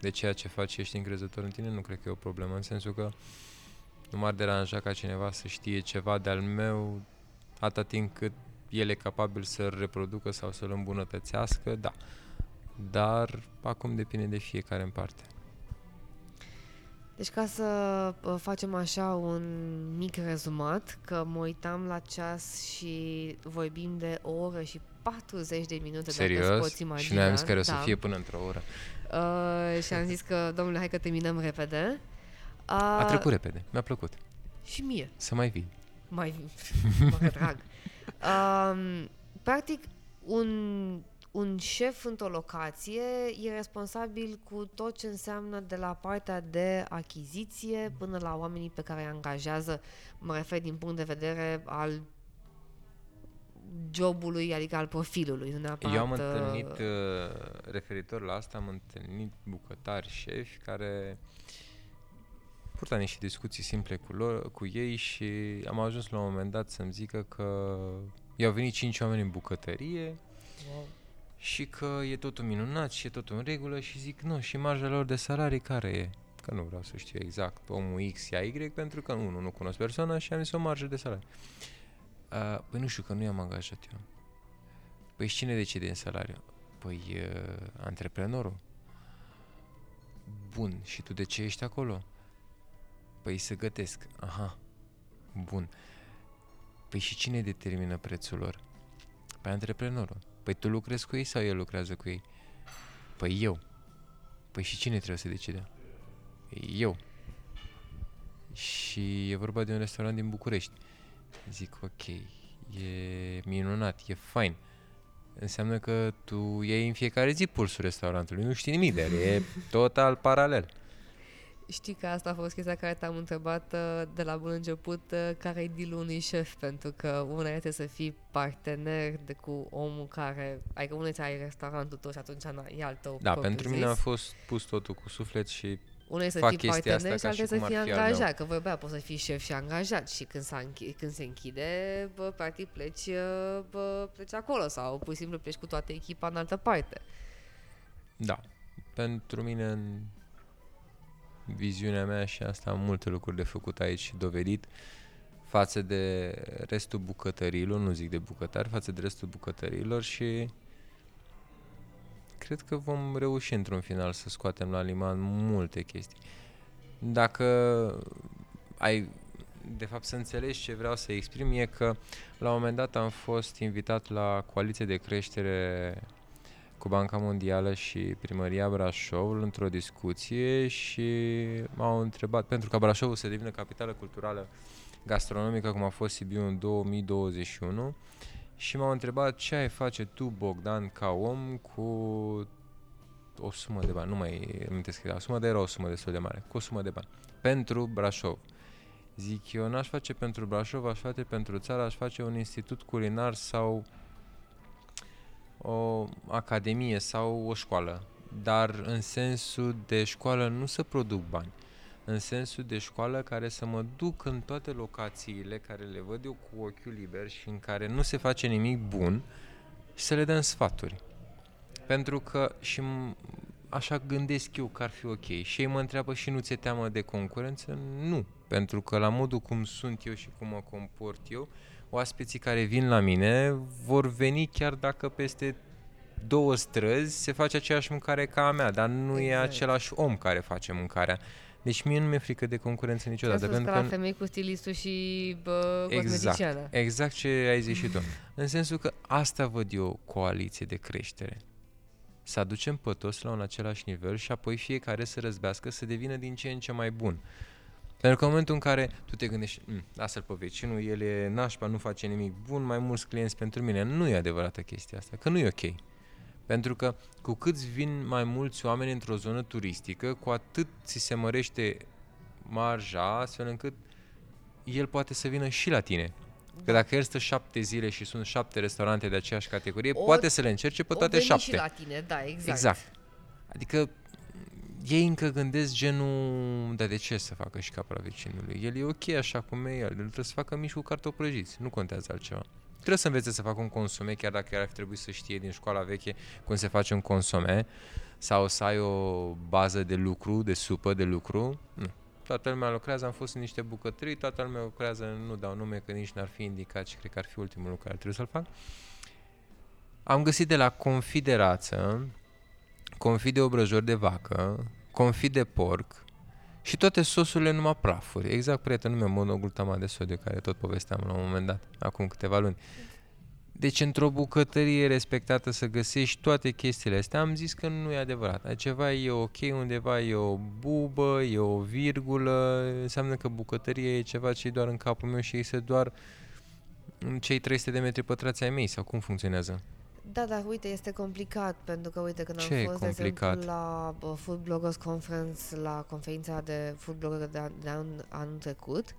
de ceea ce faci și ești încrezător în tine, nu cred că e o problemă, în sensul că nu m-ar deranja ca cineva să știe ceva de-al meu atâta timp cât el e capabil să-l reproducă sau să-l îmbunătățească, da. Dar acum depinde de fiecare în parte. Deci ca să uh, facem așa un mic rezumat, că mă uitam la ceas și vorbim de o oră și 40 de minute, dacă îți Serios? poți imagina. Și noi am zis că o să da. fie până într-o oră. Uh, și am zis că, domnule, hai că terminăm repede. Uh, A trecut repede, mi-a plăcut. Și mie, Să mai vii. mai mă retrag. Um, practic, un, un șef într-o locație e responsabil cu tot ce înseamnă de la partea de achiziție până la oamenii pe care îi angajează, mă refer din punct de vedere al jobului, adică al profilului, nu neapărat... Eu am uh, întâlnit, uh, referitor la asta, am întâlnit bucătari, șefi care purta niște discuții simple cu, lor, cu ei și am ajuns la un moment dat să-mi zică că i-au venit cinci oameni în bucătărie Wow. Și că e totul minunat și e totul în regulă și zic nu, și marja lor de salarii care e? Că nu vreau să știu exact omul X ia Y pentru că nu, nu cunosc persoana și am zis o marjă de salarii. Uh, păi nu știu că nu i-am angajat eu. Păi și cine decide în salariu? Păi uh, antreprenorul. Bun, și tu de ce ești acolo? Păi să gătesc. Aha, bun. Păi și cine determină prețul lor? Păi antreprenorul. Păi tu lucrezi cu ei sau el lucrează cu ei? Păi eu. Păi și cine trebuie să decide? Eu. Și e vorba de un restaurant din București. Zic, ok, e minunat, e fain. Înseamnă că tu iei în fiecare zi pulsul restaurantului, nu știi nimic de el, e total paralel. Știi că asta a fost chestia care te-am întrebat uh, de la bun început, uh, care e deal unui șef, pentru că una este să fii partener de cu omul care, adică unul ai restaurantul tău și atunci na, e al tău Da, pentru mine a fost pus totul cu suflet și Una e să fac fii chestia asta partener și ca alta și să cum fii ar fi al meu. angajat, că vorbea, poți să fii șef și angajat și când, s-a închi- când se închide, bă, practic pleci, uh, bă, pleci acolo sau pur și simplu pleci cu toată echipa în altă parte. da, pentru mine în viziunea mea și asta am multe lucruri de făcut aici și dovedit față de restul bucătăriilor, nu zic de bucătari, față de restul bucătăriilor și cred că vom reuși într-un final să scoatem la liman multe chestii. Dacă ai, de fapt să înțelegi ce vreau să exprim e că la un moment dat am fost invitat la coaliție de creștere cu Banca Mondială și Primăria Brașov într-o discuție și m-au întrebat, pentru ca Brașovul să devină capitală culturală gastronomică, cum a fost Sibiu în 2021, și m-au întrebat ce ai face tu, Bogdan, ca om, cu o sumă de bani, nu mai amintesc că era o sumă, dar era o sumă destul de mare, cu o sumă de bani, pentru Brașov. Zic, eu n-aș face pentru Brașov, aș face pentru țară, aș face un institut culinar sau o academie sau o școală, dar în sensul de școală nu să produc bani, în sensul de școală care să mă duc în toate locațiile care le văd eu cu ochiul liber și în care nu se face nimic bun și să le dăm sfaturi. Pentru că și m- așa gândesc eu că ar fi ok. Și ei mă întreabă și nu ți-e teamă de concurență? Nu. Pentru că la modul cum sunt eu și cum mă comport eu, oaspeții care vin la mine vor veni chiar dacă peste două străzi se face aceeași mâncare ca a mea, dar nu e Exact. același om care face mâncarea. Deci mie nu mi-e frică de concurență niciodată. Am spus că pentru la femei cu stilistul și bă, Exact. cosmeticiană. Exact ce ai zis și tu. În sensul că asta văd eu coaliție de creștere. Să aducem pe toți la un același nivel și apoi fiecare să răzbească să devină din ce în ce mai bun. Pentru că în momentul în care tu te gândești, "Mm, lasă-l pe vecinul, el e nașpa, nu face nimic bun, mai mulți clienți pentru mine. Nu e adevărată chestia asta, că nu e ok. Pentru că cu cât vin mai mulți oameni într-o zonă turistică, cu atât ți se mărește marja, astfel încât el poate să vină și la tine. Că dacă el stă șapte zile și sunt șapte restaurante de aceeași categorie, O- poate să le încerce pe O toate veni șapte. și la tine, da, exact. Exact. Adică ei încă gândesc genul, dar de ce să facă și capra vecinului? El e ok așa cum e el, el trebuie să facă mici cu cartofi prăjiți, nu contează altceva. Trebuie să învețe să facă un consome, chiar dacă el ar fi trebuit să știe din școala veche cum se face un consome, sau să ai o bază de lucru, de supă de lucru. Nu. Toată lumea lucrează, am fost în niște bucătării, toată lumea lucrează, nu dau nume că nici n-ar fi indicat și cred că ar fi ultimul lucru care trebuie să-l fac. Am găsit de la Confiderață confit de obrăjori de vacă, confit de porc și toate sosurile numai prafuri. Exact prietenul meu, monoglutamat de sodiu, care tot povesteam la un moment dat, acum câteva luni. Deci într-o bucătărie respectată să găsești toate chestiile astea, am zis că nu e adevărat. Ceva e ok, undeva e o bubă, e o virgulă, înseamnă că bucătărie e ceva ce e doar în capul meu și este doar în cei 300 de metri pătrați ai mei, sau cum funcționează? Da, dar uite, este complicat, pentru că, uite, când Ce am e fost, de complicat? exemplu, la bă, Food Bloggers Conference, la conferința de food blogger de, an, de an, anul trecut,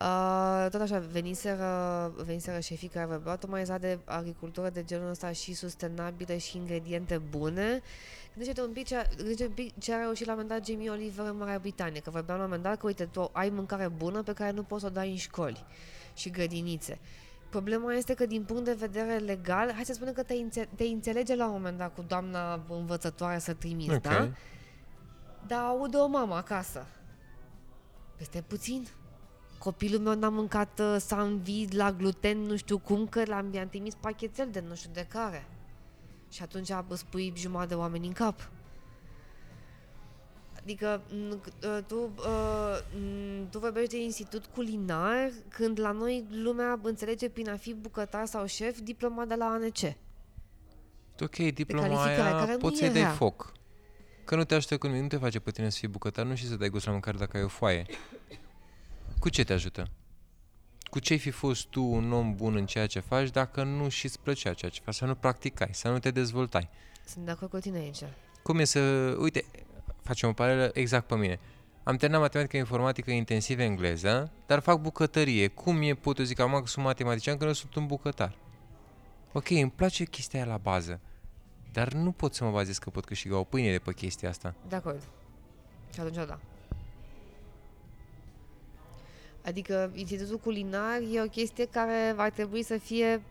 uh, tot așa, veniseră, veniseră șefii care vorbeau tocmai exact de agricultură de genul ăsta și sustenabilă și ingrediente bune. Gândește-te un pic ce, gândește un pic ce a reușit la un moment dat Jamie Oliver în Marea Britanie, că vorbeam la un moment dat că, uite, tu ai mâncare bună pe care nu poți să o dai în școli și grădinițe. Problema este că din punct de vedere legal, hai să spunem că te, înțe- te înțelege la un moment dat cu doamna învățătoare să trimiți, Ok. da? Dar aude o mamă acasă. Peste puțin. Copilul meu n-a mâncat uh, sanvid la gluten, nu știu cum, că l-am i-am trimis pachetel de nu știu de care. Și atunci îți pui jumătate de oameni în cap. Adică m, uh, tu, uh, m, tu vorbești de institut culinar când la noi lumea înțelege prin a fi bucătar sau șef diploma de la ANC. Ok, diploma calificare, aia care nu poți e să dai rea. foc. Că nu te ajută cu nimic, nu te face pe tine să fii bucătar, nu și să dai gust la mâncare dacă ai o foaie. Cu ce te ajută? Cu ce ai fi fost tu un om bun în ceea ce faci dacă nu și-ți plăcea ceea ce faci, să nu practicai, să nu te dezvoltai? Sunt de acord cu tine aici. Cum e să... Uite, facem o paralelă exact pe mine. Am terminat matematică informatică intensiv engleză, dar fac bucătărie. Cum e, pot eu zic, am sunt matematician când eu sunt un bucătar? Ok, îmi place chestia aia la bază, dar nu pot să mă bazez că pot câștiga o pâine de pe chestia asta. De acord. Și atunci da. Adică institutul culinar e o chestie care ar trebui să fie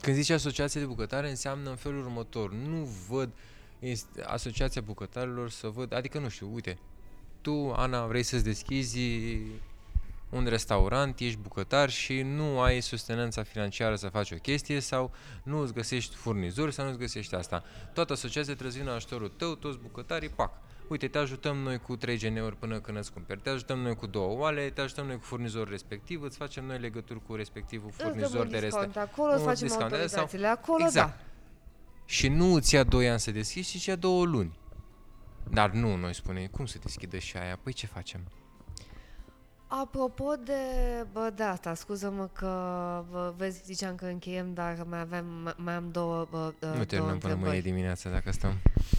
Când zice asociație de bucătare, înseamnă în felul următor. Nu văd este asociația bucătarilor să văd, adică nu știu, uite, tu, Ana, vrei să-ți deschizi un restaurant, ești bucătar și nu ai sustenanța financiară să faci o chestie sau nu îți găsești furnizori sau nu îți găsești asta. Toată asociația trebuie să vină în ajutorul tău, toți bucătarii, pac. Uite, te ajutăm noi cu 3 GN-uri până când îți cumperi, te ajutăm noi cu două oale, te ajutăm noi cu furnizorul respectiv, îți facem noi legături cu respectivul îți dăm furnizor un de discount restaurant. acolo, îți un facem discount de asta sau- autorizațiile acolo, Exact. da. Și nu îți ia 2 ani să deschizi, ci îți ia două luni. Dar nu, noi spunem, cum să deschidă și aia? Păi ce facem? Apropo de, bă, de asta, scuză-mă că, bă, vezi, ziceam că încheiem, dar mai avem, mai am două, bă, nu două terminăm până mâine întrebări. dimineața dacă stăm.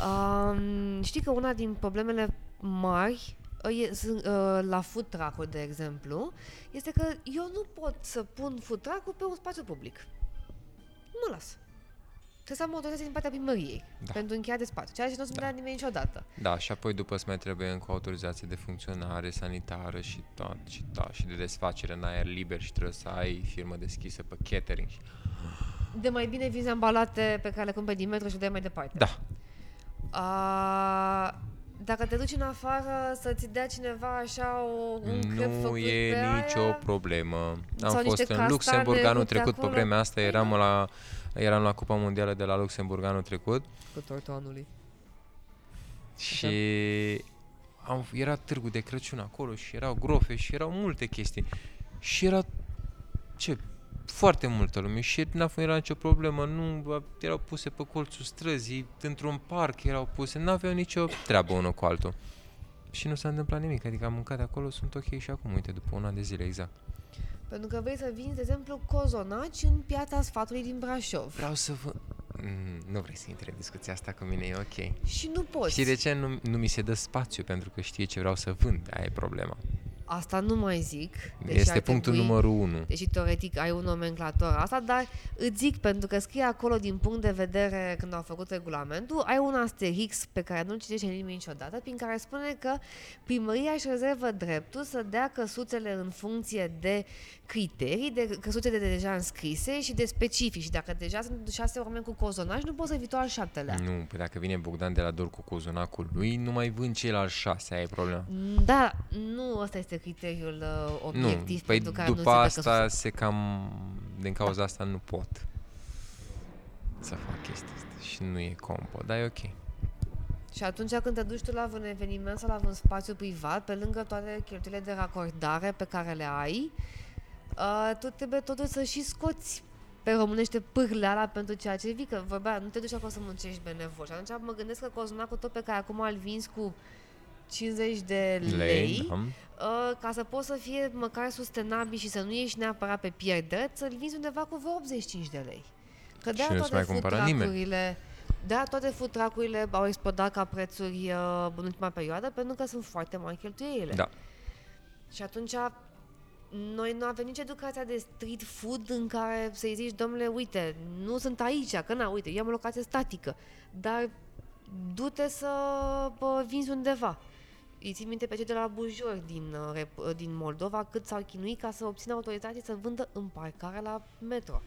Um, știi că una din problemele mari uh, e, sunt, uh, la food truck de exemplu, este că eu nu pot să pun food truck pe un spațiu public. Nu mă las. Trebuie să am autorizație din partea primăriei Da. pentru încheiat de spațiu, ceea ce nu o să-mi Da. dea nimeni niciodată. Da, și apoi după îți mai trebuie încă o autorizație de funcționare sanitară și tot, și da, și de desfacere în aer liber și trebuie să ai firmă deschisă pe catering. și- De mai bine vinzi ambalate pe care le cumperi din metro și le dai mai departe. Da, A, dacă te duci în afară să-ți dea cineva așa o, un crep nu făcut e pe nicio aia, problemă. Sau Am niște fost în castane Luxemburg anul făcute trecut, pe acolo. vremea asta Păi eram da. la, eram la Cupa Mondială de la Luxemburg anul trecut cu tortul anului. Și am, era târgul de Crăciun acolo și erau grofe și erau multe chestii. Și era, ce, foarte multă lume și n-a era nicio problemă, nu erau puse pe colțul străzii, într-un parc erau puse, n-aveau nicio treabă unul cu altul. Și nu s-a întâmplat nimic, adică am mâncat de acolo, sunt ok și acum, uite, după un an de zile, exact. Pentru că vrei să vinzi, de exemplu, cozonaci în piața sfatului din Brașov. Vreau să vă... Mm, nu vrei să intri în discuția asta cu mine, e ok. Și nu poți. Știi de ce nu, nu mi se dă spațiu? Pentru că știe ce vreau să vând, aia e problema. Asta nu mai zic. deși este ar punctul trebui- numărul 1. Deși teoretic ai un nomenclator asta, dar îți zic pentru că scrie acolo din punct de vedere când au făcut regulamentul, ai un asterix pe care nu-l citește nimeni niciodată, prin care spune că primăria își rezervă dreptul să dea căsuțele în funcție de criterii, de căsuțe de deja înscrise și de specific. Și dacă deja sunt șase oameni cu cozonaș, nu poți să vii tu al șaptelea. Nu, păi dacă vine Bogdan de la Dor cu cozonacul lui, nu mai vând ceilalți șase, aia e problema. Da, nu ăsta este criteriul uh, obiectiv nu, păi pentru care după nu se dă asta căsuță. se cam... Din cauza asta nu pot să fac chestia asta și nu e compo, dar e ok. Și atunci când te duci tu la un eveniment sau la un spațiu privat, pe lângă toate cheltuielile de racordare pe care le ai, uh, tu trebuie totuși să și scoți pe românește pârleala pentru ceea ce vii, că vorbea, nu te duci acolo să muncești benevol. Și atunci mă gândesc că cozonacul tot pe care acum îl vinzi cu 50 de lei, Lei, da. uh, ca să poți să fie măcar sustenabil și să nu ieși neapărat pe pierdere, să-l vinzi undeva cu vreo 85 de lei. Că de Și nu se mai cumpără nimeni. da, toate food truck-urile au explodat ca prețuri uh, în ultima perioadă pentru că sunt foarte mari cheltuielile. Da. Și atunci noi nu avem nici educația de street food în care să-i zici, domnule, uite, nu sunt aici, că na, uite, eu am o locație statică, dar du-te să bă, vinzi undeva. Îi țin minte pe cei de la Bujor din, uh, Rep- uh, din Moldova cât s-au chinuit ca să obțină autorizații să vândă în parcare la metro.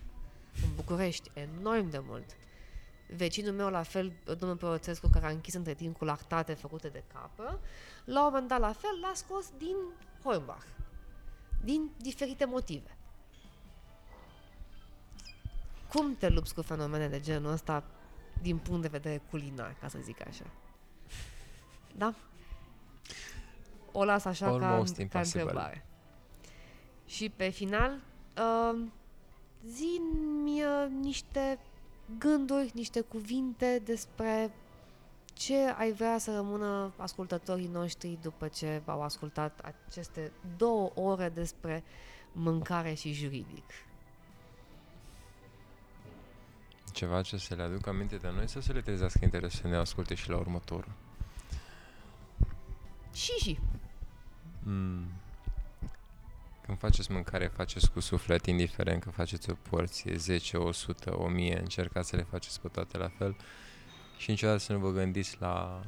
În București, enorm de mult. Vecinul meu, la fel, domnul Proțescu, care a închis între timp cu lactate făcute de capă, la un moment dat, la fel, l-a scos din Hornbach. Din diferite motive. Cum te lupți cu fenomene de genul ăsta din punct de vedere culinar, ca să zic așa? Da? O las așa ca, Almost ca impossible. întrebare. Și pe final, uh, zi-mi uh, niște gânduri, niște cuvinte despre ce ai vrea să rămână ascultătorii noștri după ce au ascultat aceste două ore despre mâncare și juridic. Ceva ce să le aducă aminte de noi sau să le trezească interesul să ne asculte și la următorul? Și și. Mm. Când faceți mâncare, faceți cu suflet, indiferent că faceți o porție, 10, 100, 1000, încercați să le faceți pe toate la fel și niciodată să nu vă gândiți la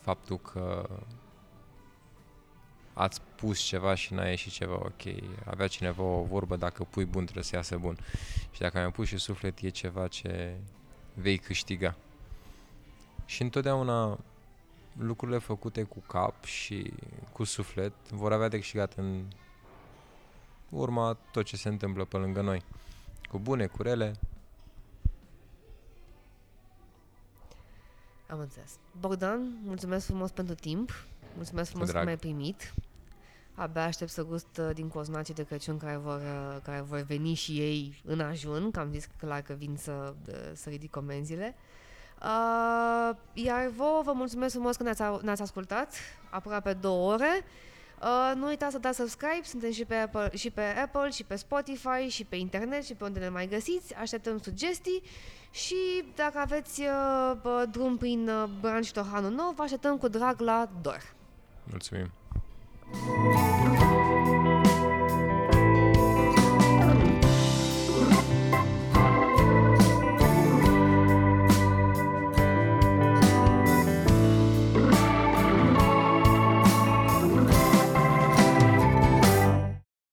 faptul că ați pus ceva și n-a ieșit ceva ok. Avea cineva o vorbă, dacă pui bun trebuie să iasă bun. Și dacă ai mai pus și suflet, e ceva ce vei câștiga. Și întotdeauna lucrurile făcute cu cap și cu suflet vor avea de câștigat în urma tot ce se întâmplă pe lângă noi. Cu bune, cu rele, Am înțeles. Bogdan, mulțumesc frumos pentru timp. Mulțumesc frumos că drag. m-ai primit. Abia aștept să gust uh, din coznacii de Crăciun care vor, uh, care vor veni și ei în ajun, că am zis clar că vin să, de- să ridic comenzile. Uh, iar vouă vă mulțumesc frumos că ne-ați, au- ne-ați ascultat aproape două ore. Uh, nu uitați să dați subscribe, suntem și pe, Apple, și pe Apple, și pe Spotify, și pe internet, și pe unde ne mai găsiți. Așteptăm sugestii și dacă aveți uh, bă, drum prin uh, Bran și Tohanul nou, vă așteptăm cu drag la Dor. mulțumim!